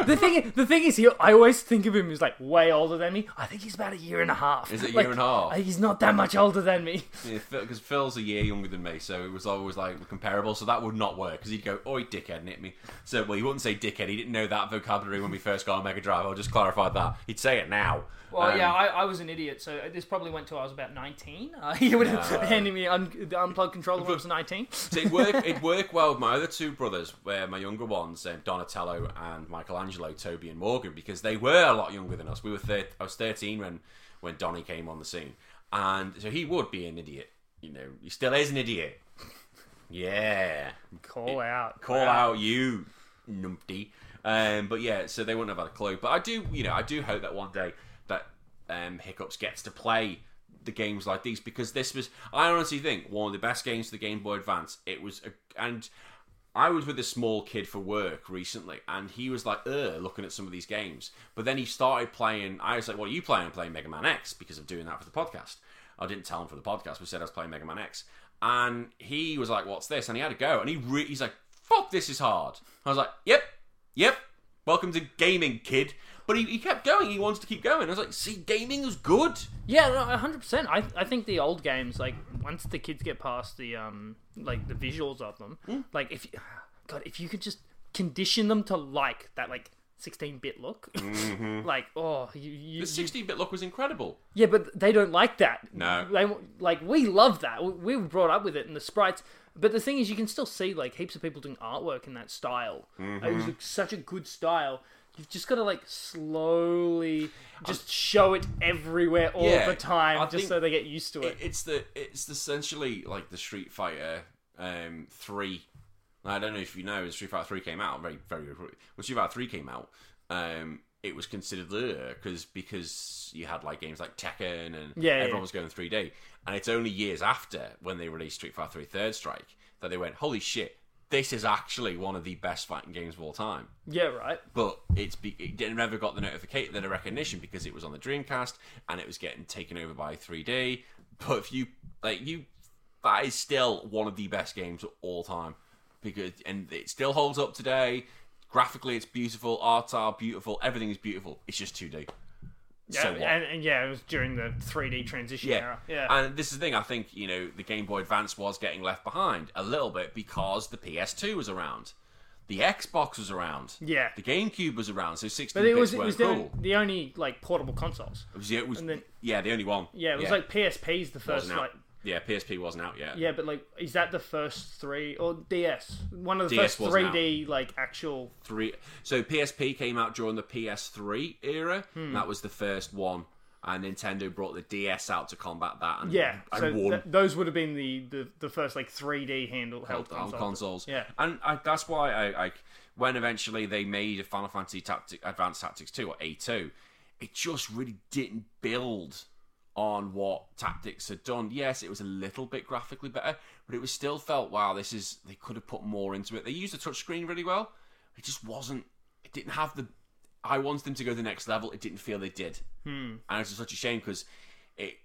the thing, the thing is, he, I always think of him as like way older than me. I think he's about a year and a half. Is it a Like, year and a half? He's not that much older than me. Because Phil's a year younger than me, so it was always like comparable. So that would not work because he'd go, "Oi, dickhead," and hit me. So well, he wouldn't say dickhead. He didn't know that vocabulary when we first got on Mega Drive. I'll just clarify that. He'd say it now. Well, Um, yeah, I, I was an idiot, so this probably went till I was about 19. Uh, he would have No. handed me un- the unplugged controller when I was 19. So it worked. It worked well with my other two brothers, where my younger ones, um, Donatello and Michelangelo, Toby and Morgan, because they were a lot younger than us. We were. Thir- I was thirteen when when Donny came on the scene, and so he would be an idiot. You know, he still is an idiot. Yeah, Call out. call out you numpty. Um, but yeah, so they wouldn't have had a clue. But I do, you know, I do hope that one day um, Hiccups gets to play the games like these because this was, I honestly think, one of the best games for the Game Boy Advance. It was, a, and I was with a small kid for work recently, and he was like, "Ugh," looking at some of these games. But then he started playing. I was like, "What are you playing?" I'm playing Mega Man X because of doing that for the podcast. I didn't tell him for the podcast. We said I was playing Mega Man X, and he was like, "What's this?" And he had to go, and he re- he's like, "Fuck, this is hard." I was like, "Yep, yep. Welcome to gaming, kid." But he, he kept going. He wants to keep going. I was like, "See, gaming is good." Yeah, no, 100%. I, I think the old games, like, once the kids get past the, um, like, the visuals of them, Hmm. like, if, you, God, if you could just condition them to like that, like, 16-bit look, like, oh, you, you, The 16-bit look was incredible. Yeah, but they don't like that. No. they like we love that. We we were brought up with it, and the sprites. But the thing is, you can still see like heaps of people doing artwork in that style. Mm-hmm. It was like, such a good style. You've just got to like slowly just show it everywhere all Yeah, the time, I just so they get used to it. It, it's the it's essentially like the Street Fighter um, three. I don't know if you know, when Street Fighter three came out very very when Street Fighter three came out, um, it was considered the because because you had like games like Tekken and Yeah, yeah, everyone yeah. was going three D, and it's only years after when they released Street Fighter three Third Strike that they went, holy shit, this is actually one of the best fighting games of all time yeah, right. but it's be, it never got the notification, the recognition because it was on the Dreamcast and it was getting taken over by 3D. But if you like you, that is still one of the best games of all time because and it still holds up today. Graphically, it's beautiful. Art are beautiful. Everything is beautiful. It's just 2D. Yeah, so what? and, and yeah, it was during the 3D transition Yeah. era. Yeah, And this is the thing, I think, you know, the Game Boy Advance was getting left behind a little bit because the PS2 was around. The Xbox was around. Yeah. The GameCube was around, so 16 but it bits was weren't was the, cool. the only like portable consoles. It was, it was then- yeah, the only one. Yeah, it was like PSP's the first like yeah, PSP wasn't out yet. Yeah, but like, is that the first three or DS? One of the DS first 3D like actual. Three. So PSP came out during the PS3 era. Hmm. That was the first one, and Nintendo brought the DS out to combat that. And Yeah, I so won. th- those would have been the, the, the first like 3D handle held on console. consoles. Yeah. and I, that's why I, I when eventually they made a Final Fantasy Tactic, Advanced Tactics two or A two, it just really didn't build on what Tactics had done. Yes, it was a little bit graphically better, but it was still felt wow. This is they could have put more into it. They used the touchscreen really well. It just wasn't. It didn't have the. I wanted them to go to the next level. It didn't feel they did, hmm. and it's such a shame because it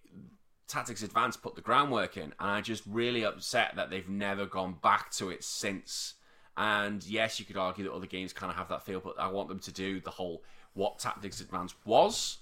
Tactics Advance put the groundwork in, and I'm just really upset that they've never gone back to it since. And yes, you could argue that other games kind of have that feel, but I want them to do the whole what Tactics Advance was,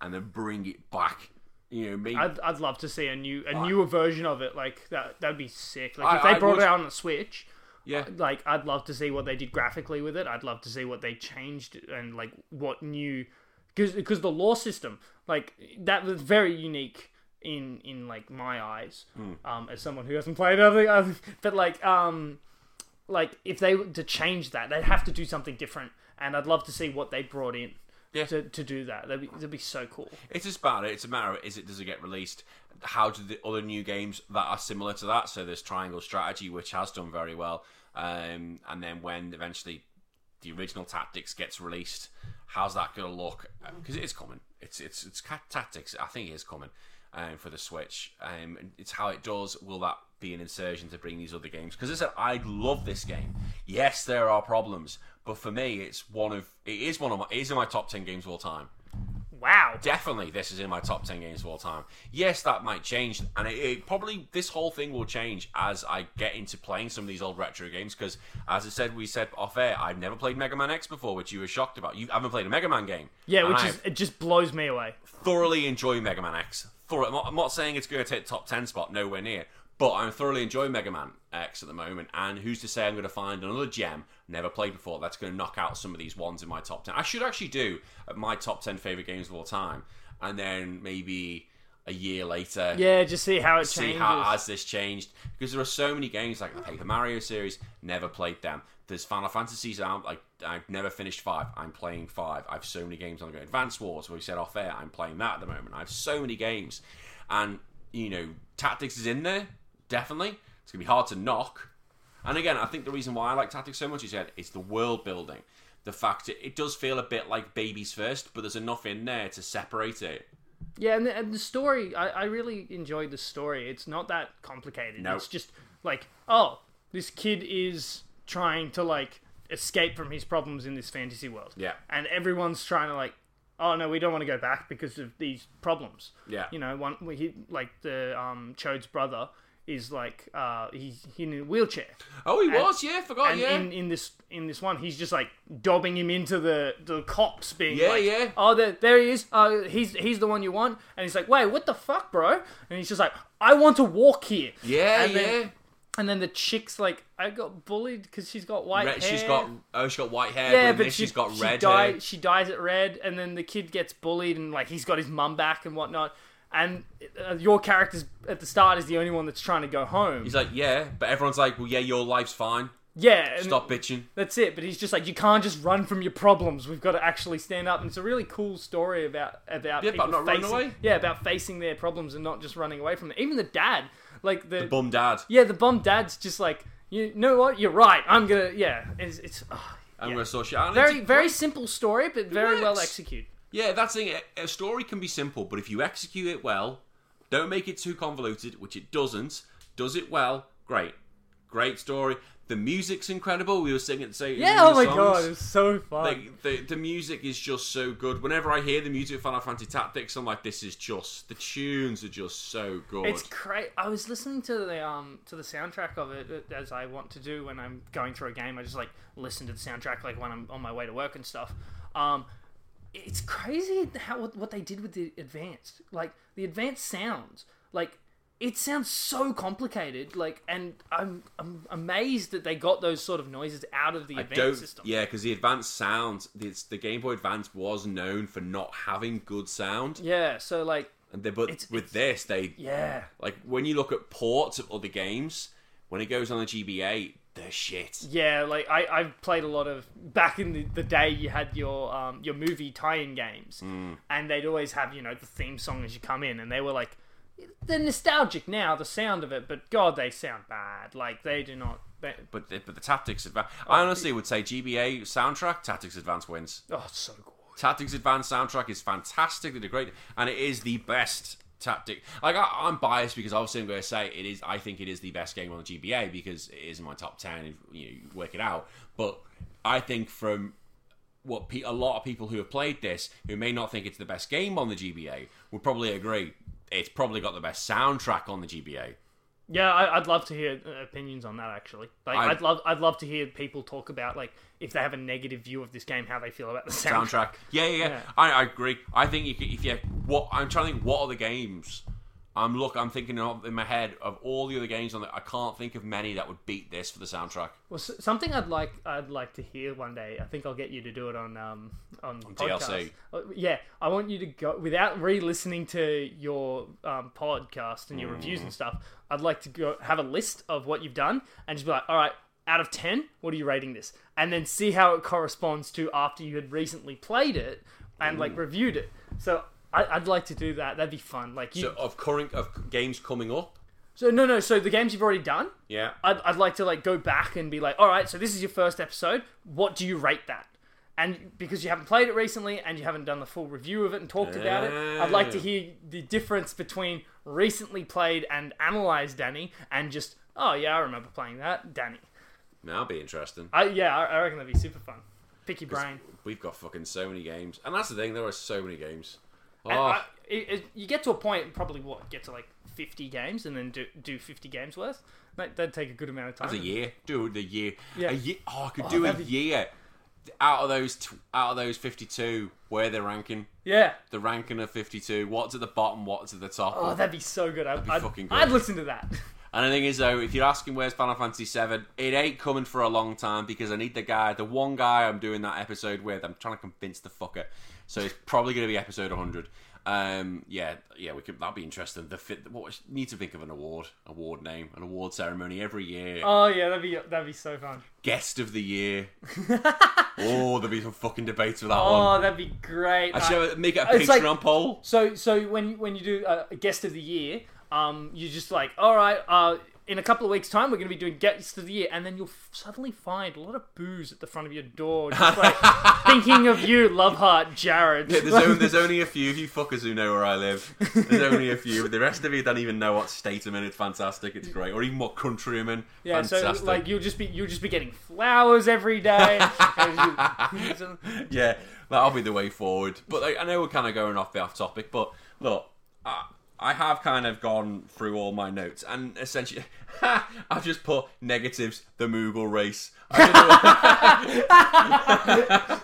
and then bring it back. You know, maybe I'd, I'd love to see a new a newer version of it. Like that that'd be sick. Like I- if they I brought would- it out on the Switch, yeah, like I'd love to see what they did graphically with it. I'd love to see what they changed and like what new because because the law system like that was very unique in in like my eyes Hmm. um as someone who hasn't played other, other but like um like if they were to change that they'd have to do something different and I'd love to see what they brought in Yeah. to, to do that that'd be, that'd be so cool It's just about it. It's a matter of is it does it get released? How do the other new games that are similar to that? So there's Triangle Strategy, which has done very well, um, and then when eventually the original Tactics gets released, how's that going to look? Because it is coming. It's it's it's tactics. I think it is coming um, for the Switch. Um, it's how it does. Will that be an insertion to bring these other games? Because I said I love this game. Yes, there are problems, but for me, it's one of it is one of my it is in my top ten games of all time. Wow. Definitely, this is in my top 10 games of all time. Yes, that might change, and it, it probably this whole thing will change as I get into playing some of these old retro games. Because, as I said, we said off air, I've never played Mega Man X before, which you were shocked about. You haven't played a Mega Man game, Yeah, which is it just blows me away. thoroughly enjoy Mega Man X. I'm, not, saying it's going to take top 10 spot, nowhere near. But I'm thoroughly enjoying Mega Man X at the moment, and who's to say I'm going to find another gem never played before that's going to knock out some of these ones in my top 10. I should actually do my top 10 favorite games of all time, and then maybe a year later Yeah, just see how it see changes. how has this changed because there are so many games like the Paper Mario series. Never played them. There's Final Fantasies. I'm like I've never finished five. I'm playing five. I have so many games on the go. Advance Wars, where we said off air. I'm playing that at the moment. I have so many games, and you know, Tactics is in there definitely. It's gonna be hard to knock. And again, I think the reason why I like Tactics so much is that it's the world building. The fact it, it does feel a bit like Babies First, but there's enough in there to separate it. Yeah, and the, and the story, I, I really enjoyed the story. It's not that complicated. No. It's just like, oh, this kid is trying to like escape from his problems in this fantasy world. Yeah. And everyone's trying to like, oh no, we don't want to go back because of these problems. Yeah. You know, one we like the um Chode's brother is like uh he's in a wheelchair. Oh, he was, yeah, forgot, and yeah. in, in this in this one, he's just like dobbing him into the the cops, being Yeah, like, yeah. oh, there, there he is. Uh, he's he's the one you want, and he's like, wait, what the fuck, bro? And he's just like, I want to walk here. yeah, and yeah. Then, and then the chick's like, I got bullied because she's got white Red, hair. she's got oh, she's got white hair. yeah, but, she, she's got she red dye- hair. She dyes it red, and then the kid gets bullied, and like he's got his mum back and whatnot. And uh, your character's at the start is the only one that's trying to go home. He's like, yeah, but everyone's like, well, yeah, your life's fine. yeah, Stop bitching. That's it. But he's just like, you can't just run from your problems. We've got to actually stand up. And it's a really cool story about about Yeah, people about not running facing, away. Yeah, about facing their problems and not just running away from them. Even the dad, like the, Bum dad. yeah, the bum dad's just like, you know what? You're right. I'm gonna yeah. It's, it's oh, I'm yeah. gonna sort shit out. Very very simple story, but very well executed. Yeah, that's the thing. A- story can be simple, but if you execute it well, don't make it too convoluted, which it doesn't. Does it well, great, great story. The music's incredible. We were singing, saying, Yeah. Oh my songs. god, it's so fun. Like the the music is just so good. Whenever I hear the music of Final Fantasy Tactics, I'm like, this is just the tunes are just so good. It's great. I was listening to the um to the soundtrack of it uh, as I want to do when I'm going through a game. I just like listen to the soundtrack like when I'm on my way to work and stuff. Um, it's crazy how what, what they did with the advanced, like the advanced sounds, like. It sounds so complicated, like, and I'm I'm amazed that they got those sort of noises out of the I advanced system. Yeah, because the advanced sounds, it's, the Game Boy Advance was known for not having good sound. Yeah, so like, And they, but It's- with it's- this, they yeah, like when you look at ports of other games, when it goes on the GBA, they're shit. Yeah, like I, I've played a lot of back in the, the day you had your um your movie tie-in games and they'd always have, you know, the theme song as you come in and they were like they're nostalgic now, the sound of it, but god they sound bad. Like they do not they, But the, but the Tactics Advance, I honestly would say GBA soundtrack, Tactics Advance wins. oh it's so good. Tactics Advance soundtrack is fantastic. They did great, and it is the best tactic. Like I, I'm biased because obviously I'm going to say it is. I think it is the best game on the GBA because it is in my top ten. If you, know, you work it out, but I think from what pe- a lot of people who have played this, who may not think it's the best game on the GBA, would probably agree. It's probably got the best soundtrack on the GBA. Yeah, I, I'd love to hear uh, opinions on that. Actually, like I- I'd love, I'd love to hear people talk about like if they have a negative view of this game, how they feel about the soundtrack. soundtrack. Yeah, yeah, yeah. Yeah. I, I agree. I think could, if you what I'm trying to think, what are the games? I'm look. I'm thinking of in my head of all the other games on that. I can't think of many that would beat this for the soundtrack. Well, something I'd like, I'd like to hear one day. I think I'll get you to do it on um on, podcast. DLC. Uh, Yeah, I want you to go without re-listening to your um, podcast and your Mm. reviews and stuff. I'd like to go have a list of what you've done and just be like, all right, out of ten, what are you rating this? And then see how it corresponds to after you had recently played it and like reviewed it. So. I, I'd like to do that. That'd be fun. Like you, So of current of games coming up. so no, no. So the games you've already done, Yeah. I'd, I'd like to like go back and be like, all right, so this is your first episode. What do you rate that? and because you haven't played it recently and you haven't done the full review of it and talked about it, I'd like to hear the difference between recently played and analyzed Danny and just oh yeah, I remember playing that, Danny. That'll be interesting. I, yeah, I, I reckon that'd be super fun. Pick your brain. We've got fucking so many games, and that's the thing. There are so many games. Oh, I, it, it- you get to a point, probably what, get to like 50 games and then do, do 50 games worth? That, that'd take a good amount of time. that's a year. Do the year. Yeah. A year. Oh, I could Oh, do a year. Out of those, out of those fifty-two, where they're ranking. Yeah. The ranking of fifty-two. What's at the bottom? What's at the top? Oh, that'd be so good. I'd, be I'd, fucking good. I'd listen to that. And the thing is, though, if you're asking where's Final Fantasy 7 it ain't coming for a long time because I need the guy, the one guy I'm doing that episode with. I'm trying to convince the fucker, so it's probably going to be episode 100. Um, yeah, yeah, we could. That'd be interesting. The fit. What need to think of an award, award name, an award ceremony every year. Oh, yeah, that'd be that'd be so fun. Guest of the year. oh, there'll be some fucking debates for that one. Oh, that'd be great. I Uh, should make it a it's like- Patreon poll. So so when when you do a, a guest of the year, um, you just like, all right, uh, in a couple of weeks' time, we're going to be doing guest of the year, and then you'll f- suddenly find a lot of booze at the front of your door, just like thinking of you, love heart, Jarrod. Yeah, there's, only, there's only a few of you fuckers who know where I live. There's only a few. but The rest of you don't even know what state I'm in. It's fantastic. It's great. Or even what country I'm in. yeah, fantastic. so like you'll just be you'll just be getting flowers every day. Yeah, that'll be the way forward. But like, I know we're kind of going off the off topic. But look, I, I have kind of gone through all my notes, and essentially, I've just put negatives. The Moogle race. I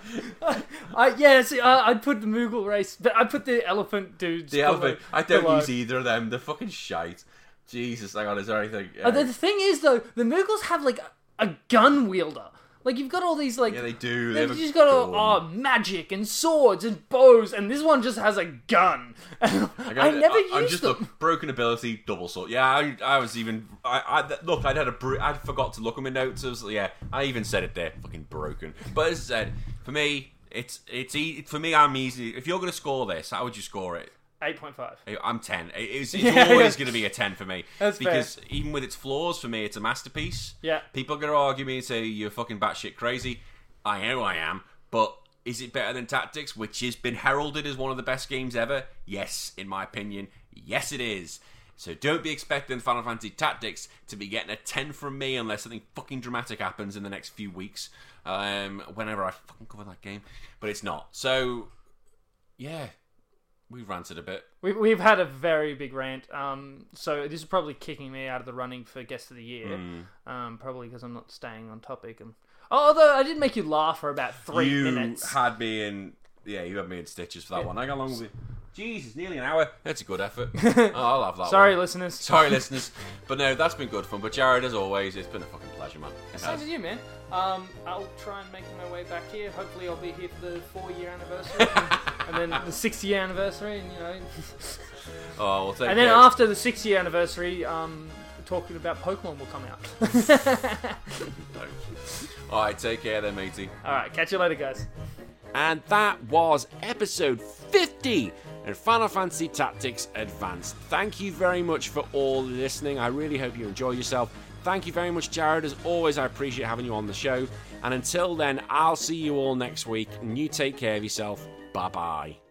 I, yeah, see, I, I'd put the Moogle race, but I put the elephant dudes. the elephant. below- I don't below. use either of them. They're fucking shite. Jesus, hang on. Is there anything? Uh, the, the thing is, though, the Moogles have like a gun wielder. Like you've got all these like yeah, they do. They they've have just got all, oh, magic and swords and bows, and this one just has a gun. I, I, never I, I'm used just them. look broken ability, double sword. Yeah, I, I was even. I, I look. I'd had a. br- I forgot to look at my notes. I was, yeah, I even said it there. Fucking broken. But as I said, for me, it's it's e- for me. I'm easy. If you're gonna score this, how would you score it? Eight point five. I'm ten. It's, it's Yeah, always yeah. going to be a ten for me That's fair. because even with its flaws, for me, it's a masterpiece. Yeah. People are going to argue me and say you're fucking batshit crazy. I know I am, but is it better than Tactics, which has been heralded as one of the best games ever? Yes, in my opinion, yes it is. So don't be expecting Final Fantasy Tactics to be getting a 10 from me unless something fucking dramatic happens in the next few weeks. Um, whenever I fucking cover that game, but it's not. So yeah, we've ranted a bit. We, we've had a very big rant. Um, so this is probably kicking me out of the running for guest of the year. Hmm. Um, probably because I'm not staying on topic. And although I did make you laugh for about three you minutes. had me in. Yeah, you had me in stitches for that one. How long was it? Jesus, nearly an hour. That's a good effort. oh, I'll have that. Sorry, one. listeners. Sorry, listeners. But no, that's been good fun. But Jarrod, as always, it's been a fucking pleasure, man. It Same to you, man. Um, I'll try and make my way back here. Hopefully, I'll be here for the four-year anniversary, and, and then the six-year anniversary, and you know, Oh, we'll take and then after the six-year anniversary, um, talking about Pokemon will come out. All right, take care then, matey. All right, catch you later, guys. And that was episode 50 in Final Fantasy Tactics Advanced. Thank you very much for all listening. I really hope you enjoy yourself. Thank you very much, Jarrod. As always, I appreciate having you on the show. And until then, I'll see you all next week. And you take care of yourself. Bye bye.